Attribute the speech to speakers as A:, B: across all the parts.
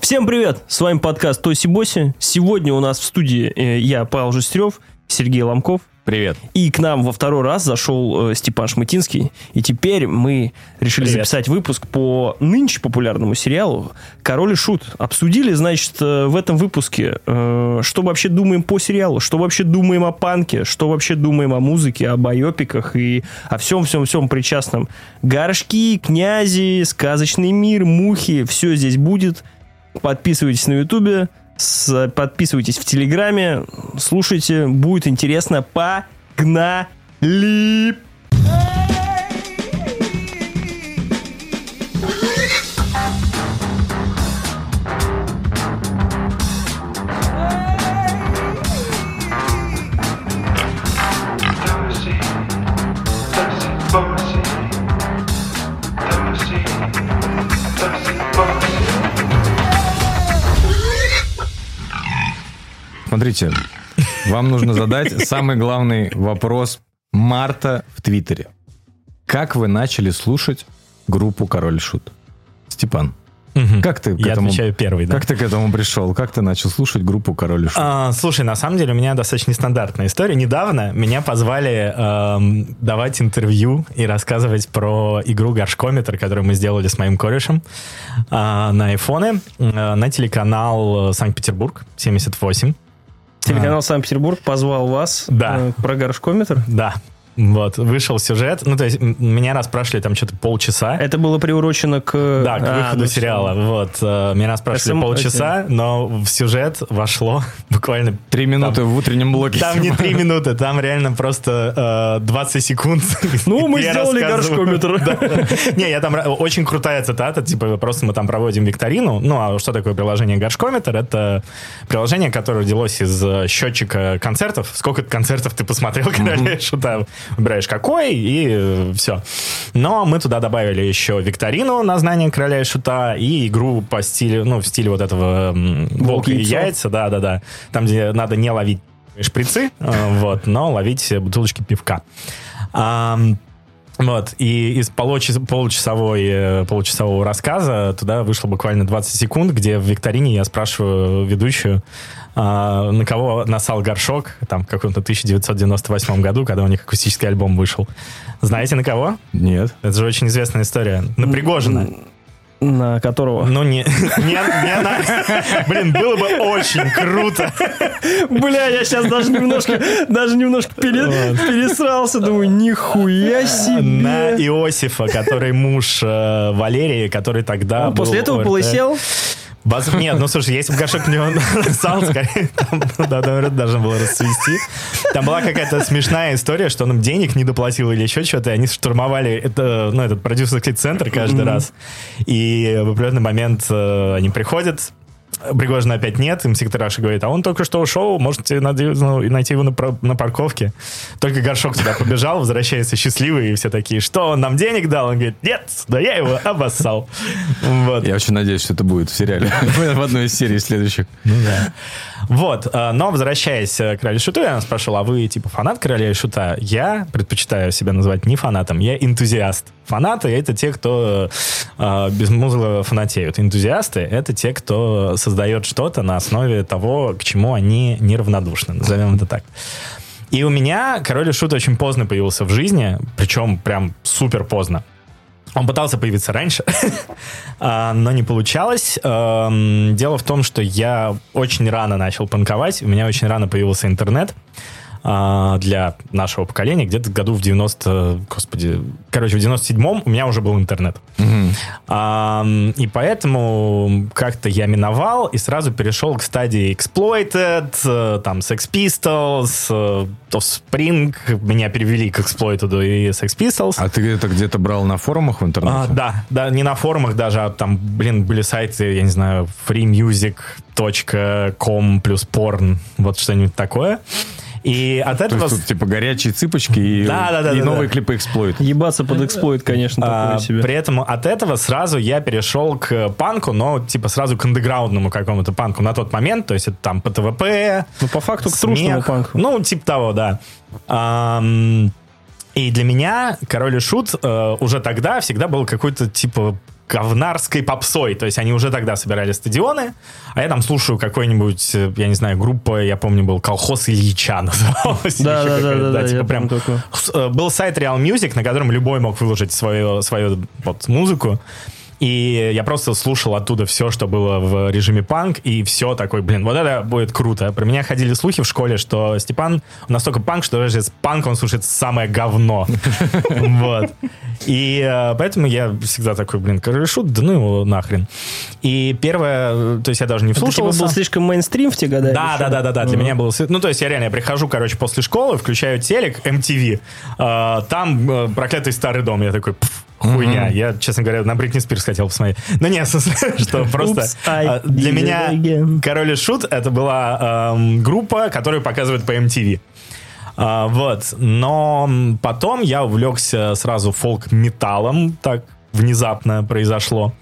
A: Всем привет! С вами подкаст Тоси Боси. Сегодня у нас в студии э, я, Павел Жестрев, Сергей Ломков.
B: Привет.
A: И к нам во второй раз зашел э, Степан Шмытинский. И теперь мы решили
C: Привет.
A: записать выпуск по нынче популярному сериалу «Король и Шут». Обсудили, значит, э, в этом выпуске, э, что вообще думаем по сериалу, что вообще думаем о панке, что вообще думаем о музыке, о байопиках и о всем-всем-всем причастном. Горшки, князи, сказочный мир, мухи, все здесь будет. Подписывайтесь на Ютубе, подписывайтесь в Телеграме, слушайте, будет интересно. Погнали!
B: Смотрите, вам нужно задать самый главный вопрос марта в Твиттере. Как вы начали слушать группу Король Шут? Степан, как ты к
C: Я
B: этому...
C: отвечаю первый, да.
B: Как ты к этому пришел? Как ты начал слушать группу Король и Шут?
C: А, слушай, на самом деле у меня достаточно нестандартная история. Недавно меня позвали эм, давать интервью и рассказывать про игру Горшкометр, которую мы сделали с моим корешем а, на айфоны э, на телеканал э, Санкт-Петербург 78.
A: Телеканал Санкт-Петербург позвал вас
C: Да.
A: э, про горшкометр.
C: Да. Вот, вышел сюжет. Ну, то есть, меня расспрашивали там что-то полчаса.
A: Это было приурочено к...
C: Да, к
A: А,
C: выходу
A: ну,
C: сериала. Вот. э, Меня спрашивали
A: SM,
C: полчаса, но в сюжет вошло буквально
B: Три минуты в утреннем блоке.
C: Там не три минуты, там реально просто э, 20 секунд.
A: Ну, мы сделали горшкометр.
C: Да. Не, я там ра- очень крутая цитата, типа просто мы там проводим викторину. Ну, а что такое приложение горшкометр? Это приложение, которое родилось из э, счетчика концертов. Сколько концертов ты посмотрел, короля и шута? Выбираешь какой, и все. Но мы туда добавили еще викторину на знание короля и шута и игру по стилю, ну, в стиле вот этого волка и яйца, да, да, да. Там, где надо не ловить шприцы, э, вот, но ловить бутылочки пивка. Вот, и из получас- получасовой, э, получасового рассказа туда вышло буквально 20 секунд, где в викторине я спрашиваю ведущую, а, на кого насал горшок, там, в каком-то 1998 году, когда у них акустический альбом вышел. Знаете, на кого?
B: Нет.
C: Это же очень известная история. На Пригожина.
A: На которого...
C: Ну, не, не, не на... Блин, было бы очень круто.
A: Бля, я сейчас даже немножко, даже немножко пере- пересрался, думаю, нихуя
C: На
A: себе.
C: Иосифа, который муж э, Валерии, который тогда
A: Он
C: был
A: после этого
C: ОРТ.
A: полысел?
C: Воз- Нет, ну слушай, если бы горшок не сал, скорее, там, да, наверное, должен был расцвести. Там была какая-то смешная история, что он им денег не доплатил или еще что-то, и они штурмовали это, ну, этот продюсерский центр каждый раз. И в определенный момент э, они приходят, Пригожина опять нет, им секретарша говорит, а он только что ушел, можете ну, найти его на, парковке. Только горшок туда побежал, возвращается счастливый, и все такие, что, он нам денег дал? Он говорит, нет, да я его обоссал. Вот.
B: Я очень надеюсь, что это будет в сериале. В одной из серий следующих.
C: Вот, э, но возвращаясь э, к Королю Шуту, я спрашивал, а вы типа фанат Короля Шута? Я предпочитаю себя называть не фанатом, я энтузиаст. Фанаты — это те, кто э, без музыки фанатеют. Энтузиасты — это те, кто создает что-то на основе того, к чему они неравнодушны, назовем это так. И у меня Король Шут очень поздно появился в жизни, причем прям супер поздно. Он пытался появиться раньше, а, но не получалось. Эм, Дело в том, что я очень рано начал панковать, у меня очень рано появился интернет для нашего поколения, где-то году в 90, господи, короче, в 97-м у меня уже был интернет. Ам, И поэтому как-то я миновал и сразу перешел к стадии Exploited, э, там Sex Pistols, э, Offspring. Меня перевели к Exploited и Sex Pistols.
B: А ты это где-то брал на форумах в
C: А,
B: интернете?
C: да, да, не на форумах даже, а там, блин, были сайты, я не знаю, freemusic.com плюс porn, вот что-нибудь такое. И от
B: То
C: этого...
B: есть тут типа горячие цыпочки и,
C: Да, да, да,
B: и
C: да,
B: новые
C: да.
B: клипы эксплойт.
A: Ебаться под эксплойт, конечно,
C: а,
A: такое себе.
C: при этом от этого сразу я перешел к панку, но типа сразу к андеграундному какому-то панку на тот момент, то есть это там ПТВП,
A: Ну, по факту, к трушному
C: смех.
A: панку.
C: Ну, типа того, да. Ам, и для меня Король и Шут э, уже тогда всегда был какой-то типа говнарской попсой. То есть они уже тогда собирали стадионы, а я там слушаю какой-нибудь, э, я не знаю, группа, я помню, был колхоз Ильича называлась.
A: Да, да, да, да, да,
C: типа прям э, был сайт Real Music, на котором любой мог выложить свою, свою вот, музыку. И я просто слушал оттуда все, что было в режиме панк, и все такой, блин, вот это будет круто. Про меня ходили слухи в школе, что Степан настолько панк, что даже с панк он слушает самое говно. Вот. И э, поэтому я всегда такой, блин, король шут, да ну его нахрен. И первое, э, то есть я даже не
A: Это типа
C: вслушивался.
A: был слишком мейнстрим в те годы?
C: Да, да, да, да, да. Для меня было... Ну, то есть я реально я прихожу, короче, после школы, включаю телек, MTV. э, там проклятый старый дом. Я такой, «Пф, хуйня. Я, честно говоря, на Бритни Спирс хотел посмотреть. Ну, нет, в смысле, что просто...
A: Oops,
C: э, Для меня
A: again.
C: Король и Шут это была эм, группа, которую показывают по MTV. А, вот. Но потом я увлекся сразу фолк-металлом. Так внезапно произошло.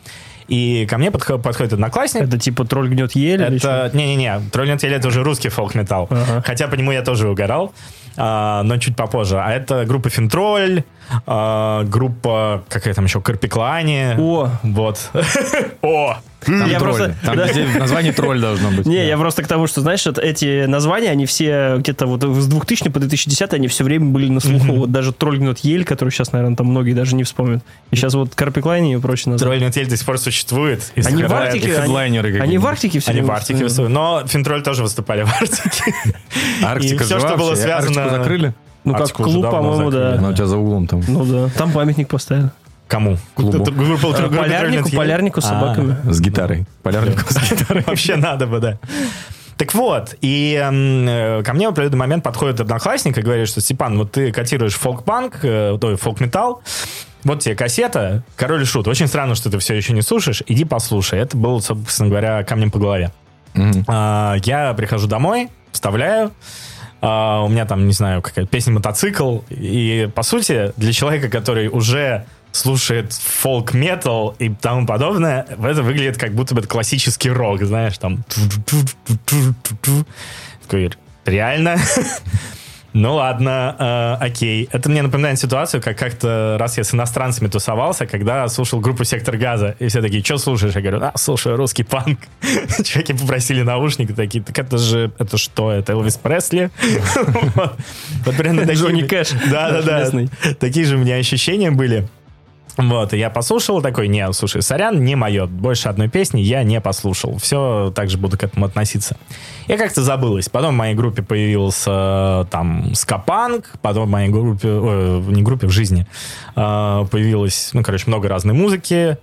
C: И ко мне подхо- подходит одноклассник.
A: Это типа тролль гнет ель?
C: Это, не-не-не, Троллинг Теле это уже русский фолк-металл.
A: Ага.
C: Хотя по нему я тоже угорал, а, но чуть попозже. А это группа Финтроль, а, группа, какая там еще, Карпиклани.
A: О.
C: Вот. О!
B: Там
A: Я
B: тролль.
A: просто-
B: Там
A: да.
B: везде название тролль должно быть.
A: Не,
B: Да.
A: я просто к тому, что, знаешь, вот эти названия, они все где-то вот с 2000 по 2010 они все время были на слуху. Вот даже тролль гнет ель, который сейчас, наверное, там многие даже не вспомнят. И сейчас вот Карпиклайни и прочее названия.
C: Троллинг Теле до сих пор существует.
A: Они в Арктике, они- Они в Арктике все
C: Они в Арктике
A: выступают.
C: Но Финтроль тоже выступали в Арктике.
B: Арктика
C: И
B: жива
C: что было связано-
B: Арктику закрыли?
A: Ну, как
C: Арктику
A: клуб, по-моему,
C: закрыли.
B: Она у
A: да.
B: тебя за углом там.
A: Ну да. Там памятник поставили.
C: Кому?
B: Клубу.
C: Это группа- группа Троллинг
A: Полярнику, полярнику с
C: А.
A: собаками.
B: С гитарой. Полярнику с гитарой.
C: Вообще надо бы, да. Так вот, и э, ко мне в определенный момент подходит одноклассник и говорит, что Степан, вот ты котируешь фолк-панк, э, то есть фолк-металл, вот тебе кассета, Король и Шут. Очень странно, что ты все еще не слушаешь. Иди послушай. Это было, собственно говоря, камнем по голове.
B: Мгм.
C: А, я прихожу домой, вставляю. а, у меня там, не знаю, какая песня мотоцикл. И, по сути, для человека, который уже слушает фолк-метал и тому подобное, это выглядит как будто бы это классический рок, знаешь, там... Такой, реально? Ну ладно, э, окей. Это мне напоминает ситуацию, как как-то раз я с иностранцами тусовался, когда слушал группу «Сектор газа», и все такие, что слушаешь? Я говорю, а, слушаю русский панк. Чуваки попросили наушники, такие, так это же, это что, это Элвис Пресли? Вот. Примерно такие-
A: Джонни Кэш.
C: Да-да-да. Такие же у меня ощущения были. Вот, и я послушал такой, не, слушай, сорян, не мое. Больше одной песни я не послушал. Все так же буду к этому относиться. Я как-то забылась. Потом в моей группе появился э, там скапанк, потом в моей группе, ой, не группе, в жизни э, появилось, ну, короче, много разной музыки.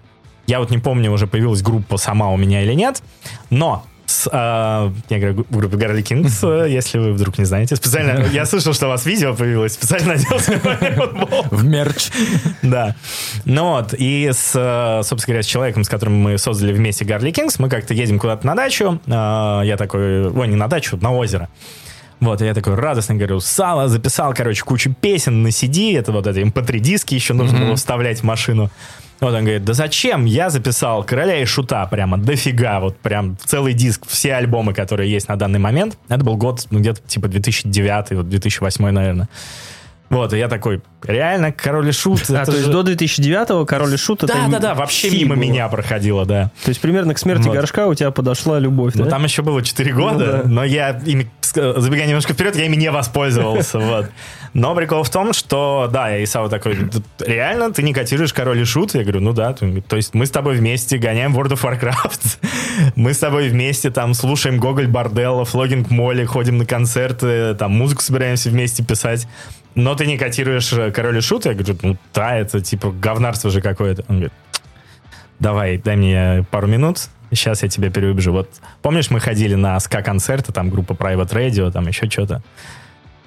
C: Я вот не помню, уже появилась группа сама у меня или нет, но с, э, я говорю в группе Гарли Кингс, если вы вдруг не знаете. Специально, я слышал, что у вас видео появилось, специально надел.
B: В мерч.
C: Да. Ну вот, и с, собственно говоря, с человеком, с которым мы создали вместе Гарли Кингс, мы как-то едем куда-то на дачу. э, Я такой, ой, не на дачу, на озеро. Вот, и я такой радостно говорю, Сало записал, короче, кучу песен на CD, это вот это MP3-диски еще нужно было вставлять в машину. Вот он говорит, да зачем? Я записал Короля и Шута прямо дофига, вот прям целый диск, все альбомы, которые есть на данный момент. Это был год, ну, где-то типа 2009, вот 2008, наверное. Вот, и я такой, реально, Король и Шут?
A: А, то есть
C: же-
A: до 2009-го Король и Шут это
C: Да,
A: им
C: да, да, вообще мимо
A: было.
C: меня проходило, да.
A: То есть примерно к смерти
C: Вот.
A: горшка у тебя подошла любовь,
C: Ну,
A: да?
C: там еще было 4 года,
A: Ну, да.
C: но я ими, забегая немножко вперед, я ими не воспользовался, вот. Но прикол в том, что, да, я Исава такой, «Да реально, ты не котируешь Король и Шут? Я говорю, ну да, то есть мы с тобой вместе гоняем World of Warcraft, мы с тобой вместе там слушаем Гоголь Борделов, Логинг Молли, ходим на концерты, там музыку собираемся вместе писать, но ты не котируешь э, Король и Шут? Я говорю, ну да, это типа говнарство же какое-то. Он говорит, давай, дай мне пару минут, сейчас я тебя переубежу. Вот помнишь, мы ходили на ска-концерты, там группа Private Radio, там еще что-то.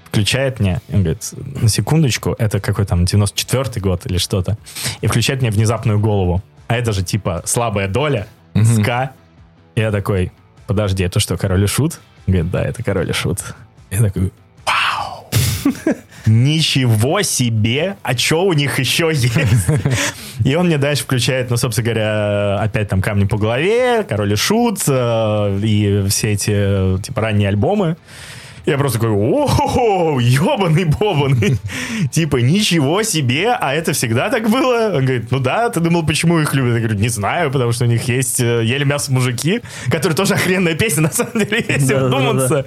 C: Включает мне, он говорит, на секундочку, это какой там 94-й год или что-то, и включает мне внезапную голову. А это же типа слабая доля, ска. И я такой, подожди, это что, король и шут? Он говорит, да, это король и шут. Я такой, вау! Ничего себе! А что у них еще есть? И он мне дальше включает, ну, собственно говоря, опять там камни по голове, король и шут, э, и все эти, типа, ранние альбомы. Я просто такой, о ебаный бобаный. Типа, ничего себе, а это всегда так было? Он говорит, ну да, ты думал, почему их любят? Я говорю, не знаю, потому что у них есть э, ели мясо мужики, которые тоже охрененная песня, на самом деле, если
A: Да, да, да,
C: вдуматься.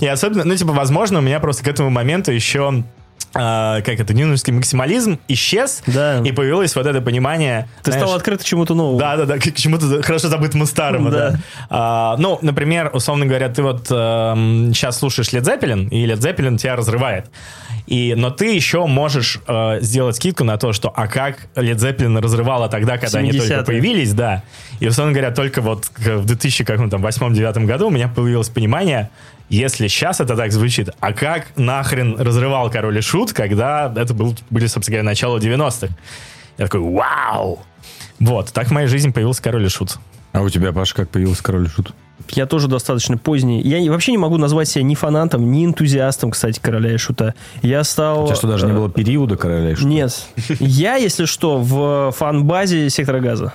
C: И особенно, ну, типа, возможно, у меня просто к этому моменту еще а, как это, нюновский максимализм исчез,
A: Да.
C: и появилось вот это понимание.
A: Ты
C: знаешь,
A: стал открыт к чему-то новому.
C: да, да, да, к чему-то хорошо забытому старому, да.
A: Да.
C: А, ну, например, условно говоря, ты вот сейчас слушаешь Led Zeppelin, и Led Zeppelin тебя разрывает. И, но ты еще можешь э, сделать скидку на то, что а как Led Zeppelin разрывала тогда, когда они только
A: 70-е.
C: появились, да. И, условно говоря, только вот в 2008-2009 году у меня появилось понимание, если сейчас это так звучит, а как нахрен разрывал Король и Шут, когда это был, были, собственно говоря, начало 90-х. Я такой, вау! Вот, так в моей жизни появился Король и Шут.
B: А у тебя, Паш, как появился король и шут?
A: Я тоже достаточно поздний. Я вообще не могу назвать себя ни фанатом, ни энтузиастом, кстати, короля и шута. Я стал...
B: У тебя что, даже не
A: э,
B: было периода короля и шута?
A: Нет. Я, если что, в фан-базе сектора газа.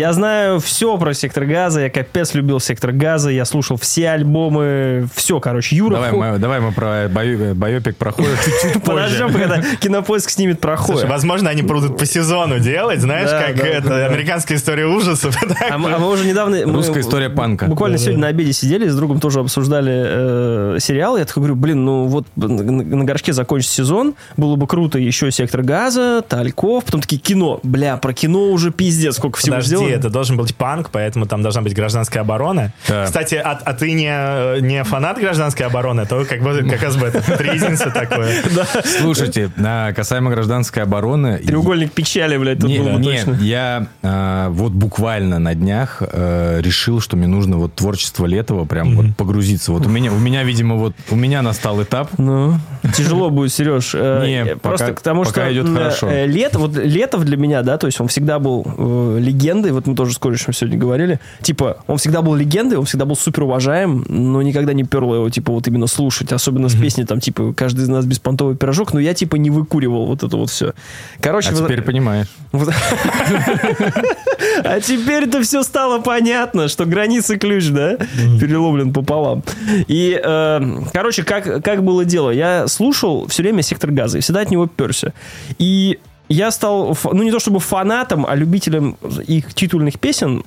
A: Я знаю все про сектор газа, я капец любил сектор газа, я слушал все альбомы, все, короче, Юра...
B: Давай, мы, давай мы про байо- байопик проходим чуть-чуть
A: Подождем, когда кинопоиск снимет проходит.
C: Слушай, возможно, они будут по сезону делать, знаешь,
A: Да,
C: как
A: да,
C: это,
A: да,
C: американская история ужасов.
A: А а мы уже недавно... мы
B: Русская история панка.
A: Буквально сегодня на обеде сидели, с другом тоже обсуждали э, сериал. Я такой говорю, блин, ну вот на, на горшке закончится сезон, было бы круто еще «Сектор газа», «Тальков», потом такие кино. Бля, про кино уже пиздец, сколько всего
C: Подожди,
A: сделано.
C: это должен быть панк, поэтому там должна быть гражданская оборона.
B: Да.
C: Кстати, а, а ты не, не фанат гражданской обороны, то как, бы, как раз бы это тризинса такое.
B: Слушайте, на касаемо гражданской обороны...
A: Треугольник печали, блядь, тут
B: Не-
A: было бы
B: нет,
A: точно.
B: я а, вот буквально на днях э, решил, что мне нужно вот творчество Летова прям вот погрузиться. Вот у меня, у меня, видимо, вот у меня настал этап.
A: Ну, тяжело будет, Сереж. Э,
B: Не,
A: э, Просто
B: пока-
A: к тому,
B: пока
A: что
B: идет хорошо.
A: э, Лето, вот Летов для меня, да, то есть он всегда был э, легендой, вот мы тоже с корешем сегодня говорили, типа, он всегда был легендой, он всегда был супер уважаем, но никогда не перло его, типа, вот именно слушать, особенно с песней, там, типа, каждый из нас беспонтовый пирожок, но я, типа, не выкуривал вот это вот все. Короче,
B: А
A: вот-
B: теперь понимаешь.
A: А теперь-то все стало понятно, что границы ключ, да, переломлен пополам. И, э, короче, как, как было дело? Я слушал все время «Сектор газа» и всегда от него перся. И я стал, ну, не то чтобы фанатом, а любителем их титульных песен,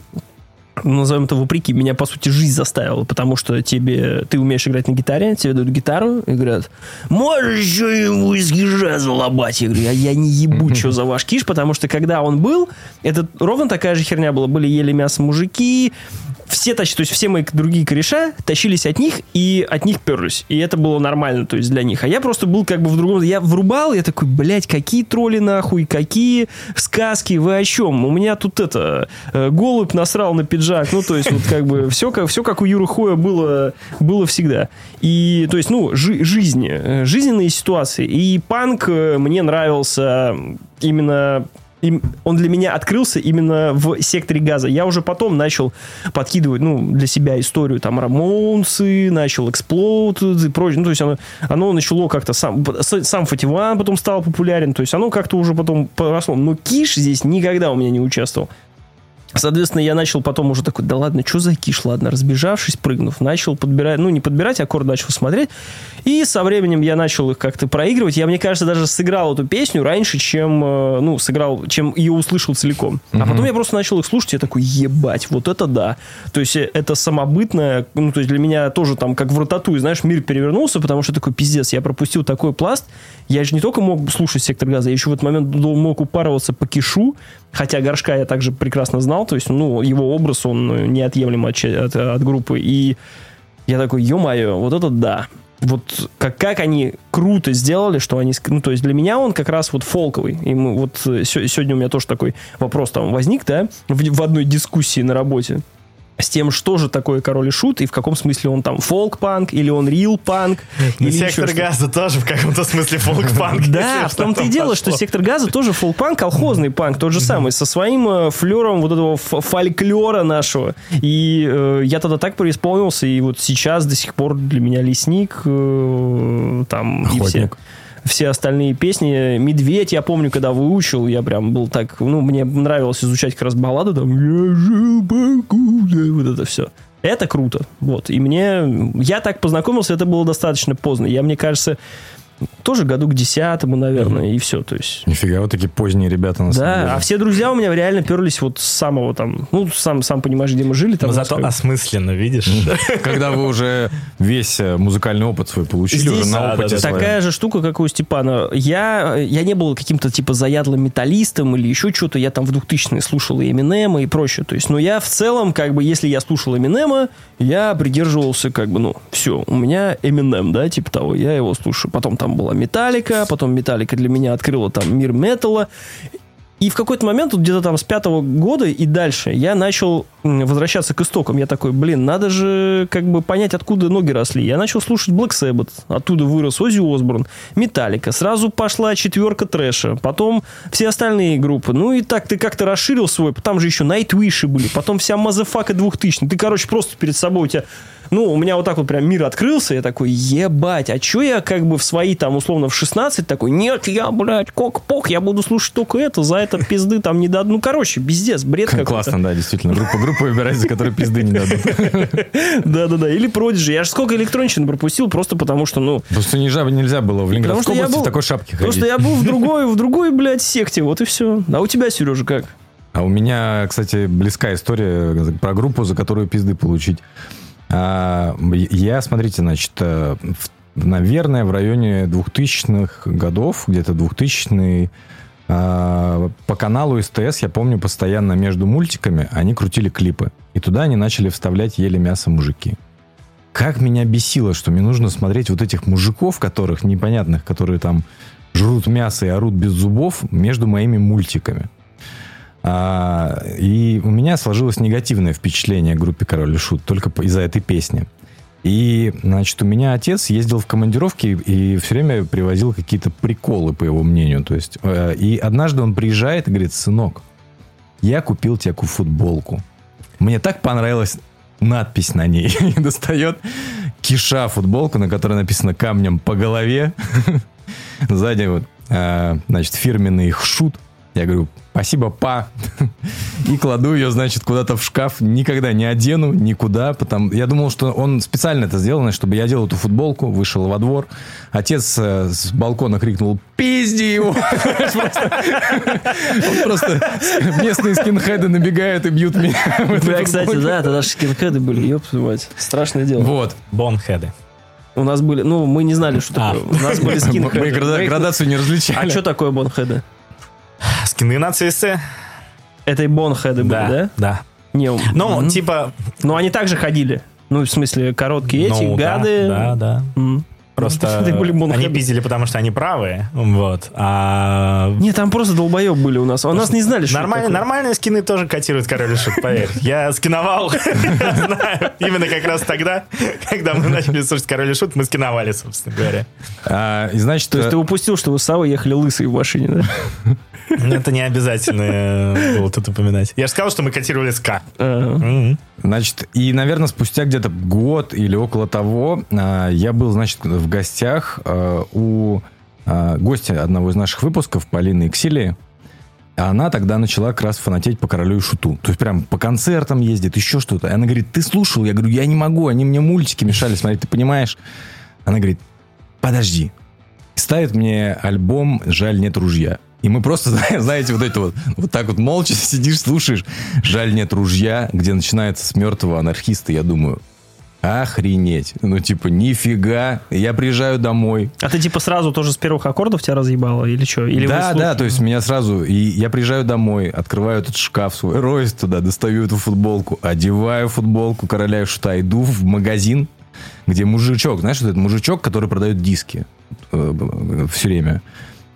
A: назовем это вопреки, меня, по сути, жизнь заставила, потому что тебе, ты умеешь играть на гитаре, тебе дают гитару и говорят, можешь еще ему из гижа залобать. Я говорю, я, я не ебу, что за ваш киш, потому что когда он был, это ровно такая же херня была. Были ели мясо мужики, все тащили, то есть все мои другие кореша тащились от них и от них перлись. И это было нормально, то есть для них. А я просто был как бы в другом... Я врубал, я такой, блядь, какие тролли нахуй, какие сказки, вы о чем? У меня тут это, э, голубь насрал на пиджак. Ну, то есть вот как бы все как, все как у Юры Хоя было, было всегда. И, то есть, ну, жи- жизни, э, жизненные ситуации. И панк э, мне нравился именно им- он для меня открылся именно в секторе газа. Я уже потом начал подкидывать, ну, для себя историю, там, Рамонсы, начал Explode и прочее. Ну, то есть оно, оно начало как-то сам, сам Фативан потом стал популярен, то есть оно как-то уже потом поросло. Но Киш здесь никогда у меня не участвовал. Соответственно, я начал потом уже такой, да ладно, что за киш, ладно, разбежавшись, прыгнув, начал подбирать, ну, не подбирать, аккорд начал смотреть, и со временем я начал их как-то проигрывать. Я, мне кажется, даже сыграл эту песню раньше, чем, э, ну, сыграл, чем ее услышал целиком. А потом я просто начал их слушать, я такой, ебать, вот это да. То есть э, это самобытное, ну, то есть для меня тоже там, как в ротатуе, знаешь, мир перевернулся, потому что такой, пиздец, я пропустил такой пласт, я же не только мог слушать «Сектор газа», я еще в этот момент мог упарываться по кишу, хотя Горшка я также прекрасно знал, то есть, ну, его образ, он неотъемлем от, от, от группы, и я такой, ё-моё, вот это да. Вот как, как они круто сделали, что они... Ну, то есть для меня он как раз вот фолковый. И мы, вот э, сегодня у меня тоже такой вопрос там возник, да, в, в одной дискуссии на работе с тем, что же такое король и шут, и в каком смысле он там фолк-панк, или он рил-панк,
C: Ну, Сектор газа тоже в каком-то смысле фолк-панк.
A: Да, в том-то и дело, что сектор газа тоже фолк-панк, колхозный панк, тот же самый, со своим э, флером вот этого фольклора нашего. И э, я тогда так преисполнился, и вот сейчас до сих пор для меня лесник, э, там, и все. Все остальные песни. Медведь, я помню, когда выучил, я прям был так, ну, мне нравилось изучать как раз баллады, там, я жил покуда, вот это все. Это круто. Вот. И мне... Я так познакомился, это было достаточно поздно. Я, мне кажется, тоже году к десятому, наверное, и все. То есть...
B: Нифига, вот такие поздние ребята на самом
A: Да,
B: деле.
A: а все друзья у меня реально перлись вот с самого там... Ну, сам, сам понимаешь, где мы жили. Там,
C: Но зато
A: как-
C: осмысленно, видишь?
B: Когда вы уже весь э, музыкальный опыт свой получили, уже на опыте.
A: Такая же штука, как у Степана. Я, я не был каким-то типа заядлым металлистом или еще что-то. Я там в 2000-е слушал и Эминема и прочее. То есть, но я в целом, как бы, если я слушал Эминема, я придерживался, как бы, ну, все, у меня Эминем, да, типа того, я его слушаю. Потом там была Металлика, потом Металлика для меня открыла там мир металла. И в какой-то момент, вот где-то там с пятого года и дальше, я начал возвращаться к истокам. Я такой, блин, надо же как бы понять, откуда ноги росли. Я начал слушать Black Sabbath, оттуда вырос Оззи Осборн, Металлика. Сразу пошла четверка трэша, потом все остальные группы. Ну и так ты как-то расширил свой, там же еще Nightwish были, потом вся мазафака 2000 Ты, короче, просто перед собой у тебя ну, у меня вот так вот прям мир открылся, я такой, ебать, а чё я как бы в свои там, условно, в 16 такой, нет, я, блядь, панк-рок, я буду слушать только это, за это пизды там не дадут. Ну, короче, пиздец, бред какой-то.
B: Классно, да, действительно. Группа, группа выбирать, за которой пизды не дадут.
A: Да-да-да, или Продиджи. Я же сколько электронщин пропустил, просто потому что, ну,
B: Просто нельзя, нельзя было в Ленинградской области
A: был...
B: в такой шапке ходить.
A: Просто я был в другой, в другой, блядь, секте, вот и все. А у тебя, Сережа, как?
B: А у меня, кстати, близкая история про группу, за которую пизды получить. А, Я, смотрите, значит, э, наверное, в районе 2000-х годов, где-то 2000 а, по каналу СТС, я помню, постоянно между мультиками они крутили клипы. И туда они начали вставлять «Ели мясо мужики». Как меня бесило, что мне нужно смотреть вот этих мужиков, которых непонятных, которые там жрут мясо и орут без зубов, между моими мультиками. А, и у меня сложилось негативное впечатление о группе Король и Шут только из-за этой песни. И, значит, у меня отец ездил в командировки и все время привозил какие-то приколы, по его мнению. То есть, э, и однажды он приезжает и говорит, сынок, я купил тебе ку- футболку. Мне так понравилась надпись на ней. И достает киша футболку, на которой написано камнем по голове. Сзади вот, э, значит, фирменный их шут. Я говорю, спасибо, па. И кладу ее, значит, куда-то в шкаф. Никогда не одену, никуда. Потому... Я думал, что он специально это сделал, значит, чтобы я одел эту футболку, вышел во двор. Отец э, с балкона крикнул, пизди его. Просто... Местные скинхеды набегают и бьют меня.
A: Бля, кстати, да, тогда же скинхеды были, твою мать. Страшное дело.
B: Вот.
C: Бонхеды.
A: У нас были, ну, мы не знали, что
C: А.
A: такое. У нас были скинхеды. Мы
B: градацию не различали.
A: А что такое бонхеды?
C: Скины нацисты?
A: Это и бонхеды были,
C: Да,
A: да?
C: да.
A: Не,
C: Ну,
A: мгм.
C: типа...
A: Ну, они также ходили. Ну, в смысле, короткие эти,
C: ну, да,
A: гады.
C: Да, да.
A: М.
C: Просто они пиздили, потому что они правые. Вот. А
A: Не, там просто долбоеб были у нас. А у нас не знали, что
C: Нормально,
A: такое.
C: нормальные скины тоже котируют король шут, поверь. Я скиновал, знаю. Именно как раз тогда, когда мы начали слушать король и шут, мы скиновали, собственно говоря.
B: А, и значит,
A: То есть
B: э,
A: ты упустил, что вы с Савой ехали лысые в машине, да?
C: Ну, Это не обязательно э, было тут упоминать. Я же сказал, что мы котировали СК.
B: Значит, и, наверное, спустя где-то год или около того а, я был, значит, в гостях а, у гостя одного из наших выпусков, Полины Иксилии. А Она тогда начала как раз фанатеть по королю и шуту. То есть прям по концертам ездит, еще что-то. И она говорит, ты слушал? Я говорю, я не могу, они мне мультики мешали смотреть, ты понимаешь? Она говорит, подожди. Ставит мне альбом «Жаль, нет ружья». И мы просто, знаете, вот это вот, вот так вот молча сидишь, слушаешь «Жаль, нет ружья», где начинается с мертвого анархиста, я думаю, охренеть. Ну, типа, нифига. Я приезжаю домой,
A: А ты типа сразу тоже с первых аккордов тебя разъебало? Или что? Или
B: да, да, то есть меня сразу... И я приезжаю домой, открываю этот шкаф свой, роюсь туда, достаю эту футболку, одеваю футболку короля и шута, иду в магазин, где мужичок, знаешь, вот этот мужичок, который продает диски все время.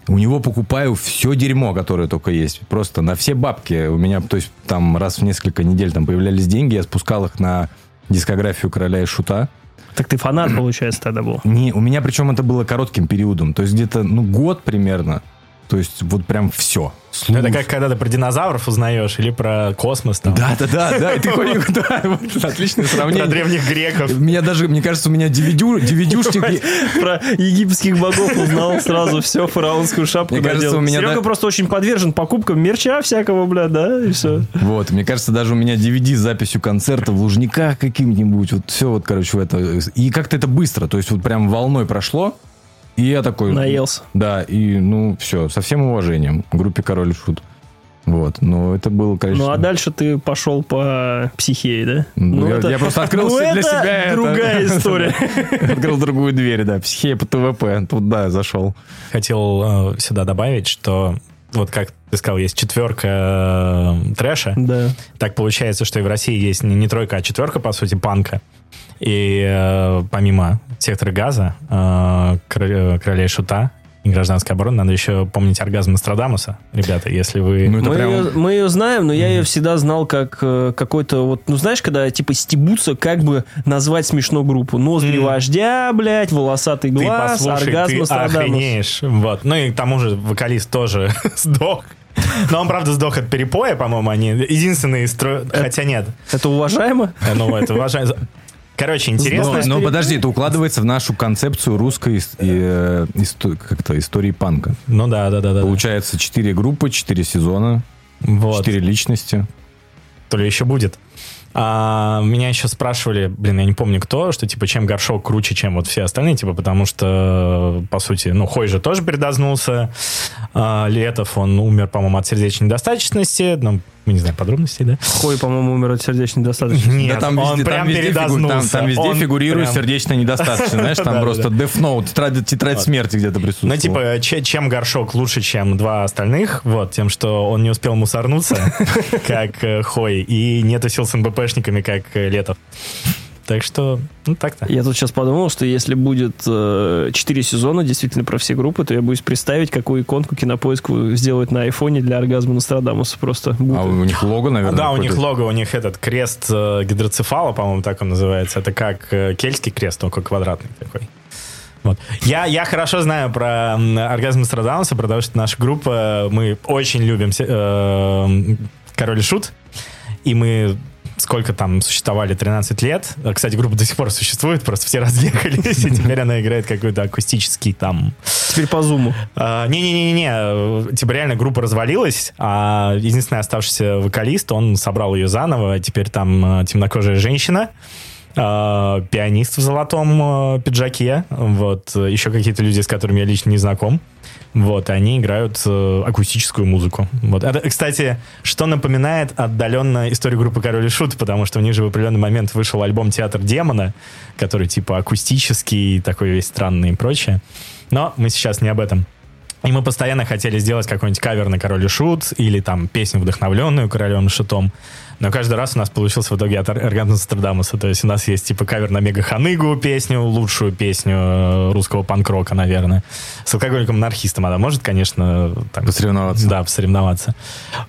B: У него покупаю все дерьмо, которое только есть. Просто на все бабки. У меня, то есть, там раз в несколько недель там появлялись деньги, я спускал их на дискографию короля и шута.
A: Так ты фанат, получается, тогда был.
B: Не, у меня причем это было коротким периодом. То есть где-то, ну, год примерно. То есть вот прям все.
C: Ну, Это как когда ты про динозавров узнаешь или про космос там.
B: Да, да, да, да. И ты ходишь, да, вот отличное
C: Про
B: сравнение.
C: древних греков.
B: Меня даже, мне кажется, у меня DVD, DVD-шник.
A: Про египетских богов узнал сразу все, фараонскую шапку
B: Мне кажется,
A: надел.
B: у меня
A: Серега
B: да-
A: просто очень подвержен покупкам мерча всякого, бля, да, и все.
B: Вот, мне кажется, даже у меня DVD с записью концерта в Лужниках каким-нибудь. Вот все вот, короче, в это. И как-то это быстро. То есть вот прям волной прошло. И я такой...
A: Наелся.
B: Да, и ну все, со всем уважением группе Король и Шут. Вот, но это было, конечно...
A: Ну, а дальше ты пошел по психее, да?
B: Ну, я- я просто открыл
A: ну,
B: для
A: это
B: себя это.
A: другая история.
B: Открыл другую дверь, да. Психея по ТВП. Тут, да, зашел.
C: Хотел э, сюда добавить, что вот как ты сказал, есть четверка э, трэша.
A: Да.
C: Так получается, что и в России есть не, не тройка, а четверка, по сути, панка. И э, помимо сектора газа, э, Короле- королей шута и гражданской обороны, надо еще помнить оргазм Нострадамуса. Ребята, если вы...
B: Ну,
A: Мы,
B: прям...
A: ее, мы ее знаем, но я ее всегда знал как э, какой-то вот, ну знаешь, когда типа стебутся, как бы назвать смешно группу. Ноздри
C: Мгм.
A: вождя, блядь, волосатый
C: ты
A: глаз,
C: послушай,
A: оргазм
C: ты
A: Нострадамус.
C: охренеешь. Вот. Ну и к тому же вокалист тоже сдох. Но он, правда, сдох от перепоя, по-моему, они единственные... стро- Хотя нет.
A: Это уважаемо?
C: Э, Ну, это уважаю. Короче, интересно.
B: Но, но подожди, это укладывается в нашу концепцию русской э, исто- как-то истории панка.
C: Ну да, да, да, да.
B: Получается, четыре группы, четыре сезона,
C: Вот.
B: четыре личности.
C: То ли еще будет. А, меня еще спрашивали, блин, я не помню кто, что типа чем горшок круче, чем вот все остальные, типа потому что, по сути, ну, Хой же тоже передознулся, а, Летов, он умер, по-моему, от сердечной недостаточности, ну, мы не знаем подробностей, да?
A: Хой, по-моему, умер от сердечной достаточности.
C: Нет,
B: да там
C: он
B: везде,
C: прям
B: там везде, фигу- там, там везде
C: Он
B: фигурирует
C: прям-
B: сердечно недостаточно. Знаешь, там просто. Death Note, тетрадь, тетрадь смерти где-то присутствует.
C: Ну, типа, че- чем горшок лучше, чем два остальных, вот, тем, что он не успел мусорнуться, как э, Хой, и не тусил с МБПшниками, как э, Летов. Так что, ну, так-то.
A: Я тут сейчас подумал, что если будет э, 4 сезона действительно про все группы, то я боюсь представить, какую иконку кинопоиск сделают на айфоне для оргазма Нострадамуса. Просто
B: А у них лого, наверное,
C: Да, у них лого, у них этот крест э, гидроцефала, по-моему, так он называется. Это как э, кельтский крест, только квадратный такой. Вот. Я, я хорошо знаю про оргазм Нострадамуса, потому что наша группа, мы очень любим э, Король и Шут, и мы сколько там существовали, 13 лет. А, Кстати, группа до сих пор существует, просто все разъехались, и теперь она играет какой-то акустический там
A: Теперь по зуму.
C: а, Не-не-не-не, типа реально группа развалилась, а единственный оставшийся вокалист, он собрал ее заново, теперь там темнокожая женщина, а, пианист в золотом пиджаке, вот, еще какие-то люди, с которыми я лично не знаком. Вот, они играют э, акустическую музыку. Вот. Это, кстати, что напоминает отдаленно историю группы Король и Шут, потому что у них же в определенный момент вышел альбом Театр демона, который типа акустический, такой весь странный и прочее. Но мы сейчас не об этом. И мы постоянно хотели сделать какой-нибудь кавер на Король и Шут или там песню, вдохновленную Королем и Шутом. Но каждый раз у нас получился в итоге от Оргазма Нострадамуса. То есть у нас есть типа кавер на Мега Ханыгу песню, лучшую песню э, русского панк-рока, наверное. С алкоголиком-анархистом она может, конечно, там,
B: Посоревноваться.
C: Да, посоревноваться.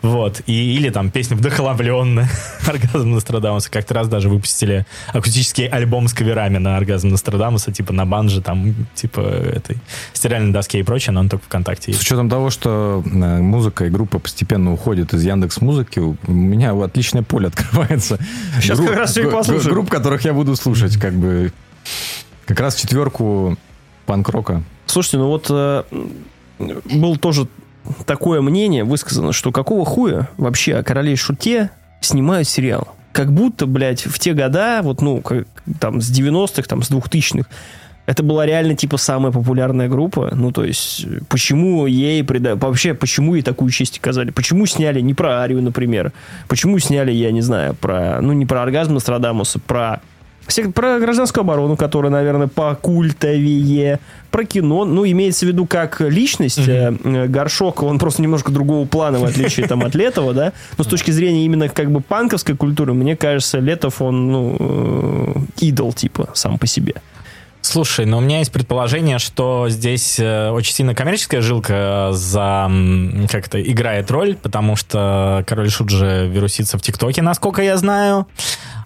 C: Вот. И, или там песня «Вдохновленная» Оргазм Нострадамуса. Как-то раз даже выпустили акустический альбом с каверами на Оргазм Нострадамуса, типа на банже, там, типа этой стиральной доске и прочее, но он только ВКонтакте
B: С
C: есть.
B: учетом того, что э, музыка и группа постепенно уходят из Яндекс Музыки, у меня отличное поле открывается.
A: Сейчас как раз
B: гу-
A: послушаем.
B: Групп, которых я буду слушать, как бы как раз четверку панк-рока.
A: Слушайте, ну вот э, был тоже такое мнение высказано, что какого хуя вообще о короле шуте снимают сериал? Как будто, блядь, в те года, вот, ну, как, там, с 90-х, там, с 2000-х, это была реально, типа, самая популярная группа. Ну, то есть, почему ей прида... Вообще, почему ей такую честь оказали? Почему сняли не про Арию, например? Почему сняли, я не знаю, про... Ну, не про оргазм Нострадамуса, про Сек- Про гражданскую оборону, которая, наверное, покультовее. Про кино. Ну, имеется в виду как личность. э, Горшок, он просто немножко другого плана, в отличие там, от Летова, да. Но с точки зрения именно как бы панковской культуры, мне кажется, Летов, он, ну, э, идол, типа, сам по себе.
C: Слушай, но у меня есть предположение, что здесь э, очень сильно коммерческая жилка за м, как это играет роль, потому что Король Шут же вирусится в ТикТоке, насколько я знаю.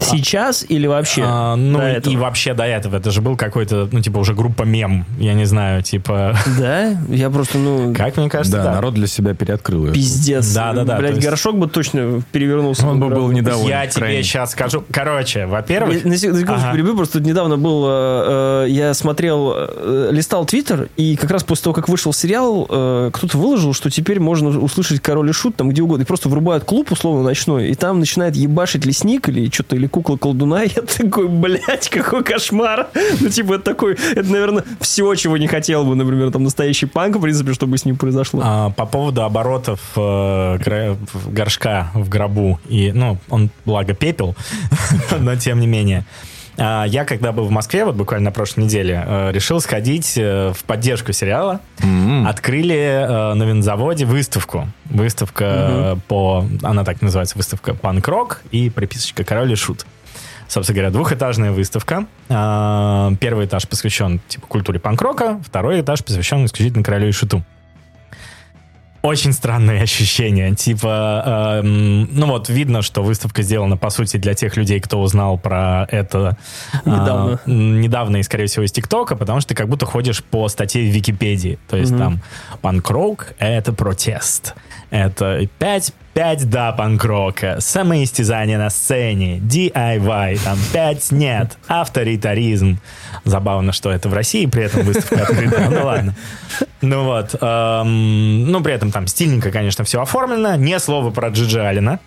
A: Сейчас или вообще?
C: А, ну,
A: до
C: и
A: этого?
C: вообще до этого. Это же был какой-то, ну, типа, уже группа мем. Я не знаю, типа...
A: Да? Я просто, ну,
C: Как мне кажется,
B: Да,
C: да.
B: народ для себя переоткрыл ее.
A: пиздец.
C: Да-да-да,
A: Блядь,
C: то есть-
A: горшок бы точно перевернулся.
B: Он бы
A: бы
B: был недоволен.
C: Я тебе
B: крайне.
C: сейчас скажу. Короче, во-первых...
A: На секунду
C: Ага.
A: перебью, просто тут недавно был, э, э, я смотрел, э, листал Твиттер, и как раз после того, как вышел сериал, э, кто-то выложил, что теперь можно услышать Король и Шут там где угодно, и просто врубают клуб условно ночной, и там начинает ебашить лесник или что-то, или кукла колдуна, я такой, блядь, какой кошмар. Ну, типа, это такой, это, наверное, все, чего не хотел бы, например, там настоящий панк, в принципе, чтобы с ним произошло.
C: А, по поводу оборотов э, горшка в гробу, и, ну, он, благо, пепел, но тем не менее. А, Я, когда был в Москве, вот буквально на прошлой неделе, э, решил сходить э, в поддержку сериала.
B: М.
C: Открыли э, на винзаводе выставку. Выставка э, по... Она так называется, выставка «Панк-рок» и приписочка «Король и шут». Собственно говоря, двухэтажная выставка. А, Первый этаж посвящен типа культуре панк-рока, второй этаж посвящен исключительно королю и шуту. Очень странные ощущения. Типа, эм, ну вот, видно, что выставка сделана, по сути, для тех людей, кто узнал про это а,
A: Недавно.
C: м, недавно и, скорее всего, из ТикТока, потому что ты как будто ходишь по статье в Википедии. То есть там панк-рок — это протест. Это 5, 5 да панк-рока, самоистязание на сцене, DIY, там 5 нет, авторитаризм. Забавно, что это в России, при этом выставка открыта. Ну ладно. Ну вот. эм, ну, при этом там стильненько, конечно, все оформлено. Не слово про Джиджи Алина.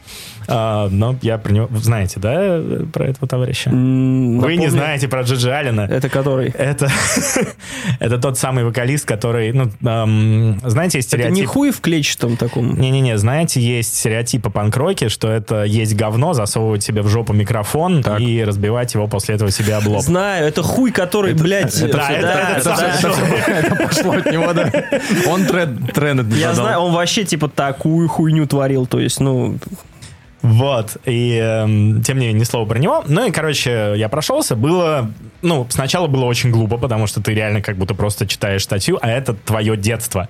C: А, но я про него... Знаете, да, про этого товарища?
A: М,
C: Вы не
A: напомню,
C: знаете про Джиджи Алина.
A: Это который?
C: Это, это тот самый вокалист, который, ну, эм, знаете, есть
A: Это
C: стереотип...
A: не хуй в клетчатом таком?
C: Не-не-не, знаете, есть стереотип о панк-роке, что это есть говно, засовывать себе в жопу микрофон
B: Так.
C: и разбивать его после этого себе об лоб.
A: Знаю, это хуй, который, блядь...
C: да, это- это
A: да,
C: самое,
A: да.
C: что-
B: Это пошло от него, да. Он тренд, тренд
A: Я
B: задал.
A: знаю, он вообще типа такую хуйню творил, то есть, ну,
C: Вот, и эм, тем не менее, ни слова про него. Ну и, короче, я прошелся, было, ну, сначала было очень глупо, потому что ты реально как будто просто читаешь статью, а это твое детство.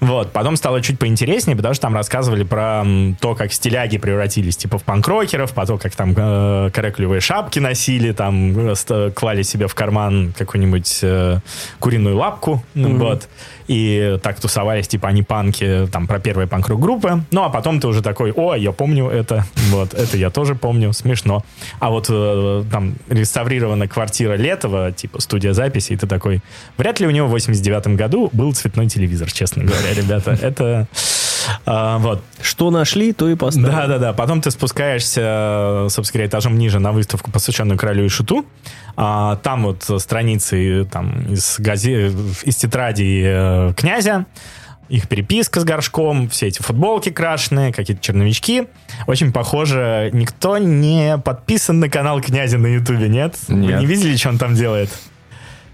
C: Вот, потом стало чуть поинтереснее, потому что там рассказывали про то, как стиляги превратились, типа, в панк-рокеров, по то, как там э, караклевые шапки носили, там, э, клали себе в карман какую-нибудь э, куриную лапку, вот, и так тусовались, типа, они панки, там, про первые панк-рок группы, ну, а потом ты уже такой, о, я помню это, вот, это я тоже помню, смешно. А вот э, там реставрирована квартира Летова, типа, студия записи, и ты такой, вряд ли у него в 89 году был цветной телевизор, честно говоря, ребята, это... а, вот,
A: что нашли, то и поставили.
C: да, да, да. Потом ты спускаешься, собственно говоря, этажом ниже на выставку, посвященную королю и шуту. А, там вот страницы там, из, газе... из тетради э, князя, их переписка с горшком, все эти футболки крашеные, какие-то черновички. Очень похоже, никто не подписан на канал князя на ютубе, нет? Вы
B: Нет.
C: не видели, что он там делает?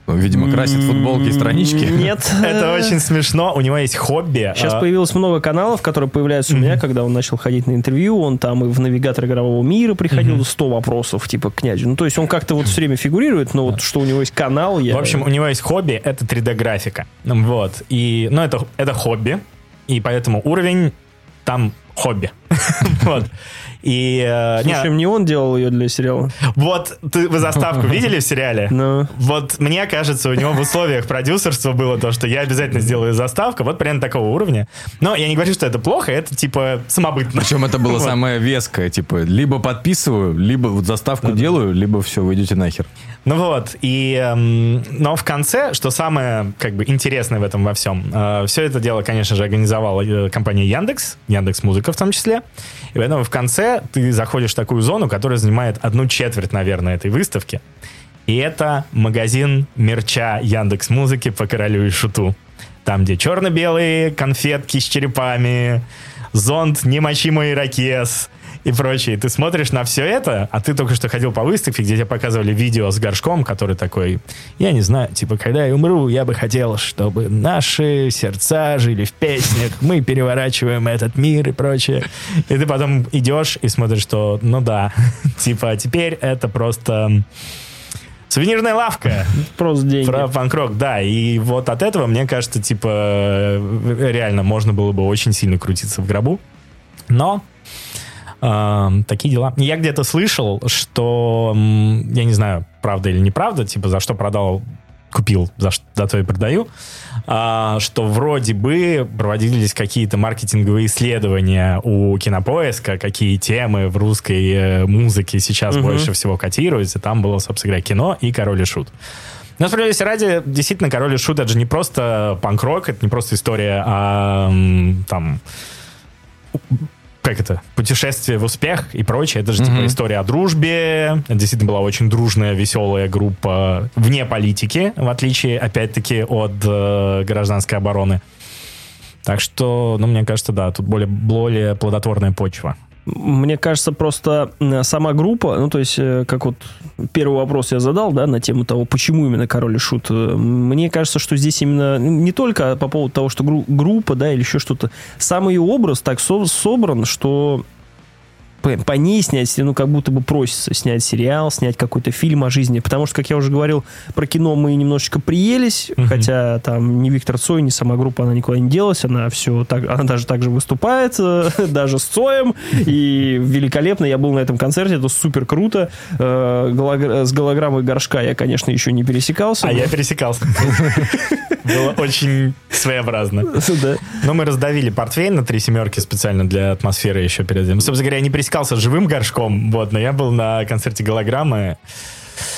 B: Видимо, красит футболки и странички.
A: Нет.
C: Это очень смешно. У него есть хобби.
A: Сейчас
C: А,
A: появилось много каналов, которые появляются у меня, когда он начал ходить на интервью. Он там и в навигатор игрового мира приходил, 100 вопросов, типа, к князю. Ну, то есть он как-то вот все время фигурирует, но вот что у него есть канал, я...
C: В общем, у него есть хобби, это 3D-графика. Вот. И, ну, это, это хобби, и поэтому уровень там хобби. Вот. И... э,
A: общем,
C: не,
A: не он делал ее для сериала.
C: вот ты, вы заставку видели в сериале?
A: Но...
C: Вот мне кажется, у него в условиях продюсерства было то, что я обязательно сделаю заставку, вот примерно такого уровня. Но я не говорю, что это плохо, это типа самобытно.
B: Причем это было самое веское, типа, либо подписываю, либо вот заставку делаю, либо все, вы идете нахер.
C: Ну вот, и, эм, но в конце, что самое как бы интересное в этом во всем, все это дело, конечно же, организовала э, компания Яндекс, Яндекс Музыка в том числе, и поэтому в конце ты заходишь в такую зону, которая занимает одну четверть, наверное, этой выставки, и это магазин мерча Яндекс Музыки по королю и шуту. Там, где черно-белые конфетки с черепами, зонт «Не мочи мой ирокез», и прочее. Ты смотришь на все это, а ты только что ходил по выставке, где тебе показывали видео с горшком, который такой, я не знаю, типа, когда я умру, я бы хотел, чтобы наши сердца жили в песнях, мы переворачиваем этот мир и прочее. И ты потом идешь и смотришь, что, ну да, типа, теперь это просто сувенирная лавка.
A: Просто деньги.
C: Про панк-рок, да. И вот от этого, мне кажется, типа, э, реально можно было бы очень сильно крутиться в гробу. Но А, такие дела. Я где-то слышал, что, я не знаю, правда или неправда, типа, за что продал купил, за, ш- за то и продаю, а, что вроде бы проводились какие-то маркетинговые исследования у Кинопоиска, какие темы в русской э, музыке сейчас
A: Мгм.
C: больше всего котируются. Там было, собственно говоря, кино и «Король и Шут». Но справедливости ради, действительно, «Король и Шут» это же не просто панк-рок, это не просто история о м, там как это, путешествие в успех и прочее. Это же типа
B: Мгм.
C: история о дружбе. Это действительно была очень дружная, веселая группа вне политики, в отличие, опять-таки, от э, гражданской обороны. Так что, ну, мне кажется, да, тут более, более плодотворная почва.
A: Мне кажется, просто э, сама группа, ну, то есть, э, как вот первый вопрос я задал, да, на тему того, почему именно Король и Шут. э, Мне кажется, что здесь именно ну, не только по поводу того, что гру- группа, да, или еще что-то. Сам ее образ так со- собран, что по, по ней снять, ну, как будто бы просится снять сериал, снять какой-то фильм о жизни. Потому что, как я уже говорил, про кино мы немножечко приелись,
C: Мгм.
A: хотя там ни Виктор Цой, ни сама группа, она никуда не делась, она все так, она даже так же выступает, даже с Цоем, и великолепно. Я был на этом концерте, это супер круто. Э, С голограммой горшка я, конечно, еще не пересекался.
C: А я пересекался. Было очень своеобразно.
A: Да.
C: Но мы раздавили портфель на три семерки специально для атмосферы еще перед этим. Собственно говоря, я не пересекался с живым горшком, вот, но я был на концерте голограммы.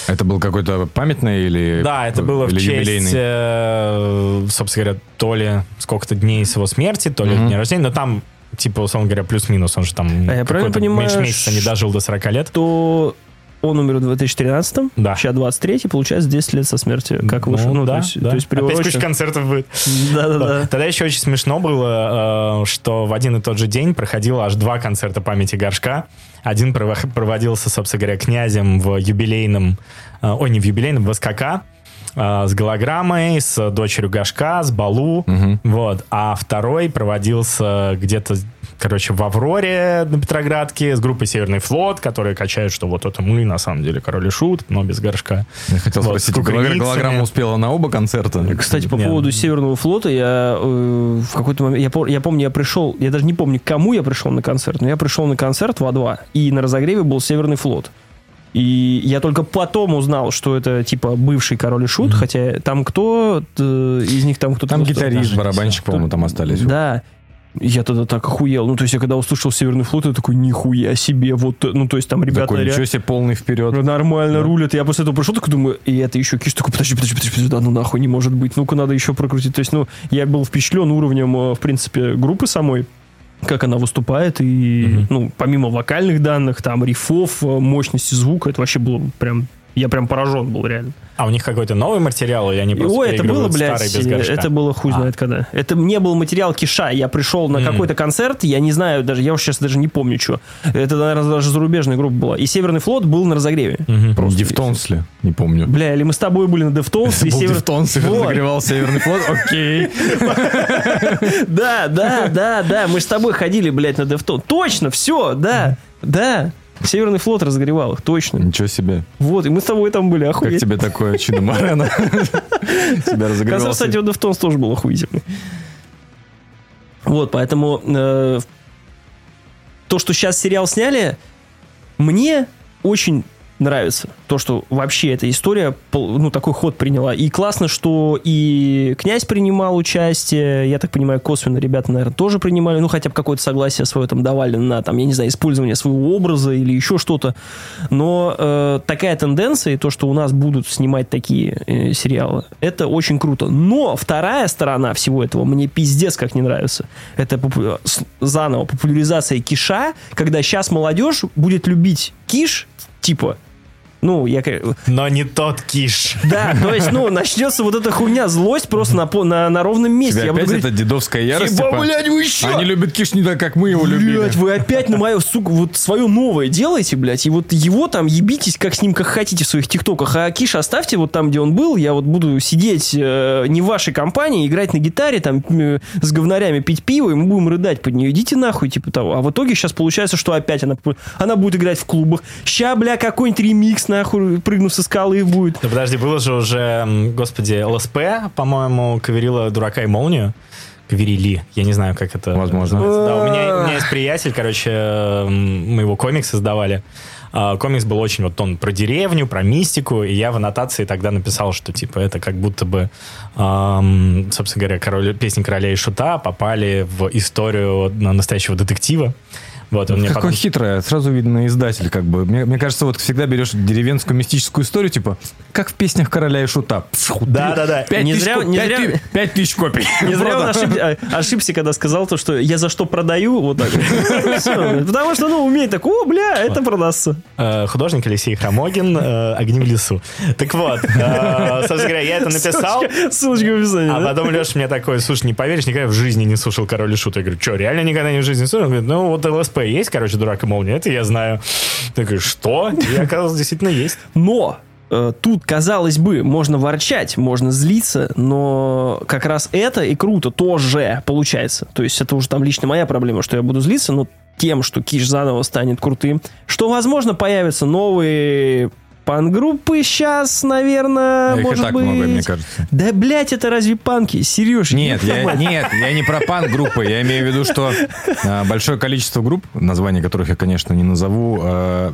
B: Это был какой-то памятный или
C: Да, это было в честь, э, собственно говоря, то ли сколько-то дней с его смерти, то ли
B: Мгм.
C: дня рождения, но там, типа, условно говоря, плюс-минус, он же там
A: А я правильно понимаю,
C: меньше месяца не дожил до 40 лет.
A: То он умер в 2013
C: Да.
A: сейчас 23 получается 10 лет со смерти, как
C: Ну,
A: вышел. Ну,
C: да,
A: то есть,
C: да.
A: то есть
C: Опять куча концертов будет.
A: Да-да-да.
C: Тогда еще очень смешно было, э, что в один и тот же день проходило аж два концерта памяти горшка. Один прово- проводился, собственно говоря, князем в юбилейном, э, ой, не в юбилейном, в СКК, э, с голограммой, с дочерью горшка, с Балу.
B: Мгм.
C: Вот. А второй проводился где-то, короче, в Авроре на Петроградке с группой Северный флот, которые качают, что вот это мы, на самом деле, король и шут, но без горшка.
B: Я хотел
C: Вот,
B: спросить, голограмма успела на оба концерта?
A: Кстати, по
C: Не.
A: поводу Северного флота, я э, в какой-то момент, я, я помню, я пришел, я даже не помню, к кому я пришел на концерт, но я пришел на концерт в А2, и на разогреве был Северный флот. И я только потом узнал, что это типа бывший король и шут, хотя там кто э, из них там кто-то...
B: Там гитарист, барабанщик, по-моему, там остались.
A: Да. Я тогда так охуел. Ну, то есть, я когда услышал Северный флот, я такой, нихуя себе. Вот, ну, то есть, там ребята...
B: Такой, ничего себе, полный вперед.
A: Нормально рулят. Я после этого пришел, такой думаю, и это еще Киш такой, подожди, подожди, подожди, подожди, да ну нахуй не может быть. Ну-ка надо еще прокрутить. То есть, ну, я был впечатлен уровнем, э, в принципе, группы самой как она выступает, и,
C: Мгм.
A: ну, помимо вокальных данных, там, рифов, э, мощности звука, это вообще было прям, я прям поражен был реально.
C: А у них какой-то новый материал, или они просто
A: Ой, это было, блядь, это было хуй
C: А.
A: знает когда. Это не был материал Киша. Я пришел на
C: Мгм.
A: какой-то концерт, я не знаю, даже я уж сейчас даже не помню, что. Это, наверное, даже зарубежная группа была. И Северный флот был на разогреве.
C: Мгм.
B: Просто Deftones ли? Не помню.
A: Бля, или мы с тобой были на Deftones, и
B: Был
A: Север...
B: Deftones, и
A: Вот.
B: разогревал Северный флот. Окей.
A: Да, да, да, да, мы с тобой ходили, блядь, на Deftones. Точно, все, да, да. Северный флот разогревал их, точно.
B: Ничего себе.
A: Вот, и мы с тобой там были,
B: Как
A: охуеть.
B: тебе такое Чино Морено? Тебя разогревал.
A: Концерт, кстати, Deftones тоже был охуительный. Вот, поэтому э, то, что сейчас сериал сняли, мне очень нравится. То, что вообще эта история, ну, такой ход приняла. И классно, что и князь принимал участие, я так понимаю, косвенно ребята, наверное, тоже принимали, ну, хотя бы какое-то согласие свое там давали на, там, я не знаю, использование своего образа или еще что-то. Но э, такая тенденция, и то, что у нас будут снимать такие э, сериалы, это очень круто. Но вторая сторона всего этого мне пиздец как не нравится. Это попу- заново популяризация киша, когда сейчас молодежь будет любить киш, типа, ну, я...
C: Но не тот киш.
A: Да, то есть, ну, начнется вот эта хуйня, злость просто на, по- на, на ровном месте.
B: Тебя
A: Я буду
B: опять
A: говорить,
B: это дедовская ярость?
A: «Еба,
B: типа,
A: блядь, вы еще!
B: Они любят киш не так, как мы его любили.
A: Блять, вы опять на мое, сука, вот свое новое делаете, блядь, и вот его там ебитесь, как с ним, как хотите в своих тиктоках, а Киша оставьте вот там, где он был, я вот буду сидеть э, не в вашей компании, играть на гитаре, там, э, с говнарями пить пиво, и мы будем рыдать под нее, идите нахуй, типа того. А в итоге сейчас получается, что опять она, она будет играть в клубах, ща, бля, какой-нибудь ремикс, нахуй, прыгну со скалы будет.
C: Да подожди, было же уже, господи, ЛСП, по-моему, Каверила Дурака и Молнию, Кверили. Я не знаю, как это
B: Возможно.
C: Да, у меня, у меня есть приятель, короче, мы его комикс создавали. А, Комикс был очень вот он про деревню, про мистику, и я в аннотации тогда написал, что типа это как будто бы, ам, собственно говоря, король, песни короля и шута попали в историю на- настоящего детектива. Вот, он мне
B: Какой
C: потом...
B: хитрый, сразу видно издатель, как бы. Мне, мне кажется, вот всегда берешь деревенскую мистическую историю, типа, как в песнях короля и шута.
C: Да-да-да.
B: Пять
A: Не
B: тысяч
A: зря- не
B: пять
A: зря-
B: ты- Пять тысяч копий.
A: Не зря он ошиб- а, ошибся, когда сказал то, что я за что продаю, вот так. Потому что, ну, умеет так, о, бля, это продастся.
C: Э, художник Алексей Хромогин э, «Огни в лесу». Так вот, э, собственно говоря, я это написал,
A: Ссылочка- в описании.
C: а
A: да?
C: потом Леша мне такой, слушай, не поверишь, никогда в жизни не слушал «Король и Шут». Я говорю, что, реально никогда не в жизни не слушал? Он говорит, ну, вот ЛСП есть, короче, «Дурак и молния», это я знаю. Я говорю, что? И оказалось, действительно есть.
A: Но э, тут, казалось бы, можно ворчать, можно злиться, но как раз это и круто тоже получается. То есть это уже там лично моя проблема, что я буду злиться, но тем, что Киш заново станет крутым, что, возможно, появятся новые пан-группы сейчас, наверное,
B: Их и
A: может
B: так
A: быть.
B: много, мне кажется.
A: Да, блядь, это разве панки? Сереж,
B: Нет, я, нет, я не про пан-группы. Я имею в виду, что а, большое количество групп, названия которых я, конечно, не назову,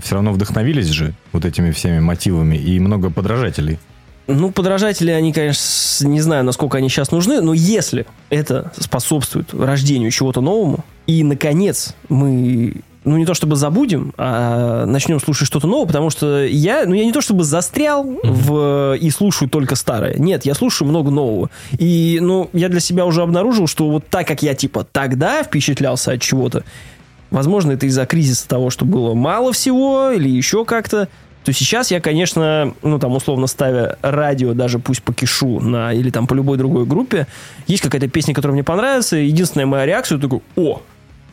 B: все равно вдохновились же вот этими всеми мотивами и много подражателей.
A: Ну, подражатели, они, конечно, не знаю, насколько они сейчас нужны, но если это способствует рождению чего-то новому, и, наконец, мы, ну, не то чтобы забудем, а начнем слушать что-то новое, потому что я, ну, я не то чтобы застрял в, и слушаю только старое. Нет, я слушаю много нового. И, ну, я для себя уже обнаружил, что вот так, как я, типа, тогда впечатлялся от чего-то, Возможно, это из-за кризиса того, что было мало всего или еще как-то. То сейчас я, конечно, ну там условно ставя радио, даже пусть по кишу на, или там по любой другой группе, есть какая-то песня, которая мне понравится, единственная моя реакция такой, о,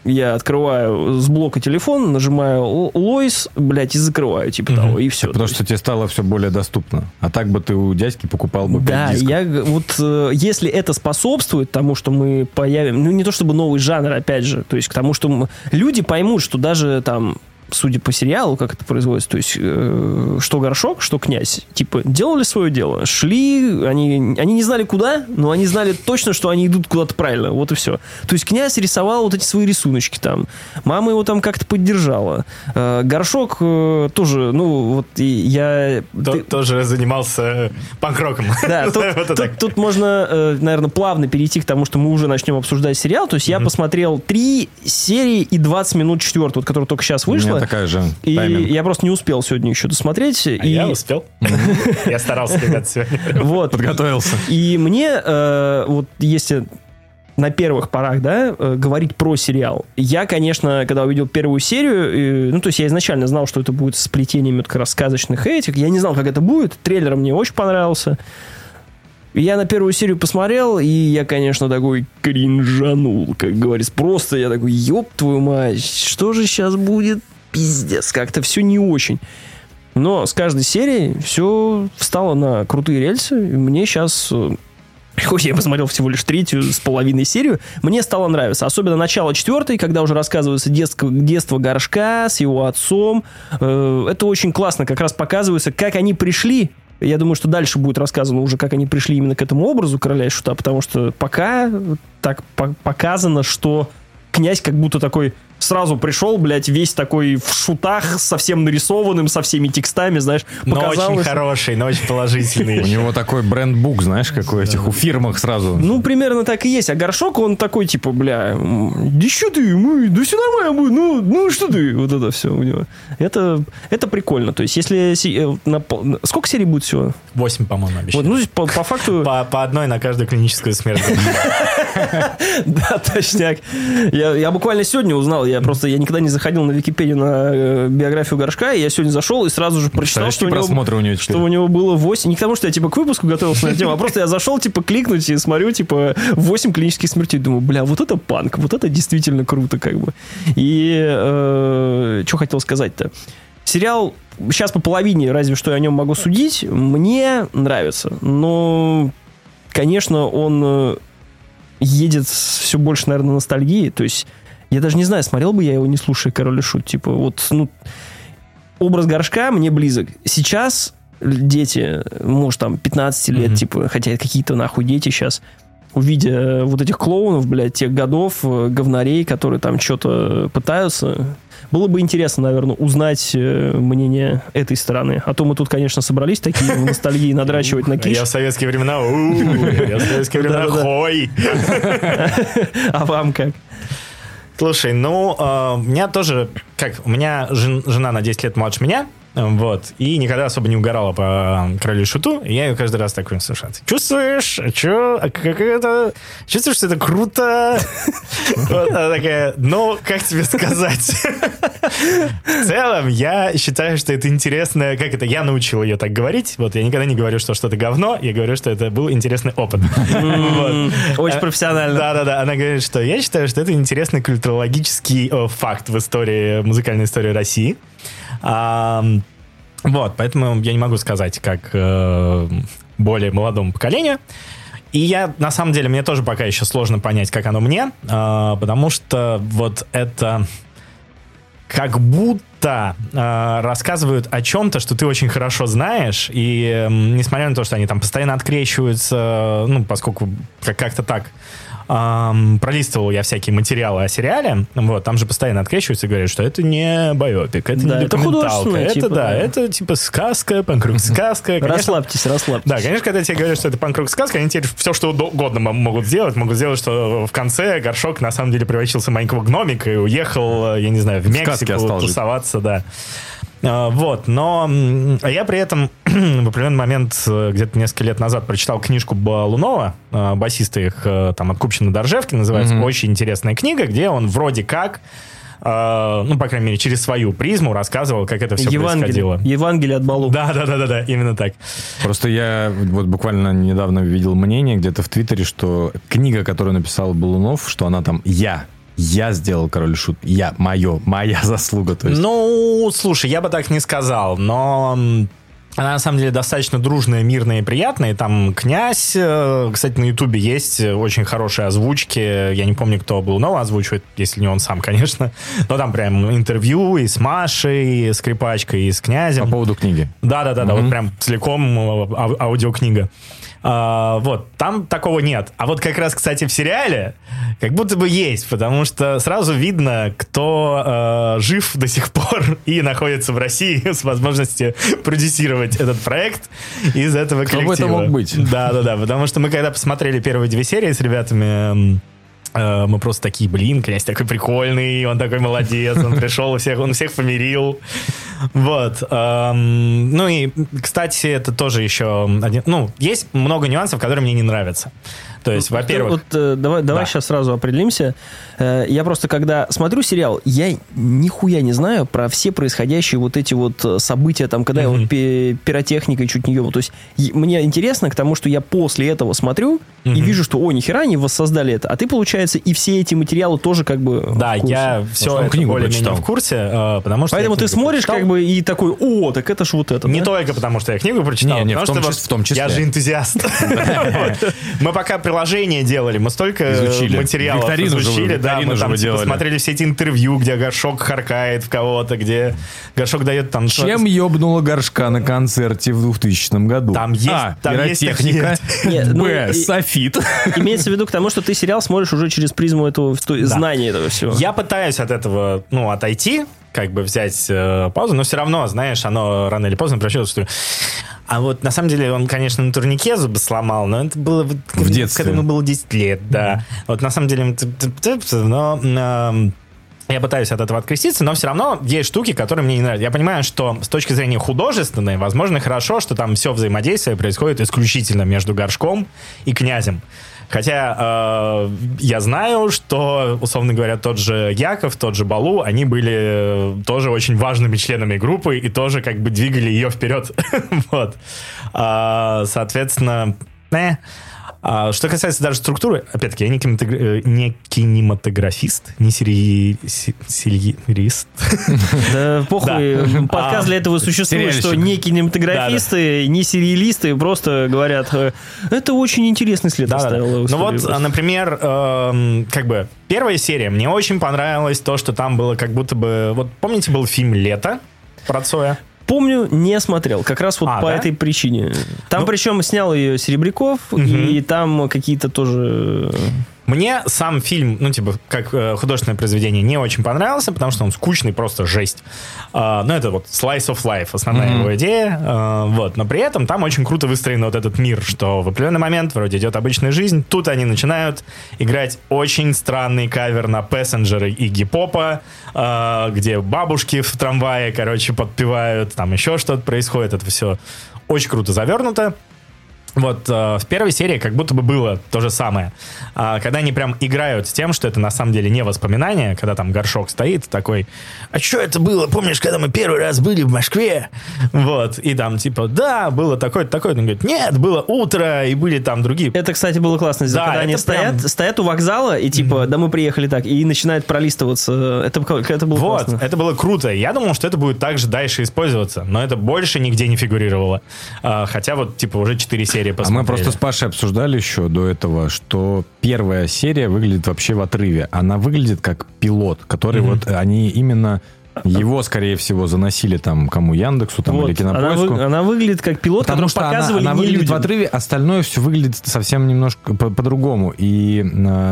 A: я открываю с блока телефон, нажимаю Лойс, блядь, и закрываю, типа того, и все.
B: Потому что тебе стало все более доступно. А так бы ты у дядьки покупал бы
A: Да, я вот э, если это способствует тому, что мы появим, ну не то чтобы новый жанр, опять же, то есть к тому, что м- люди поймут, что даже там судя по сериалу, как это производится, то есть э, что горшок, что князь, типа делали свое дело, шли, они, они не знали куда, но они знали точно, что они идут куда-то правильно, вот и все. То есть князь рисовал вот эти свои рисуночки там, мама его там как-то поддержала, Э, горшок э, тоже, ну вот и я...
C: То-
A: ты-
C: Тоже занимался панк-роком.
A: да, тут,
C: Вот
A: тут-
C: так.
A: тут можно, наверное, плавно перейти к тому, что мы уже начнем обсуждать сериал. То есть я посмотрел три серии и 20 минут четвертую, вот, которая только сейчас
B: У меня такая же
A: И
B: тайминг.
A: я просто не успел сегодня еще досмотреть.
C: А
A: и,
C: я успел. Я старался, ребят, сегодня.
A: вот.
B: Подготовился.
A: И мне, э, вот если на первых порах, да, э, говорить про сериал. Я, конечно, когда увидел первую серию, ну, то есть я изначально знал, что это будет с плетениями вот как раз сказочных этих. Я не знал, как это будет. Трейлер мне очень понравился. Я на первую серию посмотрел, и я, конечно, такой кринжанул, как говорится. Просто я такой, ёб твою мать, что же сейчас будет? Пиздец, как-то все не очень. Но с каждой серией все встало на крутые рельсы. И мне сейчас, хоть я посмотрел всего лишь третью с половиной серию, мне стало нравиться. Особенно начало четвертой, когда уже рассказывается детство, детство Горшка с его отцом. Э, Это очень классно. Как раз показывается, как они пришли я думаю, что дальше будет рассказано уже, как они пришли именно к этому образу короля и шута, потому что пока так по- показано, что князь как будто такой сразу пришел, блядь, весь такой в шутах, совсем нарисованным, со всеми текстами, знаешь,
C: Но очень хороший, но очень положительный.
B: У него такой бренд-бук, знаешь, как у этих, у фирмах сразу.
A: Ну, примерно так и есть. А горшок, он такой, типа, бля, да что ты, мы, да все нормально будет, ну, ну что ты, вот это все у него. Это, это прикольно. То есть, если... э, на сколько серий будет всего?
C: Восемь, по-моему,
A: Вот,
C: обещали.
A: ну, то есть, по, по факту...
C: По, по одной на каждую клиническую смерть.
A: Да, точняк. Я, я буквально сегодня узнал, я просто, я никогда не заходил на Википедию на э, биографию Горшка, и я сегодня зашел и сразу же прочитал, что у,
B: какие
A: него,
B: у него
A: что у него было 8, не к тому, что я типа к выпуску готовился на эту тему, а просто я зашел, типа, кликнуть и смотрю, типа, 8 клинических смертей, думаю, бля, вот это панк, вот это действительно круто, как бы. И что хотел сказать-то? Сериал сейчас по половине, разве что я о нем могу судить, мне нравится, но, конечно, он э, едет все больше, наверное, ностальгии. То есть, я даже не знаю, смотрел бы я его, не слушая Король и Шут. Типа, вот, ну, образ горшка мне близок. Сейчас дети, может, там, 15 лет,
C: Мгм.
A: типа, хотя какие-то нахуй дети сейчас, увидя вот этих клоунов, блядь, тех годов, э, говнарей, которые там что-то пытаются. Было бы интересно, наверное, узнать э, мнение этой стороны. А то мы тут, конечно, собрались такие ностальгии надрачивать на киш.
C: Я в советские времена, я в советские времена, хой.
A: А вам как?
C: Слушай, ну, э, у меня тоже, как, у меня жен- жена на 10 лет младше меня, вот, и никогда особо не угорала по королю шуту, и я ее каждый раз такой слушаю. «Ты Чувствуешь, а чё, а как это, чувствуешь, что это круто? Вот она такая, ну, как тебе сказать? В целом, я считаю, что это интересно, как это, я научил ее так говорить, вот, я никогда не говорю, что что-то говно, я говорю, что это был интересный опыт.
A: Очень
C: Э,
A: профессионально.
C: Да-да-да, она говорит, что я считаю, что это интересный культурологический факт в истории, музыкальной истории России. Ам, вот, поэтому я не могу сказать, как э, более молодому поколению. И я, на самом деле, мне тоже пока еще сложно понять, как оно мне, э, потому что вот это как будто э, рассказывают о чем-то, что ты очень хорошо знаешь, и эм, несмотря на то, что они там постоянно открещиваются, ну, поскольку как- как-то так эм, пролистывал я всякие материалы о сериале, вот, там же постоянно открещиваются и говорят, что это не байопик, это
A: Да,
C: не
A: это
C: документалка,
A: художественное,
C: это,
A: типа,
C: да,
A: да.
C: это типа сказка, панкрук сказка. Конечно,
A: Расслабьтесь, расслабьтесь.
C: да, конечно, когда тебе говорят, что это панк-рок сказка, они теперь все, что угодно могут сделать. Могут сделать, что в конце горшок на самом деле превратился в маленького гномика и уехал, э, я не знаю, в Мексику тусоваться, да. А, Вот, но а я при этом в определенный момент, э, где-то несколько лет назад, прочитал книжку Балунова, э, басиста их, э, там, от Купчина до Ржевки, называется, очень интересная книга, где он вроде как, ну, по крайней мере, через свою призму рассказывал, как это все происходило.
A: Евангелие, Евангелие от балу.
C: Да, да, да, да, да, именно так.
B: Просто я вот буквально недавно видел мнение где-то в Твиттере, что книга, которую написал Балунов, что она там «Я». Я сделал король шут. Я, мое, моя заслуга. То есть,
C: Ну, слушай, я бы так не сказал, но она на самом деле достаточно дружная, мирная и приятная. Там князь, э, кстати, на Ютубе есть очень хорошие озвучки. Я не помню, кто был новый озвучивает, если не он сам, конечно. Но там прям интервью и с Машей, и с скрипачкой, и с
B: по
C: князем.
B: поводу книги.
C: Да, да, да, да, вот прям целиком э, ау- аудиокнига. А, вот, там такого нет. А вот как раз, кстати, в сериале как будто бы есть, потому что сразу видно, кто э, жив до сих пор и находится в России с возможностью продюсировать этот проект из этого
B: Кто бы
C: коллектива.
B: это мог быть?
C: Да, да, да, потому что мы когда посмотрели первые две серии с ребятами, мы просто такие, блин, князь такой прикольный, он такой молодец, он пришел, всех, он всех помирил. Вот. эм, ну и, кстати, это тоже еще один... Ну, есть много нюансов, которые мне не нравятся. То есть, во-первых...
A: Вот, э, давай, давай
C: Да.
A: сейчас сразу определимся. Э, я просто, когда смотрю сериал, я нихуя не знаю про все происходящие вот эти вот э, события, там, когда я вот пи- пиротехникой чуть не ебал. То есть мне интересно к тому, что я после этого смотрю и вижу, что, о, нихера они воссоздали это. А ты, получается, и все эти материалы тоже как бы
C: Да,
A: в курсе.
C: я все это
B: книгу
C: более-менее
B: прочитал.
C: в курсе, потому что...
A: Поэтому ты смотришь
C: прочитал.
A: как бы и такой, о, так это ж вот это.
C: Не
A: да?
C: только потому, что я книгу прочитал,
B: Не, не,
C: потому
B: в том
C: что
B: чис- в том числе.
C: я же энтузиаст. Мы пока приложение делали, мы столько
B: Изучили.
C: материалов
B: Викторину же
C: изучили, да,
B: викторину
C: мы
B: же
C: там типа смотрели все эти интервью, где горшок харкает в кого-то, где горшок дает там...
B: Чем ебнула горшка на концерте в 2000 году?
C: Там есть-
B: А,
C: там есть
B: пиротехника.
A: Не, ну,
B: Б, софит.
A: Имеется в виду к тому, что ты сериал смотришь уже через призму этого знания этого всего.
C: Я пытаюсь от этого, ну, отойти, как бы взять э, паузу, но все равно, знаешь, оно рано или поздно превращается, что... А вот на самом деле он, конечно, на турнике зубы сломал, но это было
B: В
C: когда-
B: детстве.
C: когда ему было 10 лет, да. Вот на самом деле, но эм, я пытаюсь от этого откреститься, но все равно есть штуки, которые мне не нравятся. Я понимаю, что с точки зрения художественной, возможно, хорошо, что там все взаимодействие происходит исключительно между горшком и князем. Хотя э, я знаю, что, условно говоря, тот же Яков, тот же Балу, они были э, тоже очень важными членами группы и тоже как бы двигали ее вперед. вот. А, соответственно, э. А, что касается даже структуры, опять-таки, я не, кинематогра- э, не кинематографист, не сери... се- сериист.
A: Да, похуй.
C: Да.
A: Подкаст
C: А,
A: для этого существует, что не кинематографисты, не сериалисты просто говорят, э, это очень интересный след в
C: Ну вот,
A: просто».
C: а, например, эм, как бы первая серия, мне очень понравилось то, что там было как будто бы... Вот помните, был фильм «Лето» про Цоя?
A: Помню, не смотрел. Как раз вот
C: А,
A: по
C: да?
A: этой причине. Там
C: Ну-
A: причем снял ее Серебряков, и там какие-то тоже...
C: Мне сам фильм, ну, типа, как э, художественное произведение, не очень понравился, потому что он скучный, просто жесть. А, ну, это вот slice of life, основная его идея. А, вот. Но при этом там очень круто выстроен вот этот мир, что в определенный момент вроде идет обычная жизнь, тут они начинают играть очень странный кавер на пассенджеры и гипопа, где бабушки в трамвае, короче, подпевают, там еще что-то происходит, это все очень круто завернуто. Вот э, в первой серии как будто бы было то же самое. А, когда они прям играют с тем, что это на самом деле не воспоминания, когда там горшок стоит такой, а что это было? Помнишь, когда мы первый раз были в Москве? Вот. И там типа, да, было такое-то, такое. Он говорит, нет, было утро, и были там другие.
A: Это, кстати, было классно.
C: Да,
A: когда они стоят,
C: прям-
A: стоят у вокзала, и типа, да мы приехали так, и начинают пролистываться. Это, это было
C: Вот,
A: классно.
C: это было круто. Я думал, что это будет также дальше использоваться, но это больше нигде не фигурировало. А, хотя вот, типа, уже 4 серии
B: А
C: посмотрели.
B: мы просто с Пашей обсуждали еще до этого, что первая серия выглядит вообще в отрыве. Она выглядит как пилот, который вот они именно его, скорее всего, заносили там кому Яндексу там, или
A: Вот, она,
B: Кинопоиску.
A: вы- она выглядит как пилот,
B: Потому что она,
A: показывали
B: она
A: не
B: выглядит
A: людям.
B: в отрыве, остальное все выглядит совсем немножко по- по-другому. И, э,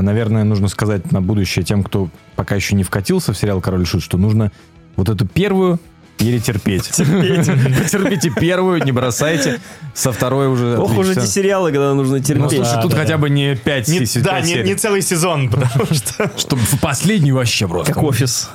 B: наверное, нужно сказать на будущее тем, кто пока еще не вкатился в сериал «Король Шут», что нужно вот эту первую перетерпеть. Потерпите первую, не бросайте. Со второй уже...
A: Ох уж эти сериалы, когда нужно
B: Ну,
A: терпеть.
B: слушай,
C: Да,
B: тут хотя бы не 5
C: Не- да, не, целый сезон, потому что...
B: Чтобы в последнюю вообще просто.
A: Как офис.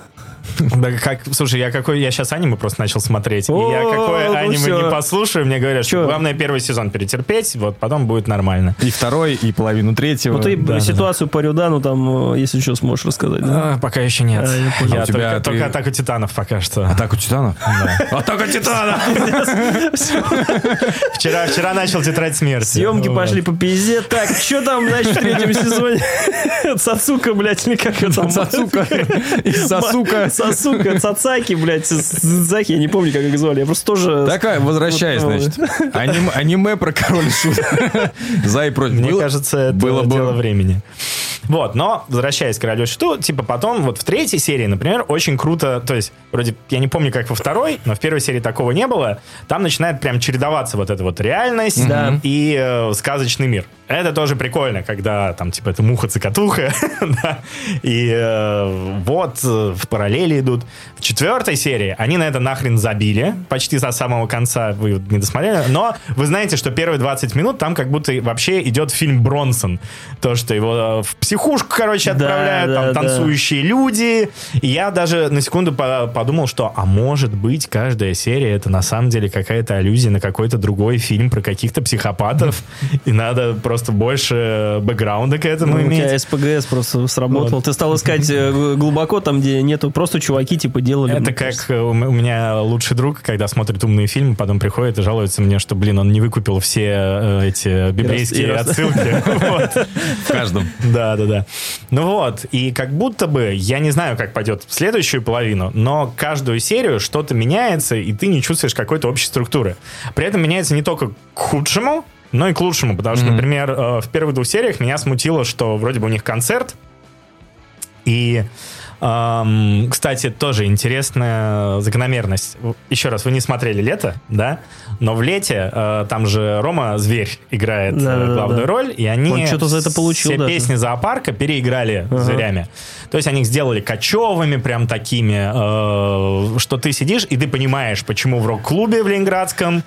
C: Да как, слушай, я какой, я сейчас аниме просто начал смотреть, и я какое
A: ну
C: аниме не послушаю, мне говорят, что главное первый сезон перетерпеть, вот потом будет нормально.
B: И второй, и половину третьего.
A: Ну ты
C: да,
A: ситуацию по Рюдану там, э, если что, сможешь рассказать. да?
C: А, пока еще нет.
A: А, я
C: я
B: А
C: только,
B: ты-
C: только атаку титанов пока что.
B: Атаку титанов? Атака титанов!
C: Вчера, вчера начал тетрадь смерти.
A: Съемки пошли по пизде. Так, что там, значит, в третьем сезоне? Сацука, блядь, или как это?
B: Сацука и Сасука.
A: Сасука, Цацаки, блядь, Цацаки, я не помню, как их звали. Я просто тоже...
B: Такая, возвращаясь,
A: Вот,
B: значит. Аним- Аниме про король шут. За и против.
C: Мне
B: Было-
C: кажется, это
B: было бы-
C: дело времени. Вот, но, возвращаясь к королю Шуту, типа потом, вот в третьей серии, например, очень круто, то есть, вроде, я не помню, как во второй, но в первой серии такого не было, там начинает прям чередоваться вот эта вот реальность
A: Да.
C: и э, сказочный мир. Это тоже прикольно, когда там, типа, это муха-цикатуха, да, и э, вот э, в параллели идут. В четвертой серии они на это нахрен забили, почти до самого конца, вы не досмотрели, но вы знаете, что первые 20 минут там как будто вообще идет фильм Бронсон. То, что его э, в психушку, короче,
A: Да,
C: отправляют,
A: да,
C: там
A: да.
C: танцующие люди. И я даже на секунду по- подумал, что, а может быть, каждая серия это на самом деле какая-то аллюзия на какой-то другой фильм про каких-то психопатов, и надо просто больше бэкграунда к этому
A: Ну, у тебя
C: иметь.
A: СПГС просто сработал. Ты стал искать э, глубоко там, где нету, просто чуваки типа делали.
C: Это как
A: кажется.
C: э, у меня лучший друг, когда смотрит умные фильмы, потом приходит и жалуется мне, что, блин, он не выкупил все э, эти библейские отсылки.
B: В каждом.
C: Да, да, да. Ну вот, и как будто бы, я не знаю, как пойдет в следующую половину, но каждую серию что-то меняется, и ты не чувствуешь какой-то общей структуры. При этом меняется не только к худшему, но и к лучшему, потому что, например, э, в первых двух сериях меня смутило, что вроде бы у них концерт, и эм, кстати, тоже интересная закономерность. Еще раз, вы не смотрели «Лето», да? Но в «Лете» э, там же Рома Зверь играет э,
A: Да-да-да.
C: главную роль, и они
A: Он что-то за это получил
C: все
A: даже.
C: песни зоопарка переиграли зверями. То есть они их сделали кочевыми, прям такими, э, что ты сидишь, и ты понимаешь, почему в рок-клубе в Ленинградском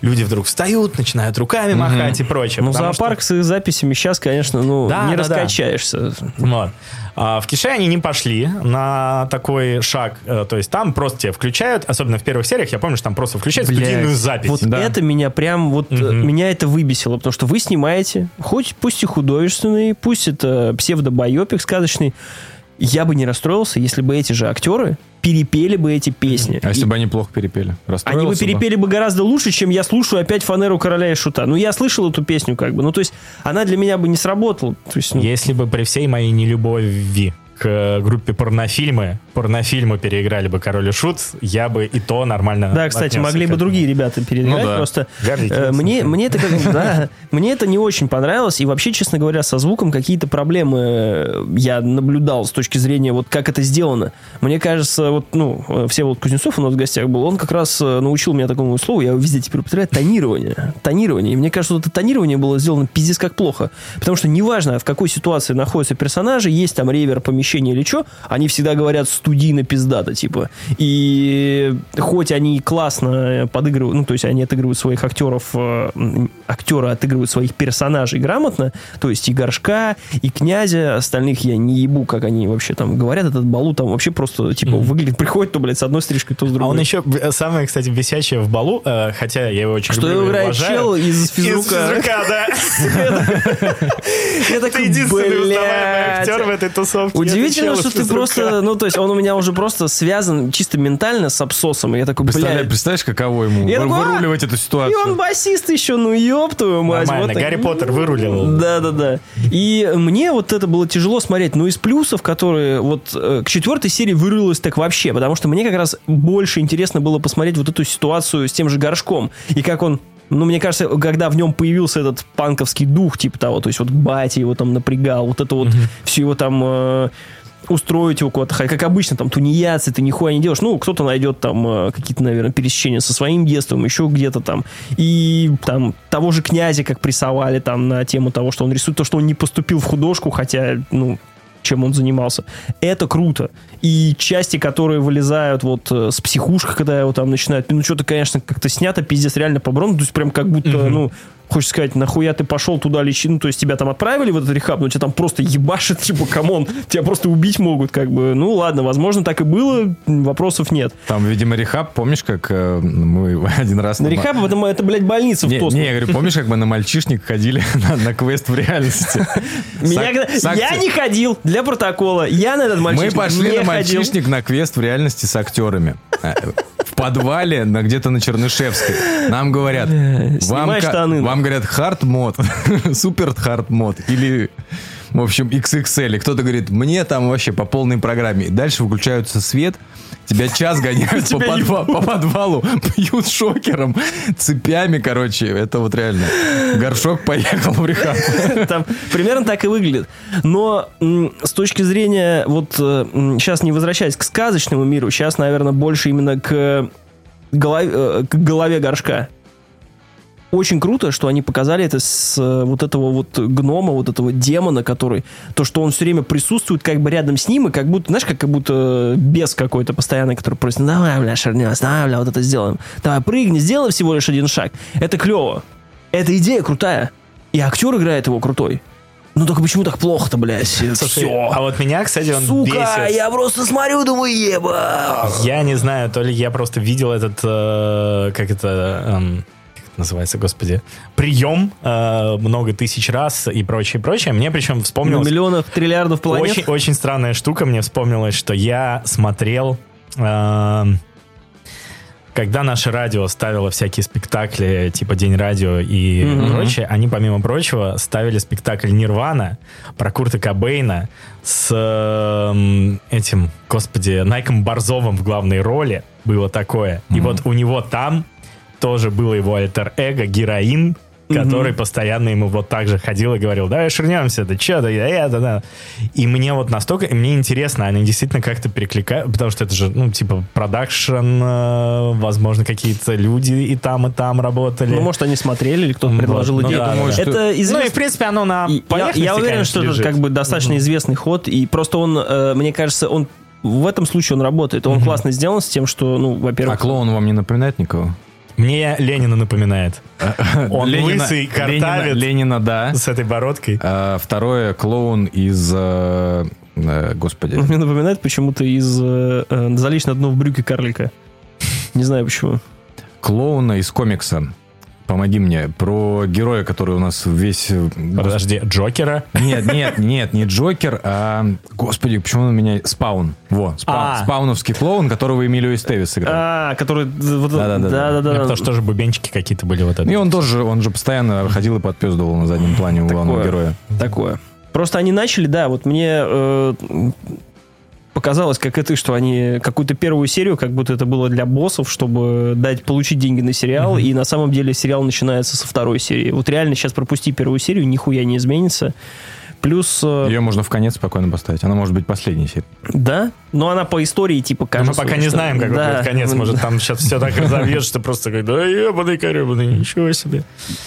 C: люди вдруг встают, начинают руками махать и прочее.
A: Ну,
C: Потому что-
A: зоопарк с их записями сейчас, конечно, ну,
C: Да,
A: не
C: да, да.
A: раскачаешься.
C: Вот. А в Кише они не пошли на такой шаг. Э, То есть там просто тебя включают, особенно в первых сериях, я помню, что там просто включают
A: Блядь,
C: студийную запись.
A: Вот
B: Да.
A: это меня прям, вот
C: Мгм.
A: меня это выбесило, потому что вы снимаете, хоть пусть и художественный, пусть это псевдобайопик сказочный, я бы не расстроился, если бы эти же актеры перепели бы эти песни.
B: А если
A: И
B: бы они плохо перепели?
A: Они бы перепели бы гораздо лучше, чем я слушаю опять фанеру короля и шута. Ну, я слышал эту песню, как бы. Ну, то есть, она для меня бы не сработала. То есть, ну,
C: Если бы при всей моей нелюбови к э, группе порнофильмы, порнофильмы переиграли бы Король и Шут, я бы и то нормально
A: Да, кстати, могли бы другие ребята переиграть,
B: Ну да.
A: просто
C: Гарри
A: э, мне, мне это как, да, мне это не очень понравилось, и вообще, честно говоря, со звуком какие-то проблемы э, я наблюдал с точки зрения вот как это сделано. Мне кажется, вот, ну, э, Всеволод Кузнецов у нас в гостях был, он как раз научил меня такому слову, я его везде теперь употребляю, тонирование. Тонирование. И мне кажется, вот это тонирование было сделано пиздец как плохо. Потому что неважно, в какой ситуации находятся персонажи, есть там ревер, помещение или что, они всегда говорят студийно пиздато, типа. И хоть они классно подыгрывают, ну, то есть они отыгрывают своих актеров, э, актеры отыгрывают своих персонажей грамотно, то есть и Горшка, и Князя, остальных я не ебу, как они вообще там говорят, этот Балу там вообще просто, типа, выглядит, приходит то, блядь, с одной стрижкой, то с
C: А
A: другой.
C: он еще, э, самое, кстати, бесячее в балу, э, хотя я его очень
A: Что
C: люблю
A: играет
C: уважаю.
A: чел из физрука.
C: Из физрука, да.
A: Я такой,
C: единственный узнаваемый актер в этой тусовке.
A: Удивительно, что ты просто, ну, то есть он у меня уже просто связан чисто ментально с абсосом. И я такой,
B: Представляешь,
A: блядь.
B: представляешь, каково ему
A: Я
B: вы-
A: такой, а,
B: выруливать эту
A: И
B: ситуацию?
A: он басист еще, ну ёб твою мать.
C: Нормально. Гарри Поттер вырулил.
A: Да, да, да. И мне вот это было тяжело смотреть. Но из плюсов, которые вот э, к четвертой серии вырылось так вообще, потому что мне как раз больше интересно было посмотреть вот эту ситуацию с тем же горшком. И как он ну, мне кажется, когда в нем появился этот панковский дух, типа того, то есть вот батя его там напрягал, вот это вот все его там э, устроить его куда-то, как обычно, там, тунеядцы, ты нихуя не делаешь. Ну, кто-то найдет там э, какие-то, наверное, пересечения со своим детством, еще где-то там. И там того же князя как прессовали там на тему того, что он рисует, то, что он не поступил в художку, хотя, ну, чем он занимался. Это круто. И части, которые вылезают вот э, с психушка, когда его там начинают, ну, что-то, конечно, как-то снято, пиздец, реально по брону, то есть прям как будто, ну, хочешь сказать, нахуя ты пошел туда лечить, ну, то есть тебя там отправили в этот rehab, но тебя там просто ебашит, типа, come on, тебя просто убить могут, как бы, ну, ладно, возможно, так и было, вопросов нет.
B: Там, видимо, rehab, помнишь, как э, мы один раз...
A: На rehab, это, это, блядь, больница в
B: Не,
A: Тоске.
B: не, я говорю, помнишь, как мы на мальчишник ходили на, на квест в реальности?
A: Я не ходил, для протокола, я на этот
B: Мы
A: мальчишник
B: пошли
A: не
B: на мальчишник на квест в реальности с актерами. Э, В подвале, на, где-то на Чернышевской. Нам говорят, вам,
A: снимай
B: ка-
A: штаны.
B: вам говорят hard mode, super hard mode или в общем, XXL. И кто-то говорит, мне там вообще по полной программе. И дальше выключаются свет, тебя час гоняют по, подва- по подвалу, бьют шокером, цепями, короче. Это вот реально. Горшок поехал в рехаб.
A: Там примерно так и выглядит. Но с точки зрения, вот сейчас не возвращаясь к сказочному миру, сейчас, наверное, больше именно к голове, э, к голове горшка. Очень круто, что они показали это с э, вот этого вот гнома, вот этого демона, который, то, что он все время присутствует как бы рядом с ним, и как будто, знаешь, как, как будто бес какой-то постоянный, который просит, «Ну, давай, бля, шарнес, давай, бля, вот это сделаем. Давай, прыгни, сделай всего лишь один шаг. Это клево. Эта идея крутая. И актер играет его крутой. Ну только почему так плохо-то, блядь?
C: Слушай,
A: Все.
C: а вот меня, кстати, он
A: Сука,
C: бесит.
A: я просто смотрю, думаю, еба.
C: Я не знаю, то ли я просто видел этот, э, как это, как это называется, господи, прием э, много тысяч раз и прочее, прочее. Мне причем
A: На
C: вспомнилось...
A: миллионов триллиардов планет.
C: Очень, очень странная штука мне вспомнилась, что я смотрел, эм, когда наше радио ставило всякие спектакли, типа День радио и
A: Мгм.
C: прочее, они, помимо прочего, ставили спектакль Нирвана про Курта Кобейна с эм, этим, господи, Найком Борзовым в главной роли. Было такое. И вот у него там тоже было его альтер-эго, героин, который постоянно ему вот так же ходил и говорил, давай ширнемся, да что, да это, да. И мне вот настолько, и мне интересно, они действительно как-то перекликают, потому что это же, ну, типа, продакшн, э, возможно, какие-то люди и там, и там работали.
A: Ну, может, они смотрели, или кто-то
C: Вот,
A: предложил
C: ну
A: идею.
C: да,
B: да.
A: Это
C: Ну, и, в принципе, оно на
A: И я,
C: поверхности,
A: я уверен,
C: конечно,
A: что это
C: лежит.
A: как бы достаточно известный ход, и просто он, э, мне кажется, он в этом случае он работает. Он классно сделан с тем, что, ну,
B: А
A: во-первых,
B: клоун вам не напоминает никого?
C: Мне Ленина напоминает. Он
B: Ленина-
C: лысый,
B: Ленина,
C: картавец,
B: Ленина, да.
C: с этой бородкой.
B: А второе, клоун из... э, э, господи.
A: он мне напоминает почему-то из э, э, «Залечь на дно в брюки карлика». Не знаю почему.
B: Клоуна из комикса. Помоги мне. Про героя, который у нас весь... э,
C: Подожди, Джокера?
B: Нет, нет, нет, не Джокер, а... Господи, почему он у меня... Спаун. Во, спа-
C: А.
B: спауновский клоун, которого Эмилио Эстевис сыграл.
A: А, который...
B: Да-да-да.
C: Ну, Потому что тоже бубенчики какие-то были вот это.
B: И он тоже, он же постоянно ходил и подпездывал на заднем плане у главного героя.
A: Такое. Просто они начали, да, вот мне э, показалось, как это, что они какую-то первую серию, как будто это было для боссов, чтобы дать, получить деньги на сериал, и на самом деле сериал начинается со второй серии. Вот реально сейчас пропусти первую серию, нихуя не изменится. Плюс, э,
B: Ее можно в конец спокойно поставить. Она может быть последней серией.
A: да, но она по истории типа
C: Но мы
A: кажется.
C: пока не
A: что-
C: знаем, какой
A: Да.
C: будет конец. Может, там сейчас все так разовьет, что просто такой, да ебаный коребаный, ничего себе.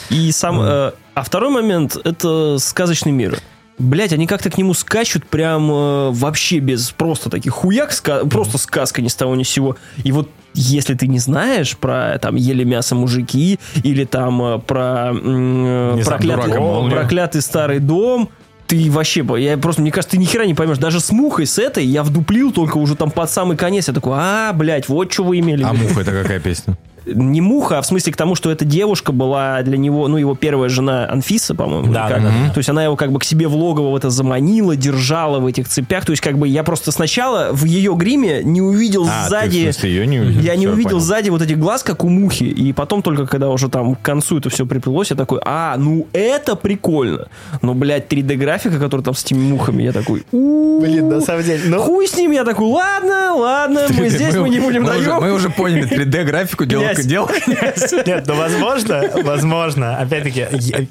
A: И сам, э, а второй момент это сказочный мир. Блять, они как-то к нему скачут прям э, вообще без просто таких хуяк, ска- просто сказка ни с того ни с сего. И вот если ты не знаешь про там ели мясо мужики или там э, про э,
C: Не знаю,
A: проклятый, проклятый старый дом, ты вообще, я просто, мне кажется, ты ни хера не поймешь. Даже с мухой, с этой, я вдуплил только уже там под самый конец. Я такой, а, блядь, вот что вы имели.
B: А
A: виду».
B: муха это какая песня?
A: не муха, а в смысле к тому, что эта девушка была для него, ну, его первая жена Анфиса, по-моему.
C: Да,
A: как.
C: да.
A: То есть она его как бы к себе в логово это заманила, держала в этих цепях. То есть как бы я просто сначала в ее гриме не увидел
B: А, ты, в
A: сзади...
B: смысле, ее не увидел?
A: Я не увидел
B: понял.
A: сзади вот этих глаз, как у мухи. И потом только, когда уже там к концу это все приплылось, я такой, а, ну это прикольно. Но, блядь, 3D-графика, которая там с этими мухами, я такой.
C: Блин, на самом деле, ну...
A: Хуй с ним, я такой, ладно, ладно, мы здесь мы не будем даем.
B: мы уже поняли, 3D-графику делал,
A: Князь.
B: делал
C: Нет, ну возможно, возможно. Опять-таки,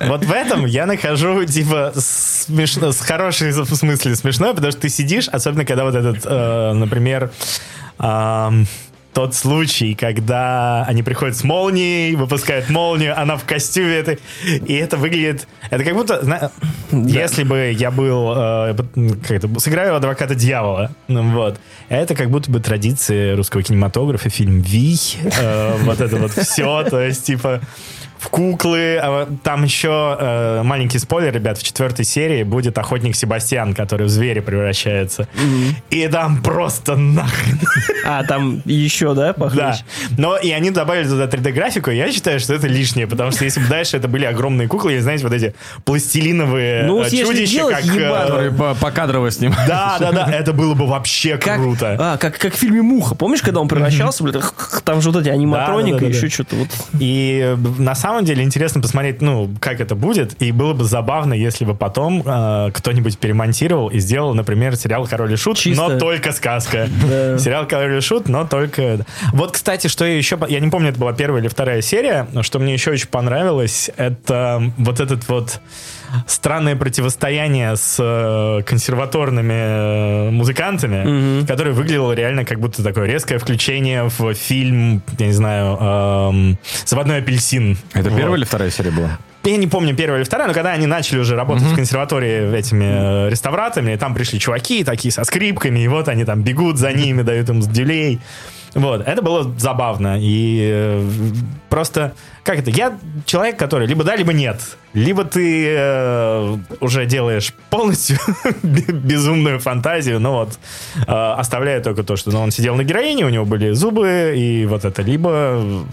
C: вот в этом я нахожу, типа, смешно, с хорошей в смысле смешно, потому что ты сидишь, особенно когда вот этот, э, например, тот случай, когда они приходят с молнией, выпускают молнию, она в костюме этой, и это выглядит... Это как будто, зна- если бы я был, э, как это, сыграю адвоката дьявола, ну, вот, это как будто бы традиция русского кинематографа, фильм «Вий», э, вот это вот все, то есть, типа, в куклы. А Там еще э, маленький спойлер, ребят, в четвертой серии будет охотник Себастьян, который в зверя превращается. И там просто нахрен.
A: А, там еще, да,
C: Да.
A: похлеще?
C: Но и они добавили туда 3D-графику, я считаю, что это лишнее, потому что если бы дальше это были огромные куклы, или, знаете, вот эти пластилиновые
A: Ну,
C: э, чудища,
A: делать
C: как... э,
B: который по- покадрово снимает.
C: Да, да, да, это было бы вообще
A: Как,
C: круто.
A: А, как, как в фильме «Муха». Помнишь, когда он превращался, блядь, там же вот эти аниматроника,
C: Да-да-да-да-да.
A: еще что-то вот.
C: И э, на самом деле интересно посмотреть, ну, как это будет. И было бы забавно, если бы потом э, кто-нибудь перемонтировал и сделал, например, сериал «Король и Шут»,
A: Чисто.
C: но только сказка. Сериал «Король и Шут», но только... Вот, кстати, что я еще... Я не помню, это была первая или вторая серия, но что мне еще очень понравилось, это вот этот вот странное противостояние с э, консерваторными э, музыкантами, которое выглядело реально как будто такое резкое включение в фильм, я не знаю, эм, «Заводной апельсин».
B: Это
C: Вот.
B: первая или вторая серия была?
C: Я не помню, первая или вторая, но когда они начали уже работать в консерватории этими э, реставраторами, там пришли чуваки такие со скрипками, и вот они там бегут за ними, дают им дюлей. Вот, это было забавно. И э, просто, как это, я человек, который либо да, либо нет. Либо ты э, уже делаешь полностью безумную фантазию, но вот э, оставляя только то, что ну, он сидел на героине, у него были зубы, и вот это, либо...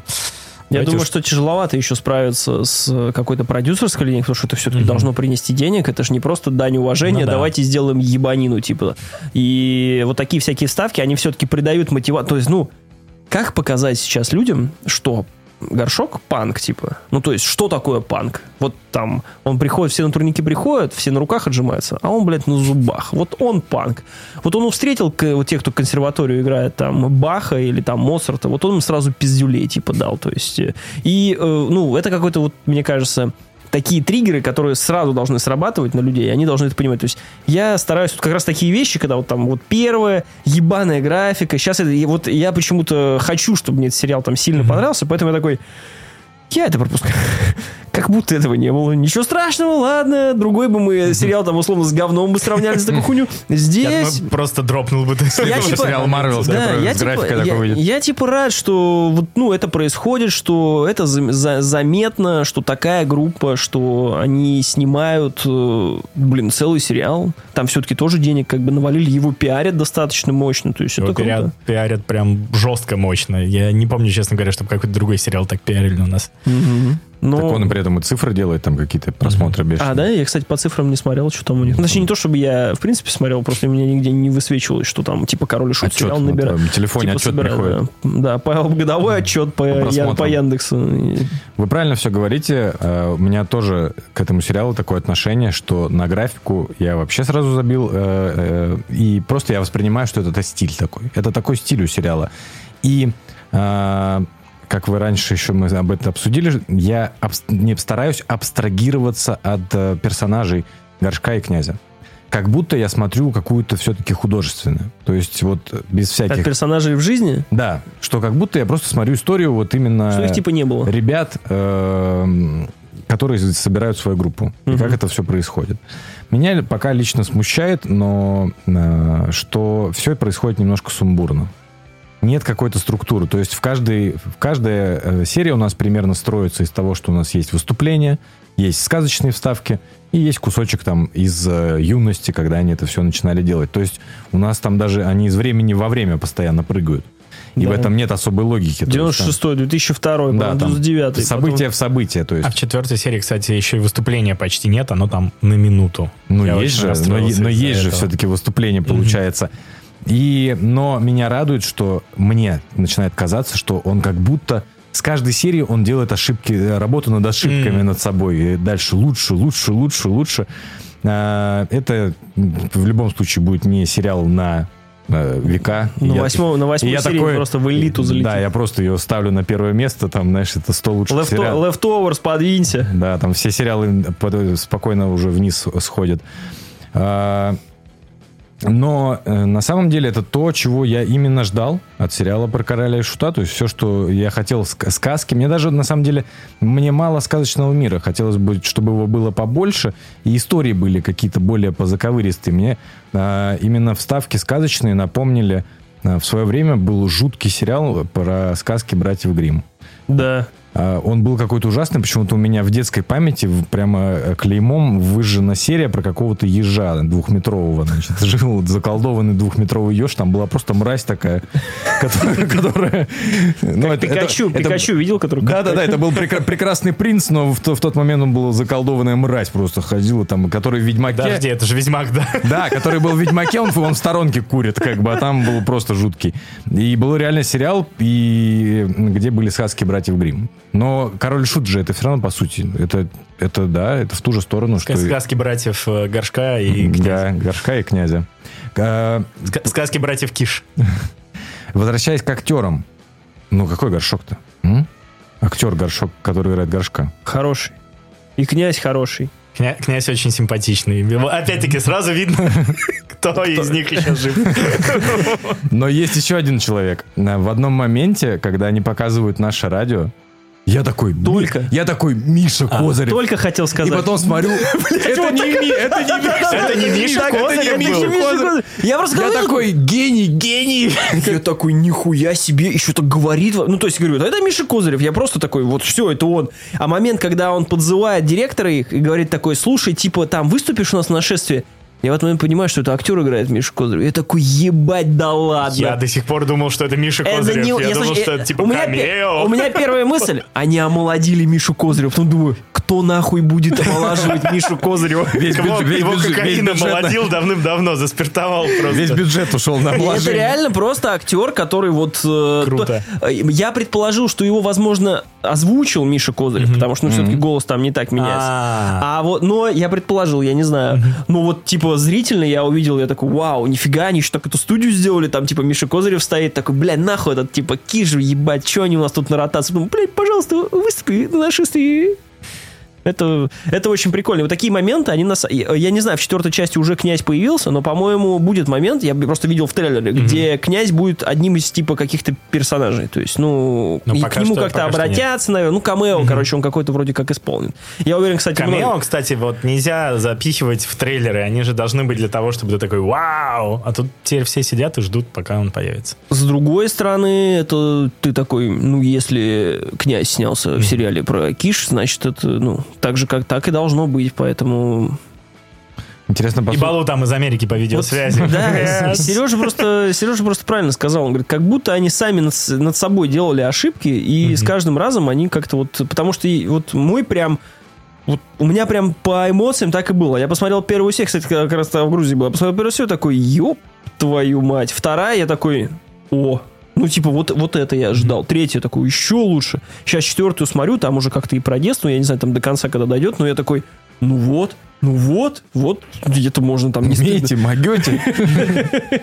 A: Я
C: Давайте
A: думаю, что тяжеловато еще справиться с какой-то продюсерской линией, потому что это все-таки должно принести денег. Это же не просто дань уважения,
C: Ну да.
A: давайте сделаем ебанину, типа. И вот такие всякие вставки, они все-таки придают мотивацию. То есть, ну, как показать сейчас людям, что горшок панк, типа. Ну, то есть, что такое панк? Вот там, он приходит, все на турники приходят, все на руках отжимаются, а он, блядь, на зубах. Вот он панк. Вот он встретил вот тех, кто консерваторию играет, там, Баха или там Моцарта, вот он им сразу пиздюлей, типа, дал. То есть, э, и, э, ну, это какой-то вот, мне кажется, такие триггеры, которые сразу должны срабатывать на людей, они должны это понимать. То есть я стараюсь вот как раз такие вещи, когда вот там вот первая ебаная графика, сейчас это, и вот я почему-то хочу, чтобы мне этот сериал там сильно понравился, поэтому я такой, я это пропускаю. Как будто этого не было. Ничего страшного, ладно. Другой бы мы сериал там условно с говном бы сравняли с такой хуйню.
C: Я
A: Здесь...
C: думаю, просто дропнул бы ты.
A: Я типа-
B: сериал Марвел
A: Да, я типа, я,
B: выйдет.
A: я типа рад, что вот, ну, это происходит, что это за- за- заметно, что такая группа, что они снимают, э, блин, целый сериал. Там все-таки тоже денег как бы навалили, его пиарят достаточно мощно. То есть
C: Его
A: это
C: пиарят,
A: круто.
C: пиарят прям жестко мощно. Я не помню, честно говоря, чтобы какой-то другой сериал так пиарили у нас.
A: Но...
B: Так он при этом и цифры делает, там какие-то просмотры бешеные.
A: А, да? Я, кстати, по цифрам не смотрел, что там у них. Ну, Точнее, не то, чтобы я, в принципе, смотрел, просто у меня нигде не высвечивалось, что там, типа, король и шут
B: Отчет
A: сериал
B: на
A: набирает.
B: твоем телефоне
A: Типа,
B: отчет
A: собирает,
B: приходит.
A: Да, да, по, годовой отчет по, я-
B: просмотрам.
A: по Яндексу.
B: Вы правильно все говорите. Э, У меня тоже к этому сериалу такое отношение, что на графику я вообще сразу забил. э, э, И просто я воспринимаю, что это, стиль такой. Это такой стиль у сериала. И как вы раньше еще мы об этом обсудили, я абс- не стараюсь абстрагироваться от э, персонажей Горшка и Князя. Как будто я смотрю какую-то все-таки художественную. То есть вот без всяких...
A: персонажей в жизни,
B: Да, что как будто я просто смотрю историю вот именно
A: что их типа не было.
B: ребят, эм, которые собирают свою группу. И
A: Мгм.
B: как это все происходит. Меня пока лично смущает, но э, что все происходит немножко сумбурно. Нет какой-то структуры. То есть в, каждой, в каждая э, серия у нас примерно строится из того, что у нас есть выступление, есть сказочные вставки и есть кусочек там из э, юности, когда они это все начинали делать. То есть у нас там даже они из времени во время постоянно прыгают. И
A: Да.
B: в этом нет особой логики. То есть там-
A: 96-й, 2002
B: да,
A: потом
B: там
A: 99
B: события в события, то есть.
C: А в четвертой серии, кстати, еще и выступления почти нет, оно там на минуту.
B: Ну,
C: Я
B: есть же, но, но есть же
C: этого.
B: все-таки выступление получается. И, но меня радует, что мне начинает казаться, что он как будто с каждой серии он делает ошибки, э, работу над ошибками
C: Мгм.
B: над собой. И дальше лучше, лучше, лучше, лучше. А, Это в любом случае будет не сериал на э, века.
A: На
B: Я-
A: восьмом- на
B: и
A: восьмой
B: я
A: серии
B: такой-
A: просто в элиту залетит.
B: Да, я просто ее ставлю на первое место, там, знаешь, это 100 лучших
A: Left-
B: сериалов.
A: Leftovers, подвинься.
B: Да, там все сериалы спокойно уже вниз сходят. А, Но э, на самом деле это то, чего я именно ждал от сериала про короля и шута. То есть все, что я хотел ска- сказки. Мне даже на самом деле мне мало сказочного мира. Хотелось бы, чтобы его было побольше. И истории были какие-то более позаковыристые. Мне а, именно вставки сказочные напомнили. а, В свое время был жуткий сериал про сказки братьев Гримм.
A: Да.
B: А, Он был какой-то ужасный, почему-то у меня в детской памяти прямо э, клеймом выжжена серия про какого-то ежа двухметрового. Значит, жил заколдованный двухметровый еж, там была просто мразь такая, которая... ну,
A: Пикачу, Пикачу видел, который...
B: Да-да-да, это был прекра- прекрасный принц, но в, то- в тот момент он был заколдованная мразь просто ходила там, который в Ведьмаке...
C: Подожди, это же Ведьмак, да?
B: Да, который был в Ведьмаке, он, он в сторонке курит, как бы, а там был просто жуткий. И был реально сериал, и где были сказки братьев Гримм. Но Король Шут же это все равно, по сути, это, это да, это в ту же сторону, что... и-
C: Сказки братьев э, Горшка и
B: Да,
C: Князя.
B: Горшка и Князя. А,
C: Ска- Сказки братьев Киш.
B: Возвращаясь к актерам. Ну, какой Горшок-то? М? Актер Горшок, который играет Горшка.
A: Хороший. И князь хороший.
C: Кня- Князь очень симпатичный. Опять-таки, сразу видно, кто из них еще жив.
B: Но есть еще один человек. В одном моменте, когда они показывают наше радио, я такой... «Ми-
A: Только?
B: Я такой, Миша Козырев.
A: Только хотел
B: И
A: сказать.
B: потом смотрю, это не Миша.
C: Это не Миша
B: это не Миша. Козырев.
A: Я просто
B: Я
A: говорю,
B: такой, гений, гений.
A: Я такой, нихуя себе, еще так говорит. Ну, то есть, говорю, это Миша Козырев. Я просто такой, вот все, это он. А момент, когда он подзывает директора их и говорит такой, слушай, типа, там выступишь у нас на нашествие? Я в этот момент понимаю, что это актер играет Миша Козырев. Я такой, ебать, да ладно.
C: Я до сих пор думал, что это Миша
A: Это
C: Козырев.
A: не-
C: Я
A: я
C: думал,
A: слушай,
C: что это типа
A: у меня,
C: камео.
A: у меня первая мысль, они омолодили Мишу Козырева. Потом думаю, кто нахуй будет омолаживать Мишу Козырева?
B: Весь
C: Его,
B: бюджет-
C: его
B: бюджет- весь
C: кокаин
B: бюджет на-
C: молодил давным-давно, заспиртовал просто.
B: Весь бюджет ушел на
A: И Это реально просто актер, который вот... э,
C: Круто.
A: то- э, я предположил, что его, возможно, озвучил Миша Козырев, потому что, ну, все-таки голос там не так меняется.
C: А,
A: А вот, но я предположил, я не знаю. Ну вот, типа, зрительно я увидел, я такой, вау, нифига, они еще так эту студию сделали, там, типа, Миша Козырев стоит, такой, бля, нахуй этот, типа, киш, ебать, что они у нас тут на ротации? Думаю, блядь, пожалуйста, выступи на нашествии. Это, это очень прикольно. Вот такие моменты, они нас... Я не знаю, в четвертой части уже князь появился, но, по-моему, будет момент, я просто видел в трейлере, где князь будет одним из, типа, каких-то персонажей. То есть, ну,
C: Ну,
A: и к нему как-то обратятся, наверное. Ну, камео, короче, он какой-то вроде как исполнен. Я уверен, кстати,
C: Камео,
A: много-
C: кстати, вот нельзя запихивать в трейлеры. Они же должны быть для того, чтобы ты такой «Вау!» А тут теперь все сидят и ждут, пока он появится.
A: С другой стороны, это ты такой, ну, если князь снялся в сериале про Киш, значит, это, ну, так же, как так и должно быть, поэтому...
B: Интересно
C: И
B: послушать.
C: Балу там из Америки по видеосвязи.
A: Да,
C: Yes.
A: Сережа просто, Сережа просто правильно сказал. Он говорит, как будто они сами над, над собой делали ошибки, и с каждым разом они как-то вот... Потому что и вот мой прям... Вот у меня прям по эмоциям так и было. Я посмотрел первую серию, кстати, как раз в Грузии была. Я посмотрел первую серию, такой, ёб твою мать. Вторая, я такой, о, ну, типа, вот, вот это я ждал. Третья, такой, еще лучше. Сейчас четвертую смотрю, там уже как-то и про детство, я не знаю, там до конца, когда дойдет, но я такой, ну вот, ну вот, вот, где-то можно там не.
B: Умеете, могете.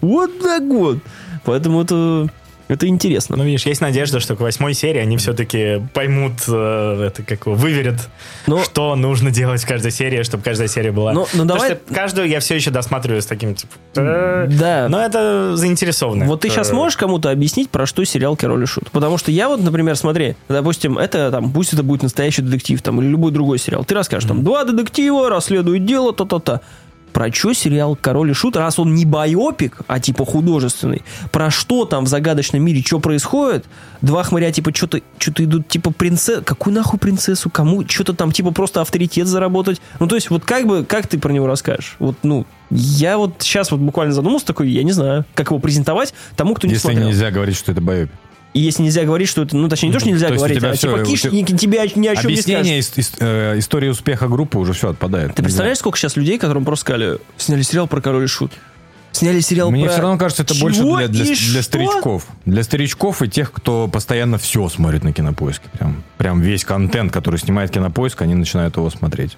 A: Вот так вот. Поэтому это, это интересно.
C: Ну, видишь, есть надежда, что к восьмой серии они все-таки поймут, э, это как его, выверят,
A: Но-
C: что нужно делать в каждой серии, чтобы каждая серия была.
A: Но
C: Потому
A: давай-
C: что каждую я все еще досматриваю с таким, типа... э,
A: Да.
C: Но это заинтересованно.
A: Вот ты сейчас можешь кому-то объяснить, про что сериал Король и Шут? Потому что я вот, например, смотри, допустим, это там, пусть это будет настоящий детектив там, или любой другой сериал. Ты расскажешь, там, два детектива расследуют дело, та-та-та. Про что сериал Король и Шут, раз он не байопик, а типа художественный, про что там в загадочном мире, что происходит, два хмыря типа что-то что идут, типа принцесса, какую нахуй принцессу, кому, что-то там типа просто авторитет заработать. Ну то есть вот как бы, как ты про него расскажешь? Вот, ну, я вот сейчас вот буквально задумался такой, я не знаю, как его презентовать тому, кто не
B: Если
A: смотрел.
B: нельзя говорить, что это боепик.
A: И если нельзя говорить, что это, ну, точнее, не то, что нельзя
B: То
A: говорить, а
B: всё,
A: типа
B: у
A: киш,
B: тебя-
A: ни- о чем не скажешь.
B: Объяснение э, истории успеха группы уже все отпадает.
A: Ты представляешь, сколько сейчас людей, которым просто сказали, сняли сериал про Король и Шут? Сняли сериал
B: Мне
A: про...
B: все равно кажется, это
A: Чего
B: больше для, для, для старичков. Для старичков и тех, кто постоянно все смотрит на кинопоиске. Прям, прям весь контент, который снимает кинопоиск, они начинают его смотреть.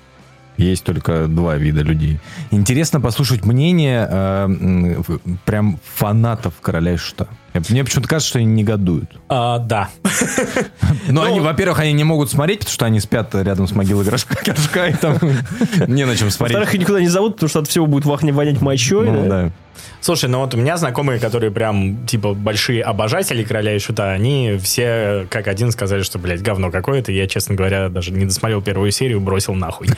B: Есть только два вида людей. Интересно послушать мнение э, прям фанатов короля и шута. Я- Мне почему-то кажется, что они негодуют.
C: А, да.
B: Но они, во-первых, они не могут смотреть, потому что они спят рядом с могилой горшка, горшка, и там не на чем смотреть.
A: Во-вторых, их никуда не зовут, потому что от всего будет вахне вонять мочой.
B: Ну,
A: да.
B: да.
C: Слушай, ну вот у меня знакомые, которые прям, типа, большие обожатели короля и шута, они все как один сказали, что, блядь, говно какое-то. Я, честно говоря, даже не досмотрел первую серию, бросил нахуй.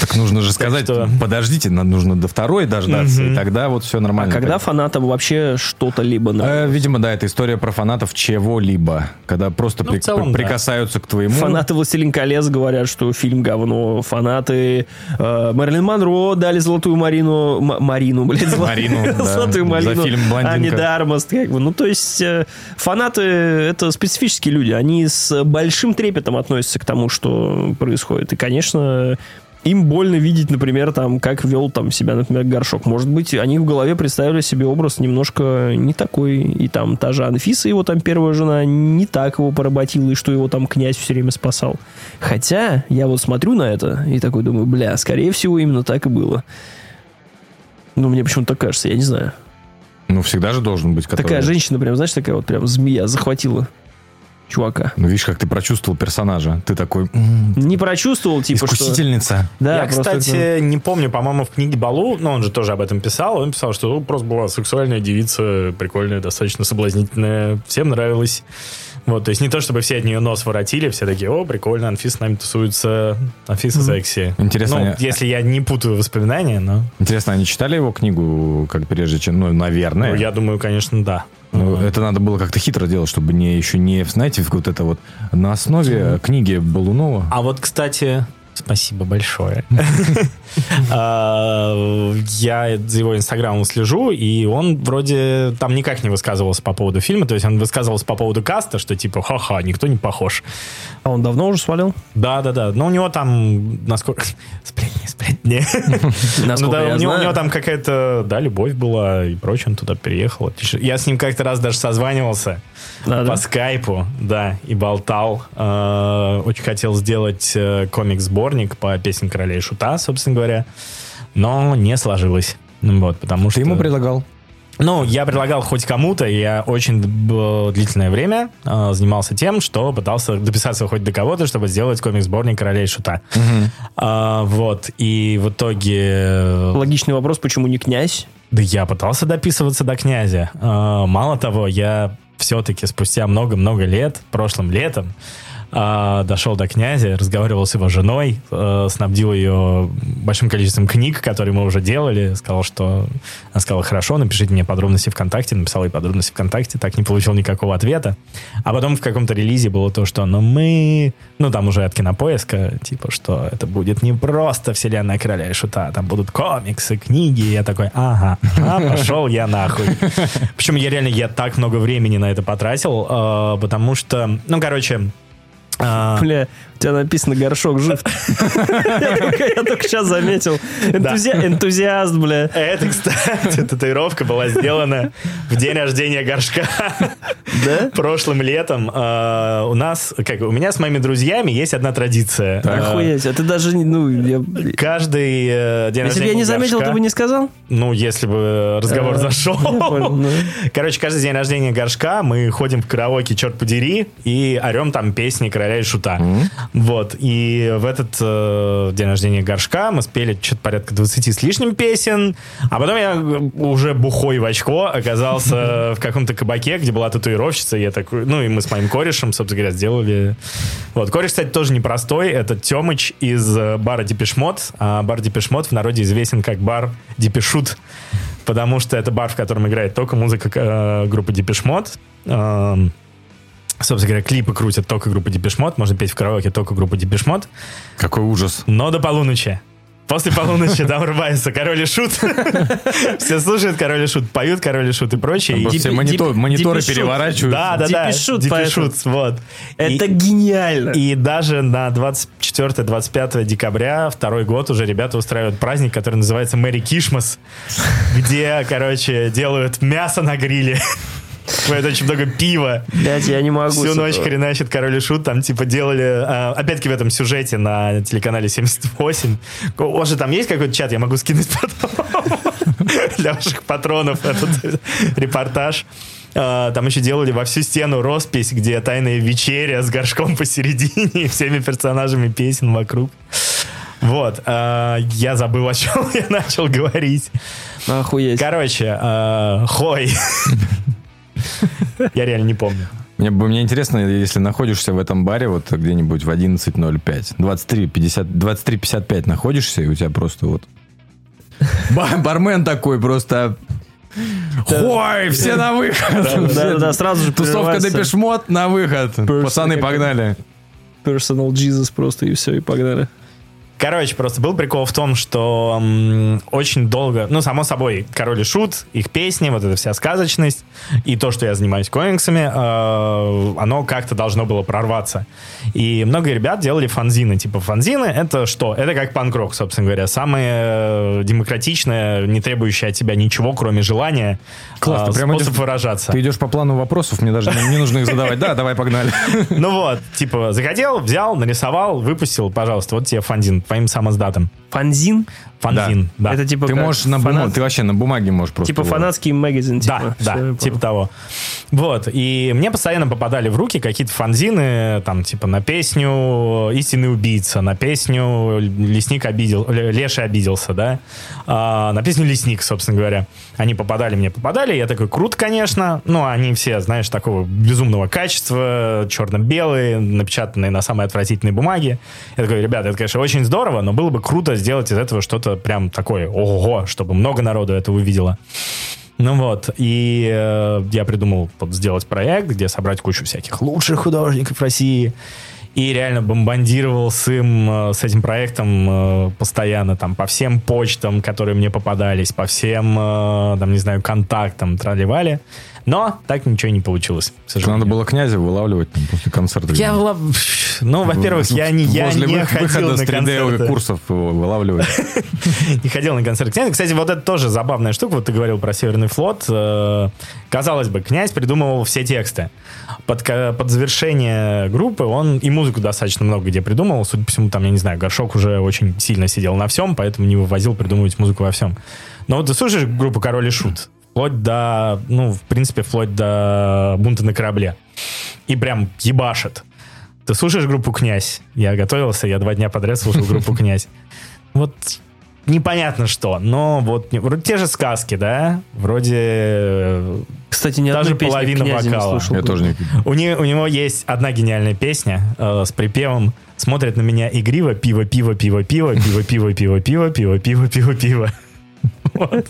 B: Так нужно же сказать,
C: что-
B: подождите, нам нужно до второй дождаться, и тогда вот все
A: А
B: нормально.
A: когда фанатам вообще что-то либо надо?
B: Э, Видимо, да, это история про фанатов чего-либо. Когда просто
C: Ну,
B: при-
C: целом,
B: при-
C: да.
B: прикасаются к твоему...
A: Фанаты «Властелин колец» говорят, что фильм говно. Фанаты э, Мэрилин Монро дали золотую Марину... М- Марину, блядь. золотую-
B: Марину, да.
A: Золотую
B: За
A: Марину.
B: фильм «Блондинка».
A: Ани Дармост. Как бы. Ну, то есть, э, фанаты — это специфические люди. Они с большим трепетом относятся к тому, что происходит. И, конечно, им больно видеть, например, там, как вел там себя, например, горшок. Может быть, они в голове представили себе образ немножко не такой. И там та же Анфиса, его там первая жена, не так его поработила, и что его там князь все время спасал. Хотя я вот смотрю на это и такой думаю, бля, скорее всего, именно так и было. Ну, мне почему-то так кажется, я не знаю.
B: Ну, всегда же должен быть который-
A: Такая женщина, прям, знаешь, такая вот прям змея захватила чувака.
B: Ну, видишь, как ты прочувствовал персонажа. Ты такой...
A: Не прочувствовал, типа, что...
B: Искусительница.
A: Да,
C: я, кстати,
A: это-
C: не помню, по-моему, в книге Балу, но он же тоже об этом писал, он писал, что ну, просто была сексуальная девица, прикольная, достаточно соблазнительная, всем нравилось. Вот, то есть не то, чтобы все от нее нос воротили, все такие, о, прикольно, Анфиса с нами тусуется, Анфиса секси.
B: Интересно,
C: Ну,
B: они-
C: если я не путаю воспоминания, но
B: Интересно, они читали его книгу, как прежде чем... Ну, наверное.
C: ну, я думаю, конечно, да.
B: Ну, Это надо было как-то хитро делать, чтобы не еще не, знаете, вот это вот на основе книги Балунова.
C: А вот, кстати, спасибо большое. А, Я за его инстаграмом слежу, и он вроде там никак не высказывался по поводу фильма, то есть он высказывался по поводу каста, что типа, ха-ха, никто не похож.
A: А он давно уже свалил?
C: Да-да-да, но у него там, насколько... Сплетни, сплетни. Ну у него там какая-то, да, любовь была и прочее, он туда переехал. Я с ним как-то раз даже созванивался
A: Да, да.
C: по скайпу, да, и болтал. Э, Очень хотел сделать э, комик-сборник по песням Короля и Шута, собственно говоря, но не сложилось. Ну Вот, потому что...
B: Ты ему предлагал?
C: Ну, я предлагал хоть кому-то, я очень длительное время э, занимался тем, что пытался дописаться хоть до кого-то, чтобы сделать комик-сборник Короля и Шута. А, вот, и в итоге... э,
A: Логичный вопрос, почему не князь?
C: Да я пытался дописываться до князя. А, Мало того, я все-таки спустя много-много лет, прошлым летом, А, дошел до князя, разговаривал с его женой, э, снабдил ее большим количеством книг, которые мы уже делали. Сказал, что... Она сказала, хорошо, напишите мне подробности ВКонтакте. Написал ей подробности ВКонтакте. Так не получил никакого ответа. А потом в каком-то релизе было то, что ну мы... Ну там уже от кинопоиска, типа, что это будет не просто вселенная короля и шута, там будут комиксы, книги. И я такой, ага, а пошел я нахуй. Причем я реально, я так много времени на это потратил, э, потому что, ну, короче, а,
A: Бля, у тебя написано горшок жив. Я только- сейчас заметил. Энтузиа- Энтузиаст, бля.
C: Это, кстати, татуировка была сделана в день рождения горшка.
A: Да?
C: Прошлым летом а, у нас, как у меня с моими друзьями есть одна традиция.
A: Охуеть, а ты даже, ну, я-
C: Каждый э, день
A: если бы
C: рождения
A: я не заметил, ты бы не сказал?
C: Ну, если бы разговор
A: А,
C: зашел.
A: ну.
C: Короче, каждый день рождения горшка мы ходим в караоке, черт подери, и орем там песни короля и шута. Вот. И в этот э, день рождения горшка мы спели что-то порядка 20 с лишним песен, а потом я уже бухой в очко оказался в каком-то кабаке, где была татуировщица, я такой, ну, и мы с моим корешем, собственно говоря, сделали... Вот. Кореш, кстати, тоже непростой, это Темыч из э, бара Депешмот, а бар Депешмот в народе известен как бар Депешут, потому что это бар, в котором играет только музыка э, группы Депешмот. Эм, собственно говоря, клипы крутят только группа Депешмот, можно петь в караоке только группа Депешмот,
B: Какой ужас.
C: но до полуночи. После полуночи там врубается Король и Шут. Все слушают Король и Шут, поют Король и Шут и прочее.
B: Все мониторы
A: дипишут.
B: переворачиваются.
C: Да, да, да.
A: Депешут,
C: Депешут, вот.
A: Это гениально.
C: и даже на 24-25 декабря второй год уже ребята устраивают праздник, который называется Мэри Кишмас, где, короче, делают мясо на гриле. Бывает очень много пива.
A: Блядь, я не могу.
C: Всю ночь
A: этого.
C: хреначит Король и Шут. Там, типа, делали... а, Опять-таки в этом сюжете на телеканале 78. У вас же там есть какой-то чат? Я могу скинуть потом. Для ваших патронов этот репортаж. А, Там еще делали во всю стену роспись, где тайная вечеря с горшком посередине и всеми персонажами песен вокруг. Вот. а, Я забыл, о чем я начал говорить.
A: Охуеть.
C: Короче, а, хой. Я реально не помню.
B: Мне, бы- мне интересно, если находишься в этом баре вот где-нибудь в 11.05, 23.50, 23.55 находишься, и у тебя просто вот... Ба- Бармен такой просто... Хой, все на выход!
A: Да, да, сразу же
B: Тусовка. Депешмот на выход. Пацаны, погнали.
A: Personal Jesus просто, и все, и погнали.
C: Короче, просто был прикол в том, что м, очень долго, ну, само собой, Король и Шут, их песни, вот эта вся сказочность, и то, что я занимаюсь комиксами, э, оно как-то должно было прорваться. И много ребят делали фанзины. Типа фанзины — это что? Это как панк-рок, собственно говоря. Самое э, демократичное, не требующее от тебя ничего, кроме желания,
B: Классно,
C: э,
B: прямо
C: способ
B: идешь-
C: выражаться.
B: Ты идешь по плану вопросов, мне даже не нужно их задавать. Да, давай, погнали.
C: Ну вот, типа, захотел, взял, нарисовал, выпусил, пожалуйста, вот тебе фанзин, твоим самоздатом.
A: Фанзин?
C: Фанзин, да.
A: Это типа
B: Ты можешь на
A: фанат-
B: бумаге, ты вообще на бумаге можешь просто...
A: Типа фанатский магазин.
C: Да,
A: типа.
C: да,
A: я
C: типа того. Вот, и мне постоянно попадали в руки какие-то фанзины, там, типа, на песню «Истинный убийца», на песню «Лесник обидел», Ле- «Леша обиделся», да, А, на песню «Лесник», собственно говоря. Они попадали, мне попадали, я такой, круто, конечно, ну, они все, знаешь, такого безумного качества, черно-белые, напечатанные на самой отвратительной бумаге. Я такой, ребята, это, конечно, очень здорово, но было бы круто сделать из этого что-то прям такое, ого, чтобы много народу это увидело. Ну вот, и э, я придумал вот сделать проект, где собрать кучу всяких лучших художников России. И реально бомбандировал с, им, э, с этим проектом э, постоянно там по всем почтам, которые мне попадались, по всем, э, там, не знаю, контактам, тролливали. Но так ничего не получилось, к сожалению.
B: Надо было князя вылавливать там, после концерта.
C: Я была... Ну, во-первых, я не, я
B: Возле
C: не ходил на
B: с 3D
C: концерты.
B: курсов вылавливать.
C: не ходил на концерт князя. Кстати, вот это тоже забавная штука. Вот ты говорил про Северный флот. Э, Казалось бы, князь придумывал все тексты. Под, под завершение группы он и музыку достаточно много где придумывал. Судя по всему, там, я не знаю, Горшок уже очень сильно сидел на всем, поэтому не вывозил придумывать музыку во всем. Но вот ты слушаешь группу Король и Шут. Вплоть до, ну, в принципе, вплоть до бунта на корабле. И прям ебашит. Ты слушаешь группу «Князь»? Я готовился, я два дня подряд слушал группу «Князь». Вот непонятно что, но вот вроде те же сказки, да? Вроде... э,
A: Кстати, ни
C: Даже половина
A: «Князя» не
C: вокала.
A: слушал.
B: Я тоже не...
C: У, не- у него есть одна гениальная песня э, с припевом «Смотрят на меня игриво, пиво, пиво, пиво, пиво, пиво, пиво, пиво, пиво, пиво, пиво, пиво, пиво». Вот.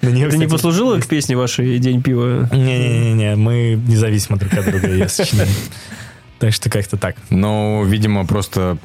A: Это не послужило к песне вашей «День пива»?
C: Не-не-не, мы независимо друг от друга ее сочиняем. Так что как-то так.
B: Но, видимо, просто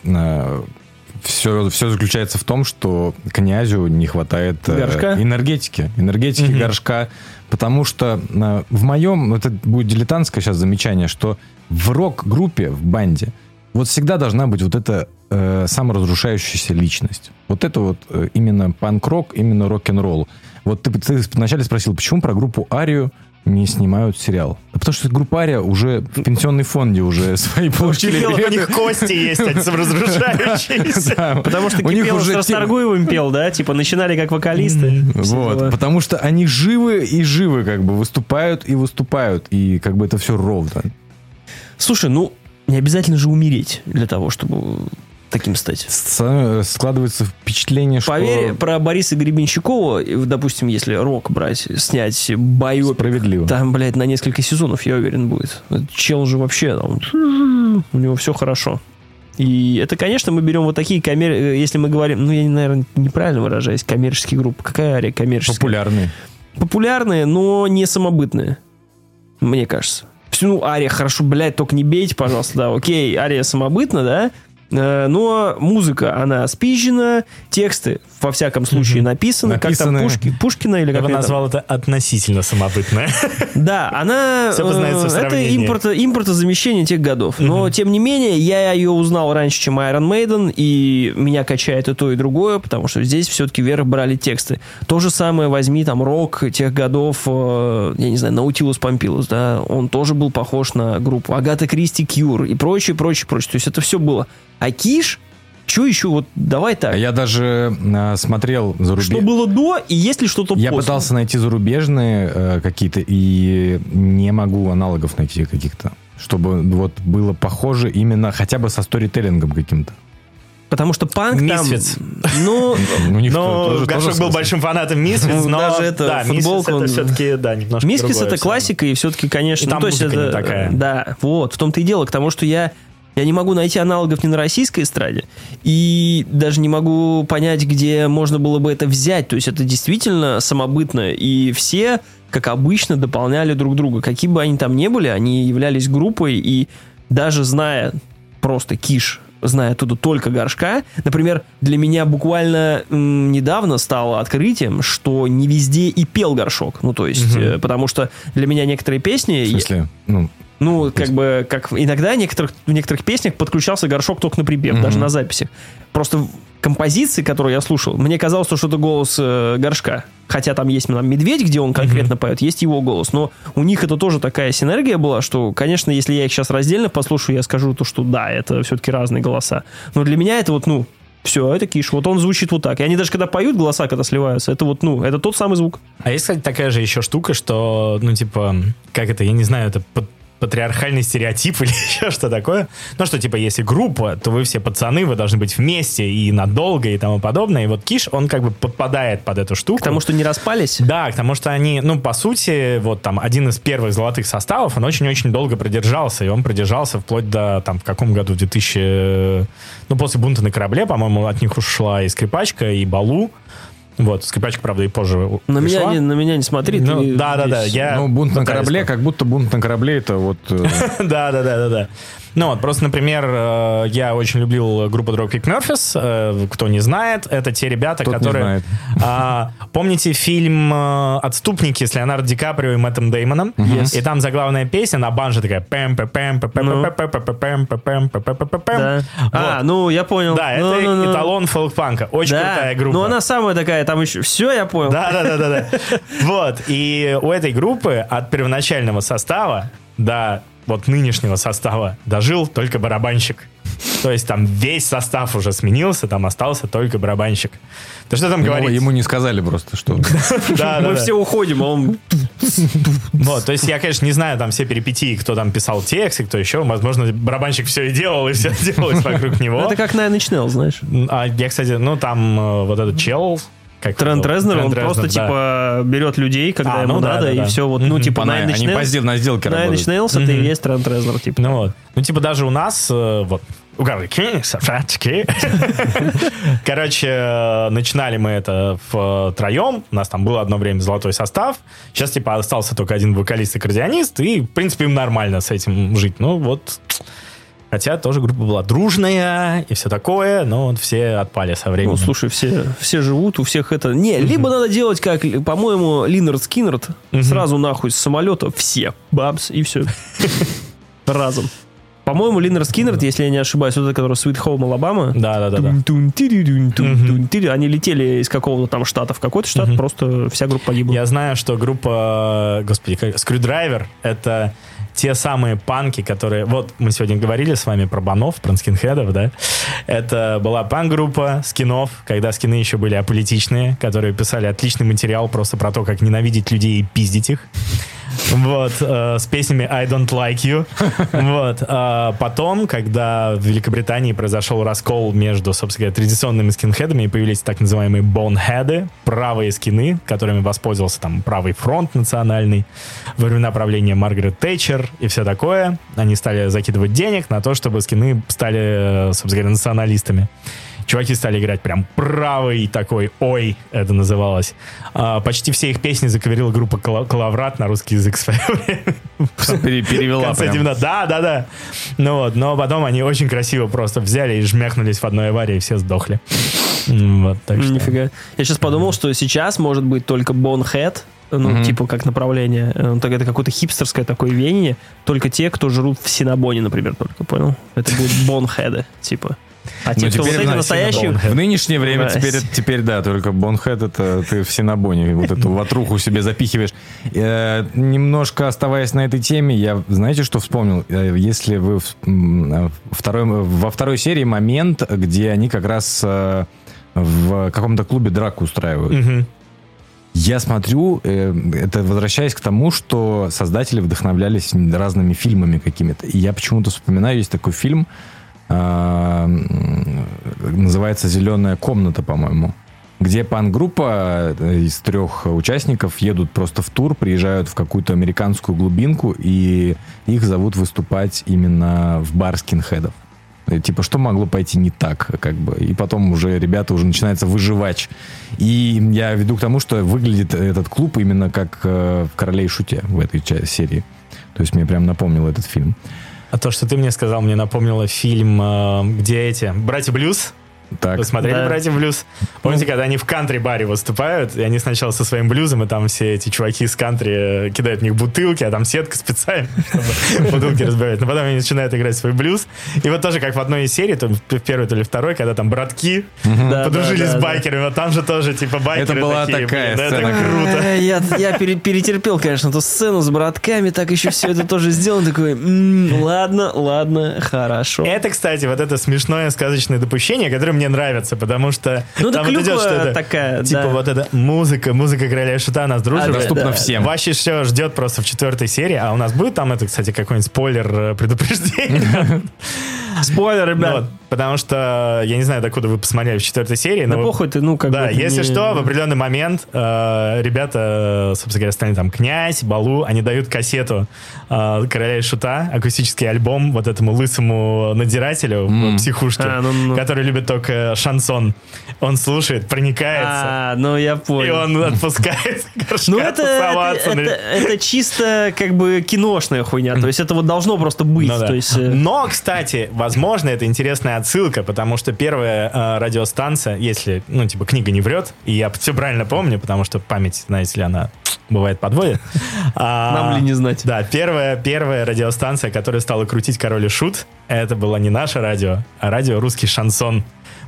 B: все, все заключается в том, что князю не хватает э,
A: Горшка?
B: энергетики. Энергетики
C: Мгм.
B: горшка. Потому что э, в моем, это будет дилетантское сейчас замечание, что в рок-группе, в банде, вот всегда должна быть вот эта э, саморазрушающаяся личность. Вот это вот э, именно панк-рок, именно рок-н-ролл. Вот ты, ты вначале спросил, почему про группу Арию не снимают сериал? Да потому что группа Ария уже в пенсионной фонде уже свои получили.
C: У них кости есть, они саморазрушающиеся.
A: Потому что Кипелов с Расторгуевым пел, да? Типа начинали как вокалисты.
B: Вот, потому что они живы и живы, как бы выступают и выступают, и как бы это все ровно.
A: Слушай, ну, не обязательно же умереть для того, чтобы таким стать.
B: С- Складывается впечатление, что
A: Поверь, про Бориса Гребенщикова, допустим, если рок брать, снять байопик,
B: справедливо.
A: там, блядь, на несколько сезонов, я уверен, будет. Чел же вообще, там, у него все хорошо. И это, конечно, мы берем вот такие коммер... э, Если мы говорим, ну, я, наверное, неправильно выражаюсь, коммерческие группы. Какая ария коммерческая?
B: Популярный.
A: Популярные, но не самобытные. Мне кажется. Ну, Ария, хорошо, блядь, только не бейте, пожалуйста, да, окей, Ария самобытна, да, но музыка, она спизжена, тексты, во всяком случае,
C: Мгм.
A: написаны, как
B: Написаны.
A: там Пушки, Пушкина или
C: Я
A: как
C: бы
A: это?
C: назвал это относительно самобытное.
A: Да, она...
C: Всё познается в
A: э, это
C: сравнении.
A: импорта, импортозамещение тех годов. Но, тем не менее, я ее узнал раньше, чем Iron Maiden, и меня качает и то, и другое, потому что здесь все-таки вверх брали тексты. То же самое возьми там рок тех годов, э, я не знаю, Наутилус Помпилус, да, он тоже был похож на группу Агата Кристи Кьюр и прочее, прочее, прочее. То есть это все было. А Киш, что еще? Вот давай так.
B: Я даже э, смотрел зарубеж...
A: Что было до и есть ли что-то
B: Я
A: после?
B: пытался найти зарубежные э, какие-то и не могу аналогов найти каких-то, чтобы вот было похоже именно хотя бы со сторителлингом каким-то.
A: Потому что панк
C: Misfits.
A: там... Ну,
B: У них
C: Но
B: тоже- тоже
C: Горшок был большим фанатом Misfits,
A: Ну,
C: но
A: даже это,
C: да,
A: он-
C: это все-таки, да, немножко
A: Мискис
C: другое
A: это классика, и все-таки, конечно,
C: И там
A: ну, то есть
C: музыка
A: это
C: такая.
A: Да, вот, в том-то и дело, к тому, что я я не могу найти аналогов ни на российской эстраде, и даже не могу понять, где можно было бы это взять. То есть это действительно самобытно, и все, как обычно, дополняли друг друга. Какие бы они там ни были, они являлись группой, и даже зная просто киш, зная оттуда только горшка. Например, для меня буквально м, недавно стало открытием, что не везде и пел горшок. Ну, то есть,
C: Мгм.
A: э, потому что для меня некоторые песни...
B: В смысле? Ну,
A: Ну, как бы, как иногда некоторых, в некоторых песнях подключался горшок только на припев,
B: Мгм.
A: даже на записях. Просто в композиции, которую я слушал, мне казалось, что это голос э, горшка. Хотя там есть там, медведь, где он конкретно поет, есть его голос. Но у них это тоже такая синергия была, что, конечно, если я их сейчас раздельно послушаю, я скажу то, что да, это все-таки разные голоса. Но для меня это вот, ну, все, это киш. Вот он звучит вот так. И они даже когда поют, голоса когда сливаются, это вот, ну, это тот самый звук.
C: А есть, кстати, такая же еще штука, что, ну, типа, как это, я не знаю, это пат- патриархальный стереотип или еще что такое. Ну, что, типа, если группа, то вы все пацаны, вы должны быть вместе и надолго и тому подобное. И вот Киш, он как бы подпадает под эту штуку.
A: Потому что не распались.
C: Да, потому что они, ну, по сути, вот там один из первых золотых составов, он очень-очень долго продержался, и он продержался вплоть до, там, в каком году, 2000... Ну, после бунта на корабле, по-моему, от них ушла и скрипачка, и Балу. Вот, скрипачка, правда, и позже
A: На меня,
C: пришла.
A: не, на меня не смотри.
C: Ну,
A: ты
C: да-да-да,
A: здесь-
C: я-
B: ну, бунт на корабле, как будто бунт на корабле это вот... э,
C: Да, да, да, да, да. Ну вот, просто, например, э, я очень любил группу Dropkick Murphys. Э, Кто не знает, это те ребята,
B: Тот не
C: которые...
B: знает.
C: А, помните фильм э, «Отступники» с Леонардо Ди Каприо и Мэттом Деймоном? И там заглавная песня на банже такая пэм пэм пэм пэм пэм
A: Ну.
C: пэм пэм пэм пэм пэм.
A: А, ну, я понял.
C: Да,
A: Ну,
C: это
A: ну, ну.
C: эталон фолк-панка. Очень крутая группа.
A: Ну, она самая такая, там еще... Все, я понял.
C: Да, да, да, да, да. Вот. И у этой группы от первоначального состава до вот нынешнего состава дожил только барабанщик. То есть там весь состав уже сменился, там остался только барабанщик. То что там
B: Ему,
C: говорить?
B: ему не сказали просто, что...
A: Мы все уходим, а он...
C: Вот, то есть я, конечно, не знаю там все перипетии, кто там писал текст и кто еще. Возможно, барабанщик все и делал, и все делалось вокруг него.
A: Это как Nine Inch Nails, знаешь.
C: А я, кстати, ну там э, вот этот чел, Как
A: Трент
C: его?
A: Резнер, он просто,
C: да.
A: типа, берет людей, когда
C: А,
A: ему
C: ну да,
A: надо,
C: да,
A: и
C: да.
A: все. Вот, ну,
C: Мгм.
A: типа, Nine Inch
B: они по сдел- на сделке
A: Nine Inch
B: работают.
A: Nails это и есть Трент Резнер, типа.
C: Ну вот. Ну, типа, даже у нас, э, вот, у Гарри Кингса, фратики. Короче, э, начинали мы это втроем. У нас там было одно время золотой состав. Сейчас, типа, остался только один вокалист и кардионист. И, в принципе, им нормально с этим жить. Ну, вот... Хотя тоже группа была дружная и все такое, но вот все отпали со временем.
A: Ну, слушай, все, все живут, у всех это... Не, либо надо делать, как, по-моему, Lynyrd Skynyrd, сразу нахуй с самолета все, бабс, и все. Разом. По-моему, Lynyrd Skynyrd, если я не ошибаюсь, вот это, который Sweet Home Alabama,
C: Да-да-да.
A: Тун-тун-тири-дун-тун-тун-тири. Они летели из какого-то там штата в какой-то штат, просто вся группа погибла.
C: Я знаю, что группа, господи, как, Screwdriver — это те самые панки, которые... Вот мы сегодня говорили с вами про банов, про скинхедов, да? Это была панк-группа скинов, когда скины еще были аполитичные, которые писали отличный материал просто про то, как ненавидеть людей и пиздить их. Вот, э, с песнями I Don't Like You. Вот. а потом, когда в Великобритании произошел раскол между, собственно говоря, традиционными скинхедами, и появились так называемые бонхеды, правые скины, которыми воспользовался там правый фронт национальный во времена правления Маргарет Тэтчер и все такое. Они стали закидывать денег на то, чтобы скины стали, э, собственно говоря, националистами. Чуваки стали играть прям правый такой, ой, это называлось. А, почти все их песни заковерила группа Калаврат на русский язык в свое время.
B: Перевела прям.
C: 90 Да, да, да. Ну вот, но потом они очень красиво просто взяли и жмякнулись в одной аварии, и все сдохли. Вот, так что...
A: Нифига. Я сейчас подумал, что сейчас может быть только Bonehead, ну,
B: Мгм.
A: типа, как направление. Э, Так это какое-то хипстерское такое веяние. Только те, кто жрут в Синабоне, например, только, понял? Это будут Бонхеды, типа. А те,
B: Ну,
A: кто вот
B: теперь,
A: эти настоящие...
B: В нынешнее время
A: Да.
B: теперь, теперь да, только Бонхед это ты в Синабоне вот эту ватруху себе запихиваешь. Э, немножко оставаясь на этой теме, я знаете, что вспомнил? Э, Если вы в- второй, во второй серии момент, где они как раз э, в каком-то клубе драку устраивают.
C: Мгм.
B: Я смотрю, э, это возвращаясь к тому, что создатели вдохновлялись разными фильмами какими-то. И я почему-то вспоминаю, есть такой фильм, называется «Зеленая комната», по-моему, где пан-группа э, из трех участников едут просто в тур, приезжают в какую-то американскую глубинку, и их зовут выступать именно в бар скинхедов. Э, Типа, что могло пойти не так, как бы. И потом уже ребята уже начинается выживач. И я веду к тому, что выглядит этот клуб именно как э, в «Короле шуте» в этой серии. То есть мне прям напомнил этот фильм.
C: А то, что ты мне сказал, мне напомнило фильм, э, где эти «Братья Блюз».
B: Так,
C: Вы смотрели
A: Да.
C: «Братья Блюз»? Помните, когда они в кантри-баре выступают, и они сначала со своим блюзом, и там все эти чуваки из кантри э, кидают в них бутылки, а там сетка специально, чтобы бутылки разбивать. Но потом они начинают играть свой блюз. И вот тоже, как в одной из серий, то в первой, то ли второй, когда там братки подружились с байкерами, вот там же тоже, типа, байкеры
B: Это была такая сцена.
C: Это круто.
A: Э, Я, я пере- перетерпел, конечно, эту сцену с братками, так еще все это тоже сделано. Такой, «М, ладно, ладно, хорошо.
C: Это, кстати, вот это смешное сказочное допущение, которое мне нравится, потому что
A: Ну,
C: там вот идет,
A: клюква
C: что это
A: такая,
C: типа
A: да.
C: вот эта музыка, музыка короля шута нас дружит.
A: А, да,
B: Доступно
A: да.
B: всем.
C: Вообще все ждет просто в четвертой серии, а у нас будет там это, кстати, какой-нибудь спойлер э, предупреждение.
A: Спойлер, ребят.
C: Вот, Потому что я не знаю, докуда вы посмотрели в четвертой серии,
A: Да
C: но
A: похуй ты, ну, как
C: да,
A: бы
C: если
A: не-
C: что, в определенный момент э, ребята, собственно говоря, стали там князь, Балу, они дают кассету э, короля и шута, акустический альбом вот этому лысому в
B: М.
C: психушке,
A: А, ну, ну.
C: который любит только шансон. Он слушает, проникается.
A: А, ну я
C: И
A: понял.
C: он отпускает
A: Ну, это, это, это- это чисто как бы киношная хуйня. То есть это вот должно просто быть.
C: Ну да.
A: То есть, э,
C: Но, кстати, возможно, это интересная отсылка, потому что первая э, радиостанция, если, ну, типа, книга не врет, и я все правильно помню, потому что память, знаете ли, она бывает подводит. А,
A: Нам ли не знать?
C: Да, первая, первая радиостанция, которая стала крутить Король и Шут, это было не наше радио, а радио «Русский шансон».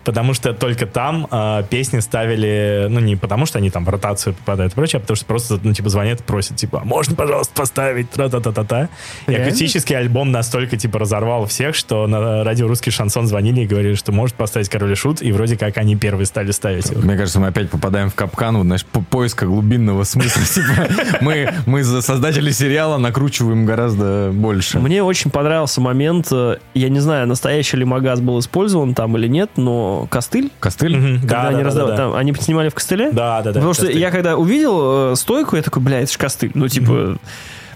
C: Потому что только там э, песни ставили, ну, не потому что они там в ротацию попадают и прочее, а потому что просто, ну, типа, звонят, просят, типа, «А можно, пожалуйста, поставить тра-та-та-та-та. И акустический альбом настолько, типа, разорвал всех, что на радио «Русский шансон» звонили и говорили, что может поставить Король и Шут, и вроде как они первые стали ставить его.
B: Мне кажется, мы опять попадаем в капкан, вот, знаешь, по поиска глубинного смысла. Типа, мы, мы за создатели сериала накручиваем гораздо больше.
A: Мне очень понравился момент, э, я не знаю, настоящий ли магаз был использован там или нет, но кино «Костыль»,
B: Костыль?
C: Мгм.
A: когда
C: Да,
A: они
C: да, да,
A: раздавали,
C: да,
A: там, они снимали в «Костыле»?
C: Да, да, да.
A: Потому что
C: «Костыль».
A: я когда увидел э, стойку, я такой, бля, это же «Костыль». Ну, типа...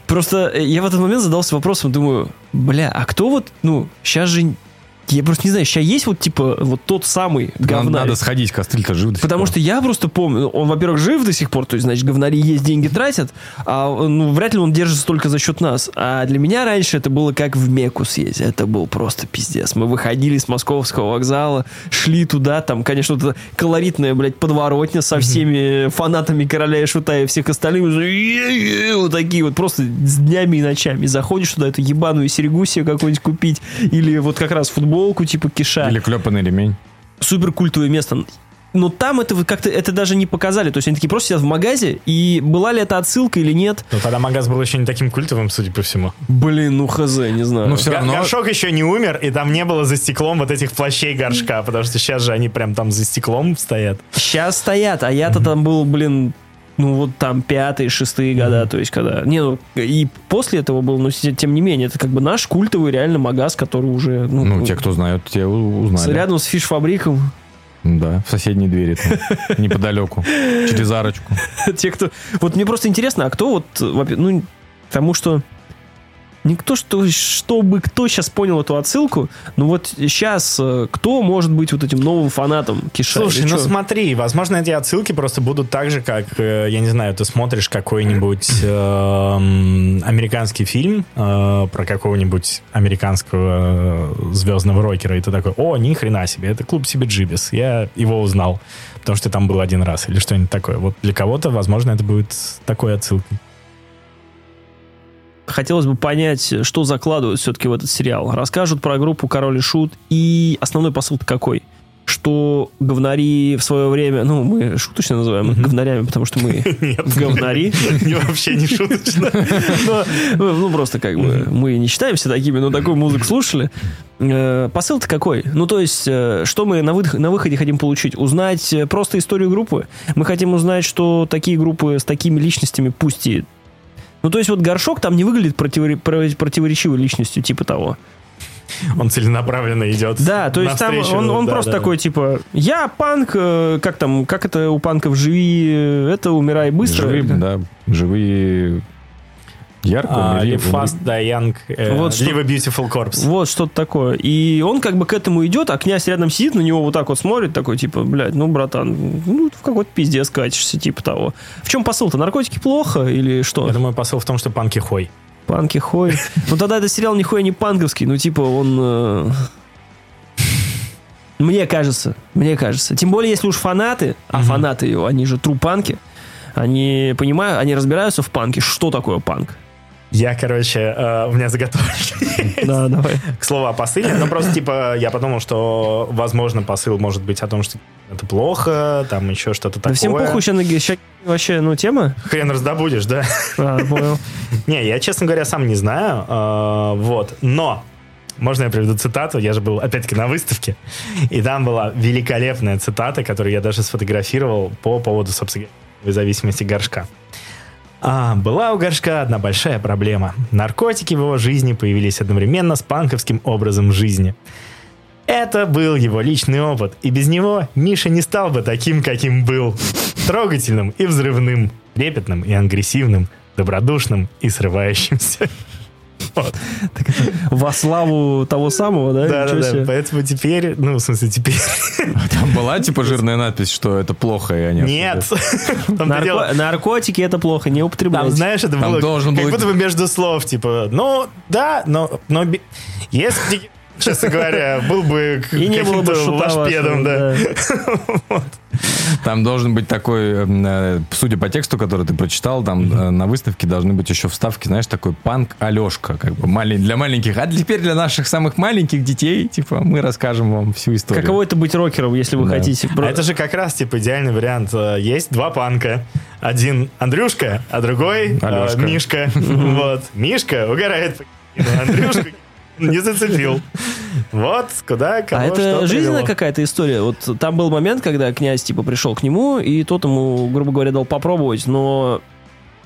A: Просто я в этот момент задался вопросом, думаю, бля, а кто вот, ну, сейчас же... Я просто не знаю, сейчас есть вот, типа, вот тот самый говнарь?
B: надо сходить, Костыль-то жив до сих
A: Потому
B: пор.
A: что я просто помню, он, во-первых, жив до сих пор, то есть, значит, говнари есть, деньги тратят, а ну, вряд ли он держится только за счет нас. А для меня раньше это было как в Мекку съездить. Это был просто пиздец. Мы выходили с московского вокзала, шли туда, там, конечно, вот эта колоритная, блядь, подворотня со всеми фанатами Короля и Шута и всех остальных, вот такие вот, просто с днями и ночами. Заходишь туда, эту ебаную серегу себе какую-нибудь купить, или вот как раз футболку, типа киша
B: Или клепанный ремень.
A: супер культовое место. Но там это как-то это даже не показали. То есть они такие просто сидят в магазе, и была ли это отсылка или нет?
C: Ну, тогда магаз был еще не таким культовым, судя по всему.
A: Блин, ну хз, не знаю.
B: Ну, все
C: Гор-
B: равно...
C: Горшок еще не умер, и там не было за стеклом вот этих плащей горшка, потому что сейчас же они прям там за стеклом стоят.
A: Сейчас стоят, а я-то там был, блин, ну вот там пятые, шестые года, то есть когда... Не, ну и после этого был, но те- тем не менее, это как бы наш культовый реально магаз, который уже... Ну,
B: Ну, те, кто знают, те узнали.
A: рядом с фиш-фабриком.
B: Да, в соседней двери, там, неподалеку, через арочку.
A: те, кто... Вот мне просто интересно, а кто вот... во- Ну, потому что... Никто, что, чтобы кто сейчас понял эту отсылку, ну вот сейчас кто может быть вот этим новым фанатом Киша?
C: Слушай, ну смотри, возможно, эти отсылки просто будут так же, как, э, я не знаю, ты смотришь какой-нибудь эм, американский фильм э, про какого-нибудь американского э, звездного рокера, и ты такой, о, ни хрена себе, это клуб себе Джибис, я его узнал, потому что там был один раз, или что-нибудь такое. Вот для кого-то, возможно, это будет такой отсылкой.
A: Хотелось бы понять, что закладывают все-таки в этот сериал. Расскажут про группу Король и Шут, и основной посыл-то какой? Что говнари в свое время, ну, мы шуточно называем их говнарями, потому что мы
C: Нет,
A: говнари.
C: не вообще не шуточно.
A: Но, ну, ну, просто как бы мы не считаемся такими, но такую музыку слушали. Э, Посыл-то какой? Ну, то есть, э, что мы на, выд- на выходе хотим получить? Узнать э, просто историю группы? Мы хотим узнать, что такие группы с такими личностями, пусть и... Ну, то есть, вот Горшок там не выглядит противори- про- противоречивой личностью, типа того.
C: Он целенаправленно идет.
A: Да, то есть там он, он
C: да,
A: просто
C: да.
A: такой, типа, я панк, э, как там, как это у панков, живи, э, это умирай быстро.
B: Живые, да, живые... Ярко,
C: А,
B: умери,
C: Live
B: умри.
C: Fast, Die Young, э,
A: Вот что-
C: Live a Beautiful Corpse.
A: Вот что-то такое. И он как бы к этому идет, а князь рядом сидит, на него вот так вот смотрит, такой, типа, блядь, ну, братан, ну, в какой-то пиздец катишься, типа того. В чем посыл-то? Наркотики плохо или что?
C: Я думаю, посыл в том, что панки хой.
A: Панки хой. Ну, тогда этот сериал нихуя не панковский, ну, типа, он... э, Мне кажется, мне кажется. Тем более, если уж фанаты, а фанаты его, они же тру-панки, они понимают, они разбираются в панке, что такое панк.
C: Я, короче, э, у меня заготовочка.
A: Да, давай.
C: К слову о посыле. Ну, просто, типа, я подумал, что, возможно, посыл может быть о том, что это плохо, там еще что-то
A: Да
C: такое.
A: всем похуй, сейчас вообще, ну, тема.
C: Хрен раздобудешь, да?
A: А, понял.
C: Не, я, честно говоря, сам не знаю. э, Вот. Но можно я приведу цитату? Я же был, опять-таки, на выставке. И там была великолепная цитата, которую я даже сфотографировал по поводу, собственно, зависимости горшка. А, была у горшка одна большая проблема. Наркотики в его жизни появились одновременно с панковским образом жизни. Это был его личный опыт, и без него Миша не стал бы таким, каким был. Трогательным и взрывным, трепетным и агрессивным, добродушным и срывающимся.
A: Во славу того самого, да?
C: Да, да. Поэтому теперь, ну, в смысле, теперь...
B: Там была, типа, жирная надпись, что это плохо, и они...
C: Нет. Там
A: Наркотики это плохо, не
C: Там,
A: употребляйте.
C: знаешь, это
B: Там
C: было как будто бы между слов, типа, ну, да, но, если, честно говоря, был бы
A: И не было бы
C: каким-то лошпедом, да.
B: Там должен быть такой, э, судя по тексту, который ты прочитал, там э, на выставке должны быть еще вставки, знаешь, такой панк Алешка, как бы для маленьких. А теперь для наших самых маленьких детей, типа, мы расскажем вам всю историю.
A: Каково это быть рокером, если вы хотите?
C: А это же как раз, типа, идеальный вариант. Э, Есть два панка. Один Андрюшка, а другой. Мишка. Вот. Мишка угорает Андрюшку не зацепил. Вот куда кого
A: А это жизненная какая-то история. Вот там был момент, когда князь типа пришел к нему, и тот ему, грубо говоря, дал попробовать, но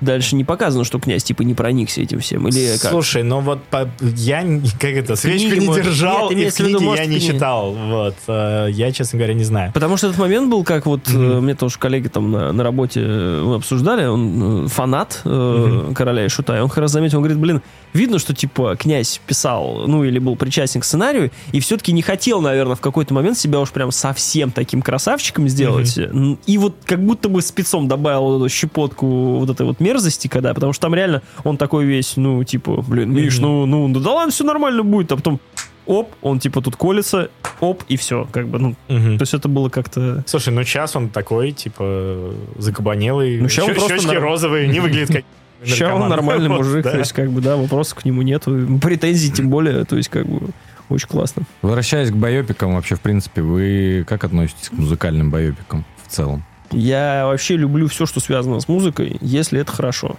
A: Дальше не показано, что князь типа не проникся этим всем. Или как?
C: Слушай, ну вот по- я как это, свечку
A: книге,
C: не
A: может,
C: держал,
A: нет,
C: и в
A: виду, может,
C: я не
A: в книге.
C: читал. Вот. э, Я, честно говоря, не знаю.
A: Потому что этот момент был, как вот
C: Мгм.
A: э, мне тоже коллеги там на, на работе э, обсуждали, он э, фанат э, короля и шута, и он как раз заметил, он говорит, блин, видно, что типа князь писал, ну или был причастен к сценарию, и все-таки не хотел, наверное, в какой-то момент себя уж прям совсем таким красавчиком сделать. М, И вот как будто бы спецом добавил вот эту щепотку вот этой вот мерзости, когда, потому что там реально он такой весь, ну, типа, блин, Миш, ну, ну, да ладно, все нормально будет, а потом оп, он типа тут колется, оп, и все, как бы, ну,
C: Мгм.
A: то есть это было как-то...
C: Слушай, ну сейчас он такой, типа, закабанелый.
A: Ну, ща он
C: щё-
A: просто
C: щечки
A: нар-
C: розовые, не выглядит как
A: Сейчас он нормальный мужик,
C: да.
A: то есть как бы, да, вопросов к нему нету, претензий тем более, то есть как бы очень классно.
B: Возвращаясь к байопикам, вообще, в принципе, вы как относитесь к музыкальным байопикам в целом?
A: Я вообще люблю все, что связано с музыкой, если это хорошо.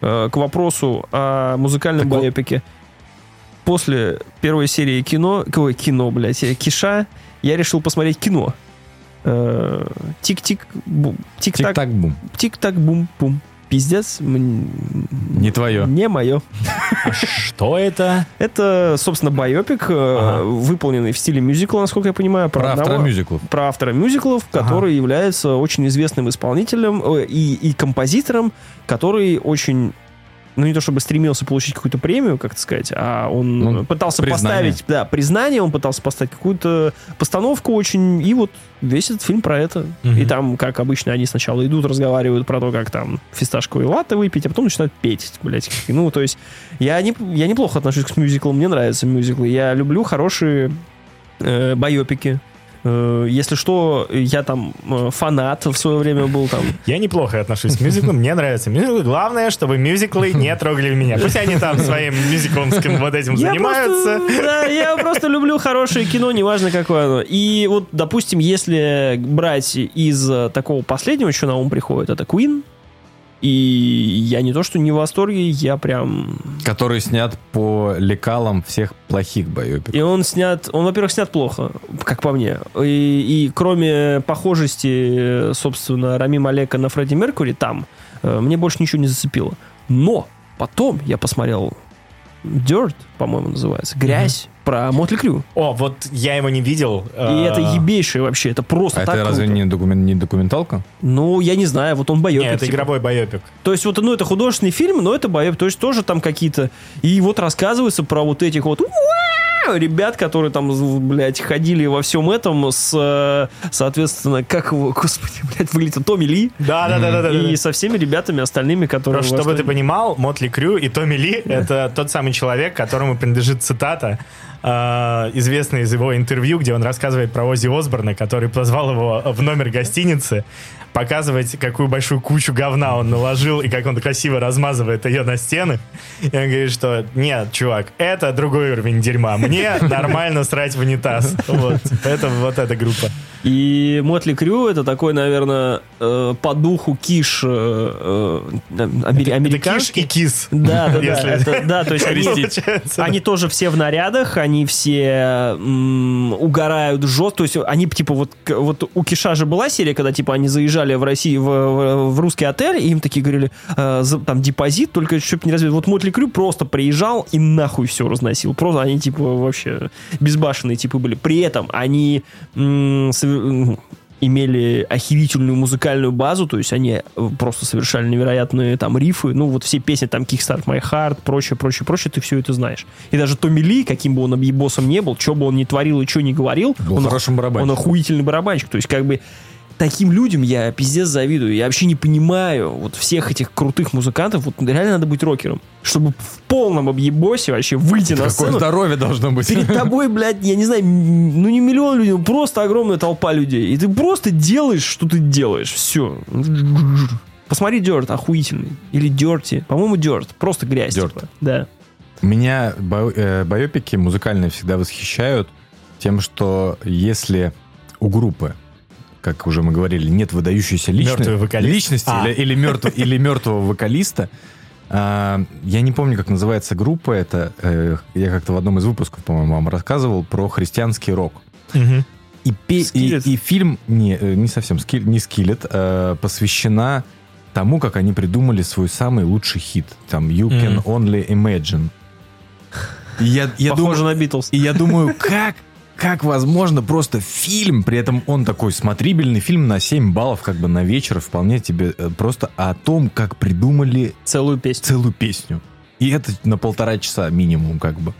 A: Э, К вопросу о музыкальном
B: Так вот-
A: байопике. После первой серии кино, ой, кино, блядь, э, Киша, я решил посмотреть кино. Э, Тик-тик, бум, тик-так,
B: Тик-так, бум.
A: тик-так, бум-пум. Пиздец,
B: Не твое.
A: Не мое.
C: Что это?
A: Это, собственно, байопик, э, выполненный в стиле мюзикла, насколько я понимаю.
B: Про автора мюзиклов.
A: про автора мюзиклов, который является очень известным исполнителем э, и композитором, который очень ну, не то чтобы стремился получить какую-то премию, как сказать, а он
B: Ну,
A: пытался
B: признание.
A: поставить, да, признание, он пытался поставить какую-то постановку очень, и вот весь этот фильм про это.
C: Мгм.
A: И там, как обычно, они сначала идут, разговаривают про то, как там фисташковые латте выпить, а потом начинают петь, блядь. Ну, то есть, я, не, я неплохо отношусь к мюзиклам, мне нравятся мюзиклы, я люблю хорошие э, байопики. Э, Если что, я там э, фанат в свое время был там.
C: Я неплохо отношусь к мюзиклам, мне нравятся мюзиклы. Главное, чтобы мюзиклы не трогали меня. Пусть они там своим мюзикловским вот этим занимаются.
A: да, я просто люблю хорошее кино, неважно какое оно. И вот, допустим, если брать из э, такого последнего, что на ум приходит, это Queen. И я не то, что не в восторге, я прям...
B: Который снят по лекалам всех плохих байопиков.
A: И он снят, он, во-первых, снят плохо, как по мне. И, и кроме похожести, собственно, Рами Малека на Фредди Меркури там, э, мне больше ничего не зацепило. Но потом я посмотрел Dirt, по-моему, называется, грязь про Мотли Крю.
C: О, вот я его не видел.
A: И это ебейшее вообще, это просто
B: А
A: так
B: это разве
A: круто.
B: не, докумен- не документалка?
A: Ну, я не знаю, вот он боепик.
C: Нет, это
A: типа.
C: игровой байопик.
A: То есть вот, ну, это художественный фильм, но это боепик. То есть тоже там какие-то... И вот рассказывается про вот этих вот «Уа!» Ребят, которые там, блядь, ходили во всем этом с, э, соответственно, как его, господи, блядь, выглядит Томми Ли.
C: Да, да, да, да, да.
A: И со всеми ребятами остальными, которые...
C: Просто, чтобы
A: что-
C: ты понимал, Мотли Крю и Томми Ли — это тот самый человек, которому принадлежит цитата, э, известная из его интервью, где он рассказывает про Оззи Осборна, который позвал его в номер гостиницы показывать, какую большую кучу говна он наложил и как он красиво размазывает ее на стены. И он говорит, что нет, чувак, это другой уровень дерьма. Мне нормально срать в унитаз. Вот. Это вот эта группа.
A: И Мотли Крю это такой, наверное, э, по духу киш э, э, амери-
C: Это Киш
A: американский.
C: и Кис.
A: Да, да, да. Это- да, то есть они, они тоже все в нарядах, они все м, угорают жестко. То есть они типа вот, вот у Киша же была серия, когда типа они заезжали в Россию в, в- в русский отель, и им такие говорили, э, за- там депозит, только чтобы не развить. Вот Мотли Крю просто приезжал и нахуй все разносил. Просто они типа вообще безбашенные типы были. При этом они м, имели охерительную музыкальную базу, то есть они э, просто совершали невероятные там рифы, ну вот все песни там Kickstart My Heart, прочее, прочее, прочее, ты все это знаешь. И даже Томми Ли, каким бы он объебосом не был, что бы он ни творил и что ни говорил,
B: Был
A: он,
B: хорошим
A: он
B: барабанщиком.
A: охуительный барабанщик, то есть как бы таким людям я пиздец завидую. Я вообще не понимаю вот всех этих крутых музыкантов. Вот реально надо быть рокером, чтобы в полном объебосе вообще выйти на
B: Какое
A: сцену.
B: здоровье должно быть.
A: Перед тобой, блядь, я не знаю, ну не миллион людей, ну просто огромная толпа людей. И ты просто делаешь, что ты делаешь. Все. Посмотри Dirt, охуительный. Или Dirty. По-моему, Dirt. Просто грязь.
B: Dirt.
A: типа. Да.
B: Меня бай- э, байопики музыкальные всегда восхищают тем, что если у группы, как уже мы говорили, нет выдающейся
C: вокалист.
B: личности
C: А.
B: или, или, мертв- или мертвого вокалиста, а, я не помню, как называется группа, это э, я как-то в одном из выпусков, по-моему, вам рассказывал про христианский рок. И, пе- и, и фильм, не, э, не совсем, скил, не скиллет, э, посвящена тому, как они придумали свой самый лучший хит. Там You Can Only Imagine. И я, я
A: Похоже
B: думаю,
A: на Битлз.
B: и я думаю, как, как возможно просто фильм, при этом он такой смотрибельный фильм на 7 баллов, как бы на вечер, вполне тебе э, просто о том, как придумали
A: Целую песню.
B: целую песню. И это на полтора часа минимум, как бы.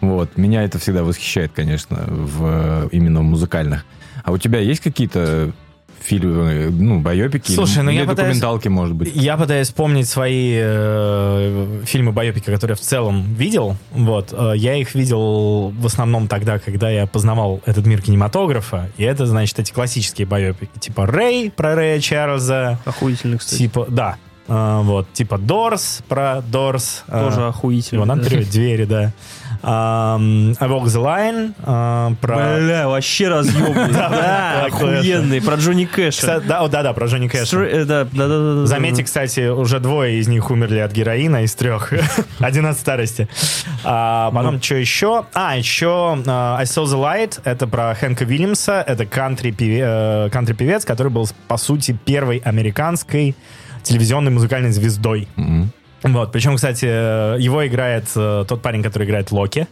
B: Вот. Меня это всегда восхищает, конечно, в, э, именно в музыкальных. А у тебя есть какие-то фильмы, ну, байопики?
C: Слушай,
B: или,
C: ну
B: или
C: я пытаюсь-
B: документалки, может быть?
C: Я пытаюсь вспомнить свои э, фильмы байопики, которые я в целом видел. Вот, э, я их видел в основном тогда, когда я познавал этот мир кинематографа. И это, значит, эти классические байопики, типа Рэй про Рэя Чарльза,
A: Охуительно, кстати.
C: типа, да, э, вот, типа Дорс про Дорс. э,
A: Тоже охуительно.
C: его надо
A: да.
C: двери, да. I Walk the Line э, про...
A: Бля, вообще разъемный. Да, охуенный. Про Джонни Кэша.
C: Да, о, да-да, про Джонни Кэша.
A: Э, Да, да, да, да, да.
C: Заметьте, кстати, уже двое из них умерли от героина из трех. Один от старости. А, потом, что еще? А, еще а, I Saw the Light. Это про Хэнка Вильямса. Это кантри-певец, кантри-певец, который был, по сути, первой американской телевизионной музыкальной звездой.
B: Мгм.
C: Вот. Причем, кстати, его играет э, тот парень, который играет Локи.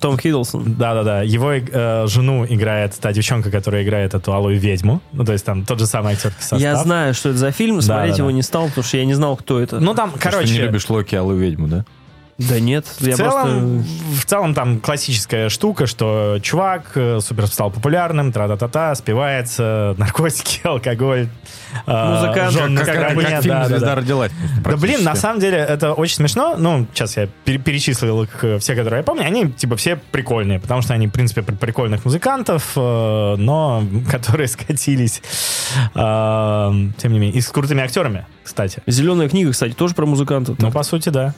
A: Том Хиддлсон.
C: Да-да-да. Его э, жену играет та девчонка, которая играет эту алую ведьму. Ну, то есть там тот же самый актерский состав.
A: Я знаю, что это за фильм, смотреть
C: да,
A: его
C: да.
A: не стал, потому что я не знал, кто это.
C: Ну, там,
B: Ты что,
C: короче...
B: не любишь Локи, Аллу Ведьму, да?
A: Да нет,
C: В
A: я
C: целом,
A: просто...
C: в целом там классическая штука, что чувак э, супер стал популярным, тра-та-та-та, спивается, наркотики, алкоголь. э,
A: Музыкант,
C: жен
B: Как, как-
C: стороне,
B: как фильм
C: да, да,
B: «Звезда
C: да.
B: родилась».
C: Да блин, на самом деле это очень смешно. Ну, сейчас я пере- перечислил их э, все, которые я помню. Они типа все прикольные, потому что они, в принципе, прикольных музыкантов, э, но которые скатились, э, тем не менее, и с крутыми актерами, кстати.
A: Зеленая книга, кстати, тоже про музыкантов.
C: Ну, по сути, да.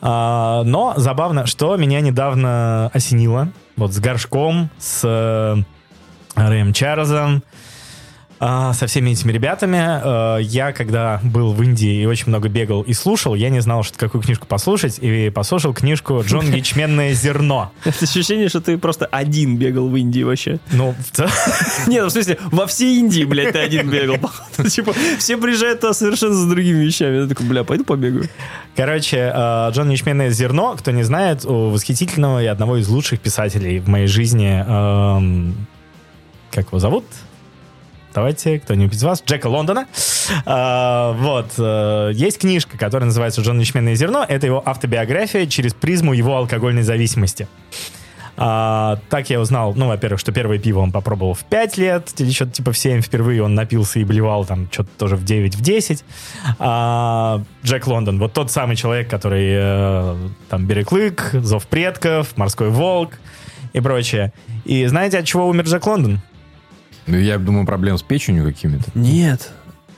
C: А, но забавно, что меня недавно осенило. Вот с горшком, с э, Рэем Чарльзом, со всеми этими ребятами. э, я, когда был в Индии и очень много бегал и слушал, я не знал, что какую книжку послушать, и послушал книжку «Джон Ячменное зерно».
A: Это ощущение, что ты просто один бегал в Индии вообще.
C: Ну, в целом-
A: Не, ну в смысле, во всей Индии, блядь, ты один бегал. походу. Типа, все приезжают туда совершенно за другими вещами. Я такой, бля, пойду побегаю.
C: Короче, э, Джон Ячменное зерно, кто не знает, у восхитительного и одного из лучших писателей в моей жизни. эм, как его зовут? Давайте, кто-нибудь из вас? Джека Лондона. А, вот. э, Есть книжка, которая называется «Джон Ячменное зерно». Это его автобиография через призму его алкогольной зависимости. А, так я узнал, ну, во-первых, что первое пиво он попробовал в 5 лет, или что-то типа в 7 впервые он напился и блевал там что-то тоже в 9, в 10. А, Джек Лондон, вот тот самый человек, который э, там «Берег Лык», «Зов предков», «Морской волк» и прочее. И знаете, от чего умер Джек Лондон?
B: Ну, Я думаю, проблем с печенью какими-то.
A: Нет.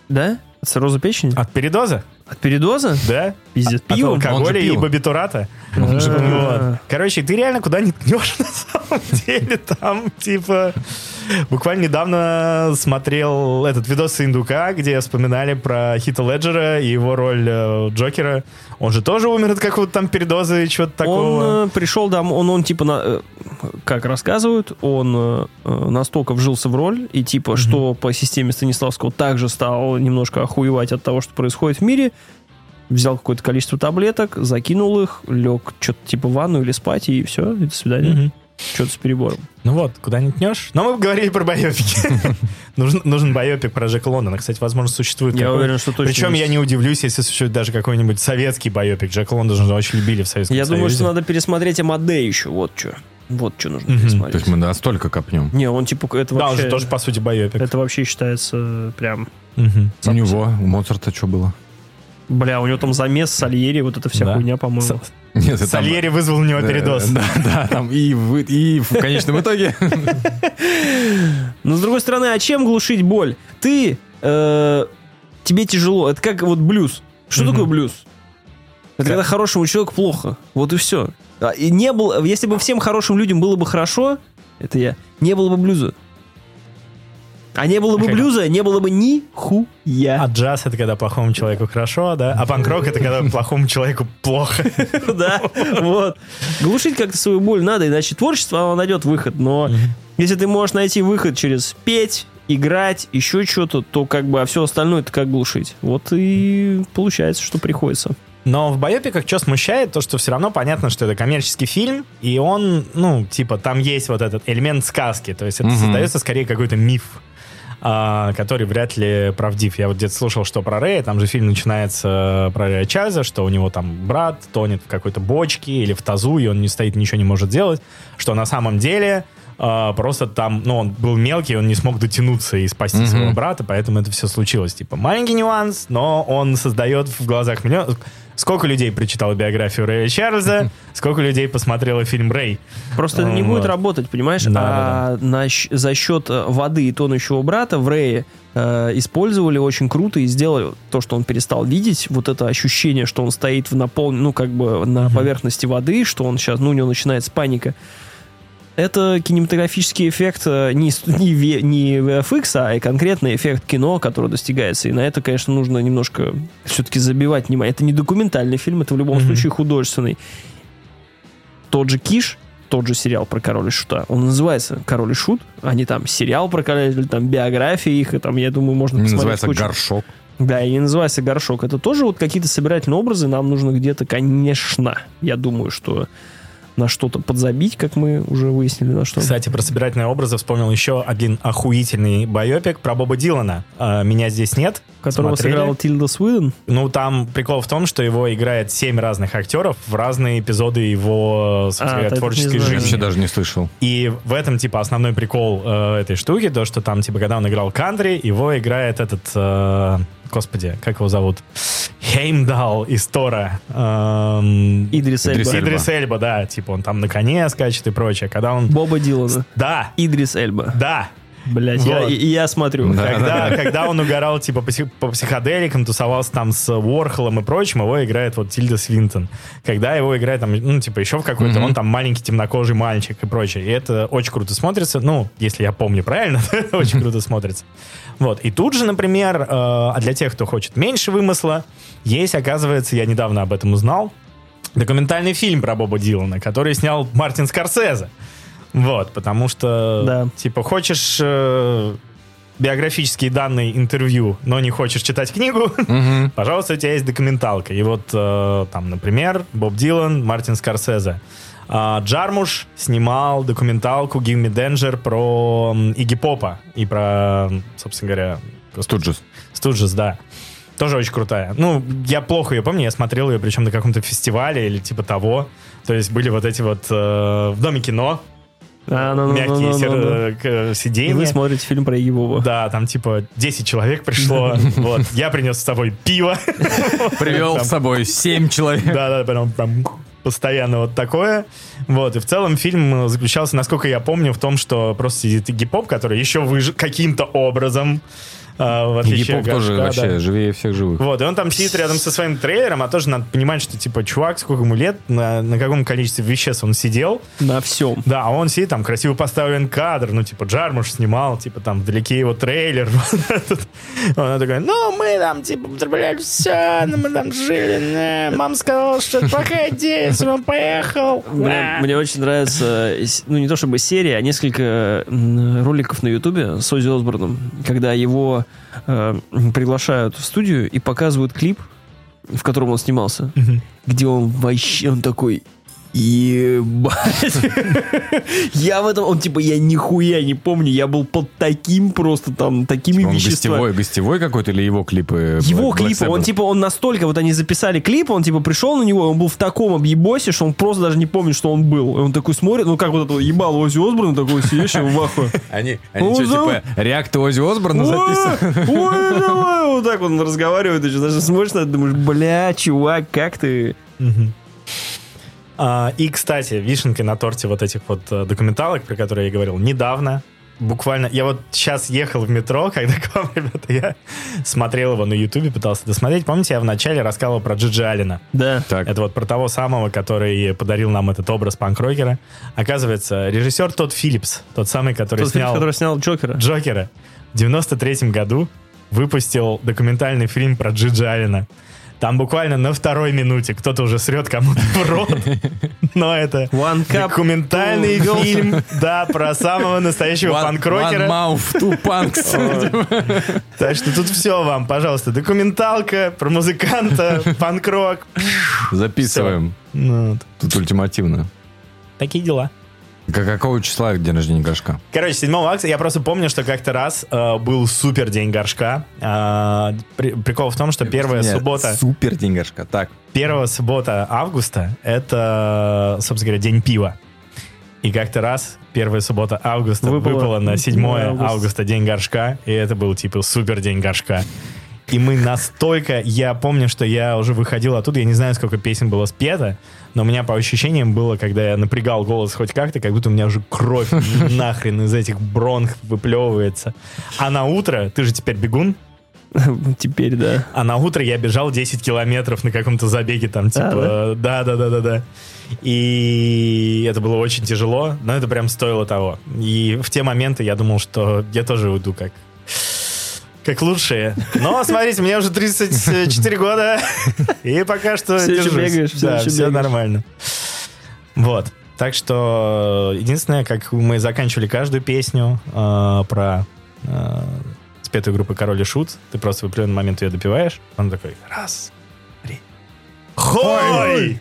A: Да? От цирроза печени?
C: От передоза?
A: От передоза?
C: Да?
A: Пиздец,
C: От
A: пивом?
C: алкоголя и бабитурата. Вот. Короче, ты реально куда не ткнешь на самом деле. Там, типа... Буквально недавно смотрел этот видос Индука, где вспоминали про Хита Леджера и его роль э, Джокера. Он же тоже умер от какого-то там передоза и чего-то такого.
A: Он э, пришел домой, он, он типа, на, э, как рассказывают, он настолько вжился в роль, и типа, что по системе Станиславского также стал немножко охуевать от того, что происходит в мире, взял какое-то количество таблеток, закинул их, лег что-то типа в ванну или спать, и все, и до свидания.
C: Мгм.
A: Что-то с перебором.
C: Ну вот, куда не ткнешь. Но мы говорили про байопики. нужен, нужен байопик про Джека Лондона. Кстати, возможно, существует.
A: Я уверен, что точно
C: Причем
A: есть.
C: я не удивлюсь, если существует даже какой-нибудь советский байопик. Джека Лондона же очень любили в Советском
A: Я думаю,
C: Союзе.
A: что надо пересмотреть Амадей еще, вот что. Вот что нужно
C: Мгм.
B: То
A: пересмотреть.
B: есть мы настолько копнем.
A: Не, он типа, это
C: Да, он
A: вообще...
C: же тоже, по сути, байопик.
A: Это вообще считается прям...
B: У него, у Моцарта что было?
A: Бля, у него там замес, Сальери, вот эта вся
C: Да.
A: хуйня, по-моему.
C: С-
B: Нет, это там-
C: Сальери вызвал у него передоз.
B: Да, да, там и, в- и в конечном итоге
A: Но с другой стороны, а чем глушить боль? Ты, э, тебе тяжело. Это как вот блюз. Что такое блюз? Это когда хорошему человеку плохо. Вот и все. И не было, если бы всем хорошим людям было бы хорошо, это я, не было бы блюза. А не было бы
C: Как?
A: блюза, не было бы ни хуя.
C: А джаз это когда плохому человеку хорошо, да? А панк-рок это когда плохому человеку плохо.
A: Да, вот. Глушить как-то свою боль надо, иначе творчество, оно найдет выход. Но если ты можешь найти выход через петь играть, еще что-то, то как бы, а все остальное это как глушить. Вот и получается, что приходится.
C: Но в байопиках что смущает, то, что все равно понятно, что это коммерческий фильм, и он, ну, типа, там есть вот этот элемент сказки, то есть это
B: Мгм.
C: создается скорее какой-то миф, а, который вряд ли правдив. Я вот где-то слушал, что про Рэя, там же фильм начинается про Рэя Чарльза, что у него там брат тонет в какой-то бочке или в тазу, и он не стоит, ничего не может делать, что на самом деле а, просто там, ну, он был мелкий, он не смог дотянуться и спасти
B: Мгм.
C: своего брата, поэтому это все случилось. Типа, маленький нюанс, но он создает в глазах миллион... Сколько людей прочитало биографию Рэя Чарльза, сколько людей посмотрело фильм «Рэй».
A: Просто это не
C: Вот.
A: будет работать, понимаешь?
C: Да,
A: а на за счет э, воды и тонущего брата в Рее э, использовали очень круто и сделали то, что он перестал видеть, вот это ощущение, что он стоит в напол... ну, как бы на поверхности воды, что он сейчас, ну, у него начинается паника. Это кинематографический эффект э, не, не, не VFX, а и конкретный эффект кино, который достигается. И на это, конечно, нужно немножко все-таки забивать внимание. Это не документальный фильм, это в любом
C: Мгм.
A: случае художественный. Тот же Киш, тот же сериал про Король и Шута, он называется Король и Шут, а не там сериал про Короля, или там биография их, и там, я думаю, можно
B: Не называется
A: кучу.
B: горшок.
A: Да, и не называется горшок. Это тоже вот какие-то собирательные образы. Нам нужно где-то, конечно, я думаю, что на что-то подзабить, как мы уже выяснили, на что.
C: Кстати, про собирательные образы вспомнил еще один охуительный байопик про Боба Дилана. А, «Меня здесь нет».
A: которого
C: Смотрели?
A: сыграла Тильда Свиден.
C: Ну, там прикол в том, что его играет семь разных актеров в разные эпизоды его, собственно
A: А,
C: говоря, творческой
A: знаю.
B: Я
C: жизни.
B: вообще даже не слышал.
C: И в этом, типа, основной прикол э, этой штуки, то, что там, типа, когда он играл кантри, его играет этот, э, господи, как его зовут? Хеймдал из Тора. Эм,
A: Идрис Эльба.
B: Идрис Эльба.
C: Идрис Эльба, да, типа, он там на коне скачет и прочее. Когда он...
A: Боба Дилана.
C: Да,
A: Идрис Эльба.
C: да,
A: Блять, я,
C: Вот.
A: и я смотрю.
B: Да.
C: Когда, когда он угорал типа по, по психоделикам, тусовался там с Уорхолом и прочим, его играет вот Тильда Свинтон. Когда его играет там, ну, типа, еще в какой-то, он там маленький темнокожий мальчик и прочее. И это очень круто смотрится. Ну, если я помню правильно, очень круто смотрится. Вот. И тут же, например, э, а для тех, кто хочет меньше вымысла, есть, оказывается, я недавно об этом узнал, документальный фильм про Боба Дилана, который снял Мартин Скорсезе. Вот, потому что,
A: Да.
C: типа, хочешь э, биографические данные интервью, но не хочешь читать книгу,
B: Мгм.
C: пожалуйста, у тебя есть документалка. И вот э, там, например, Боб Дилан, Мартин Скорсезе. А, Джармуш снимал документалку Give Me Danger про Игги Попа и про, собственно говоря,
B: Тут же.
C: Студжес, да. Тоже очень крутая. Ну, я плохо ее помню, я смотрел ее причем на каком-то фестивале или типа того. То есть были вот эти вот э, в Доме кино
A: А, ну, ну, ну,
C: мягкие
A: ну, ну,
C: сер-
A: ну.
C: э, к-
A: И вы
C: сиденья.
A: смотрите фильм про Егибова.
C: Да, там типа 10 человек пришло. Вот. Я принес с собой пиво.
B: Привел с собой семь человек.
C: Да, да, прям постоянно вот такое. Вот, и в целом фильм заключался, насколько я помню, в том, что просто сидит гип-поп, который еще выжил каким-то образом, в отличие
B: Гип-поп
C: от
B: тоже
C: Горшка,
B: вообще
C: да.
B: живее всех живых.
C: Вот, и он там сидит рядом со своим трейлером, а тоже надо понимать, что, типа, чувак, сколько ему лет, на, на каком количестве веществ он сидел.
A: На всем.
C: Да, а он сидит, там, красиво поставлен кадр, ну, типа, Джармуш снимал, типа, там, вдалеке его трейлер. Вот этот. Он такой, ну, мы там, типа, употребляли все, ну, мы там жили, мама сказала, что это плохая идея, он поехал.
A: Мне,
C: А.
A: очень нравится, ну не то чтобы серия, а несколько роликов на Ютубе с Оззи Осборном, когда его э, приглашают в студию и показывают клип, в котором он снимался, где он вообще, он такой, ебать. Я в этом, он типа, я нихуя не помню, я был под таким просто там, такими
B: Он
A: веществами.
B: гостевой, гостевой какой-то или его клипы?
A: Его
B: Black
A: клипы, он типа, он настолько, вот они записали клип, он типа пришел на него, он был в таком объебосе, что он просто даже не помнит, что он был. И он такой смотрит, ну как вот этого ебал Оззи Осборна, такой сидишь и в ахуе.
B: Они, они
A: Он
B: что, типа, реакты Оззи Осборна записывают?
A: Ой, давай, вот так он разговаривает, и что даже смотришь на это, думаешь, бля, чувак, как ты?
C: И, кстати, вишенкой на торте вот этих вот э, документалок, про которые я говорил, недавно, буквально, я вот сейчас ехал в метро, когда к вам, ребята, я смотрел его на Ютубе, пытался досмотреть. Помните, я вначале рассказывал про Джиджи Алина?
A: Да.
B: Так,
C: Это вот про того самого, который подарил нам этот образ панк-рокера. Оказывается, режиссер тот Филлипс, тот самый, который
A: Тот
C: снял
A: который снял Джокера.
C: Джокера, в 93 году выпустил документальный фильм про Джиджи Алина. Там буквально на второй минуте кто-то уже срет кому-то в рот. но это
A: One Cup
C: документальный фильм, да, про самого настоящего
B: One, one
C: панкрокера.
B: mouth, two punks.
C: Так что тут все вам, пожалуйста, документалка про музыканта, панкрок.
B: Записываем.
C: Ну, вот.
B: Тут ультимативно.
C: Такие дела.
B: Как- Какого числа день рождения горшка?
C: Короче, 7 акта я просто помню, что как-то раз э, был супер день горшка. А, при- прикол в том, что первая
B: Нет,
C: суббота,
B: Супер день горшка. Так.
C: первая суббота августа это, собственно говоря, день пива. И как-то раз первая суббота августа
A: Выпало
C: выпала на 7
A: 7 августа.
C: августа день горшка, и это был типа супер день горшка. И мы настолько... Я помню, что я уже выходил оттуда, я не знаю, сколько песен было спето, но у меня по ощущениям было, когда я напрягал голос хоть как-то, как будто у меня уже кровь нахрен из этих бронх выплевывается. А на утро, ты же теперь бегун,
A: Теперь, да.
C: а на утро я бежал 10 километров на каком-то забеге там, типа, да, да, да, да, да. И это было очень тяжело, но это прям стоило того. И в те моменты я думал, что я тоже уйду как как лучшие. Но, смотрите, мне уже 34 года, и пока что
A: Всё ещё
C: держусь.
A: бегаешь, всё
C: да, все
A: бегаешь.
C: нормально. Вот. Так что единственное, как мы заканчивали каждую песню э, про э, спетую группу Король и Шут, ты просто в определенный момент ее допиваешь, он такой раз, три, хой!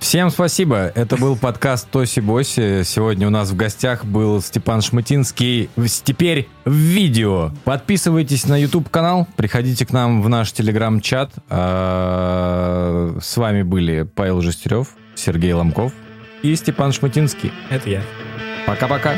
B: Всем спасибо. Это был подкаст Тоси Боси. Сегодня у нас в гостях был Степан Шматинский. Теперь в видео. Подписывайтесь на YouTube канал, приходите к нам в наш телеграм-чат. А, С вами были Павел Жестерев, Сергей Ломков и Степан Шматинский.
C: Это я.
B: Пока-пока.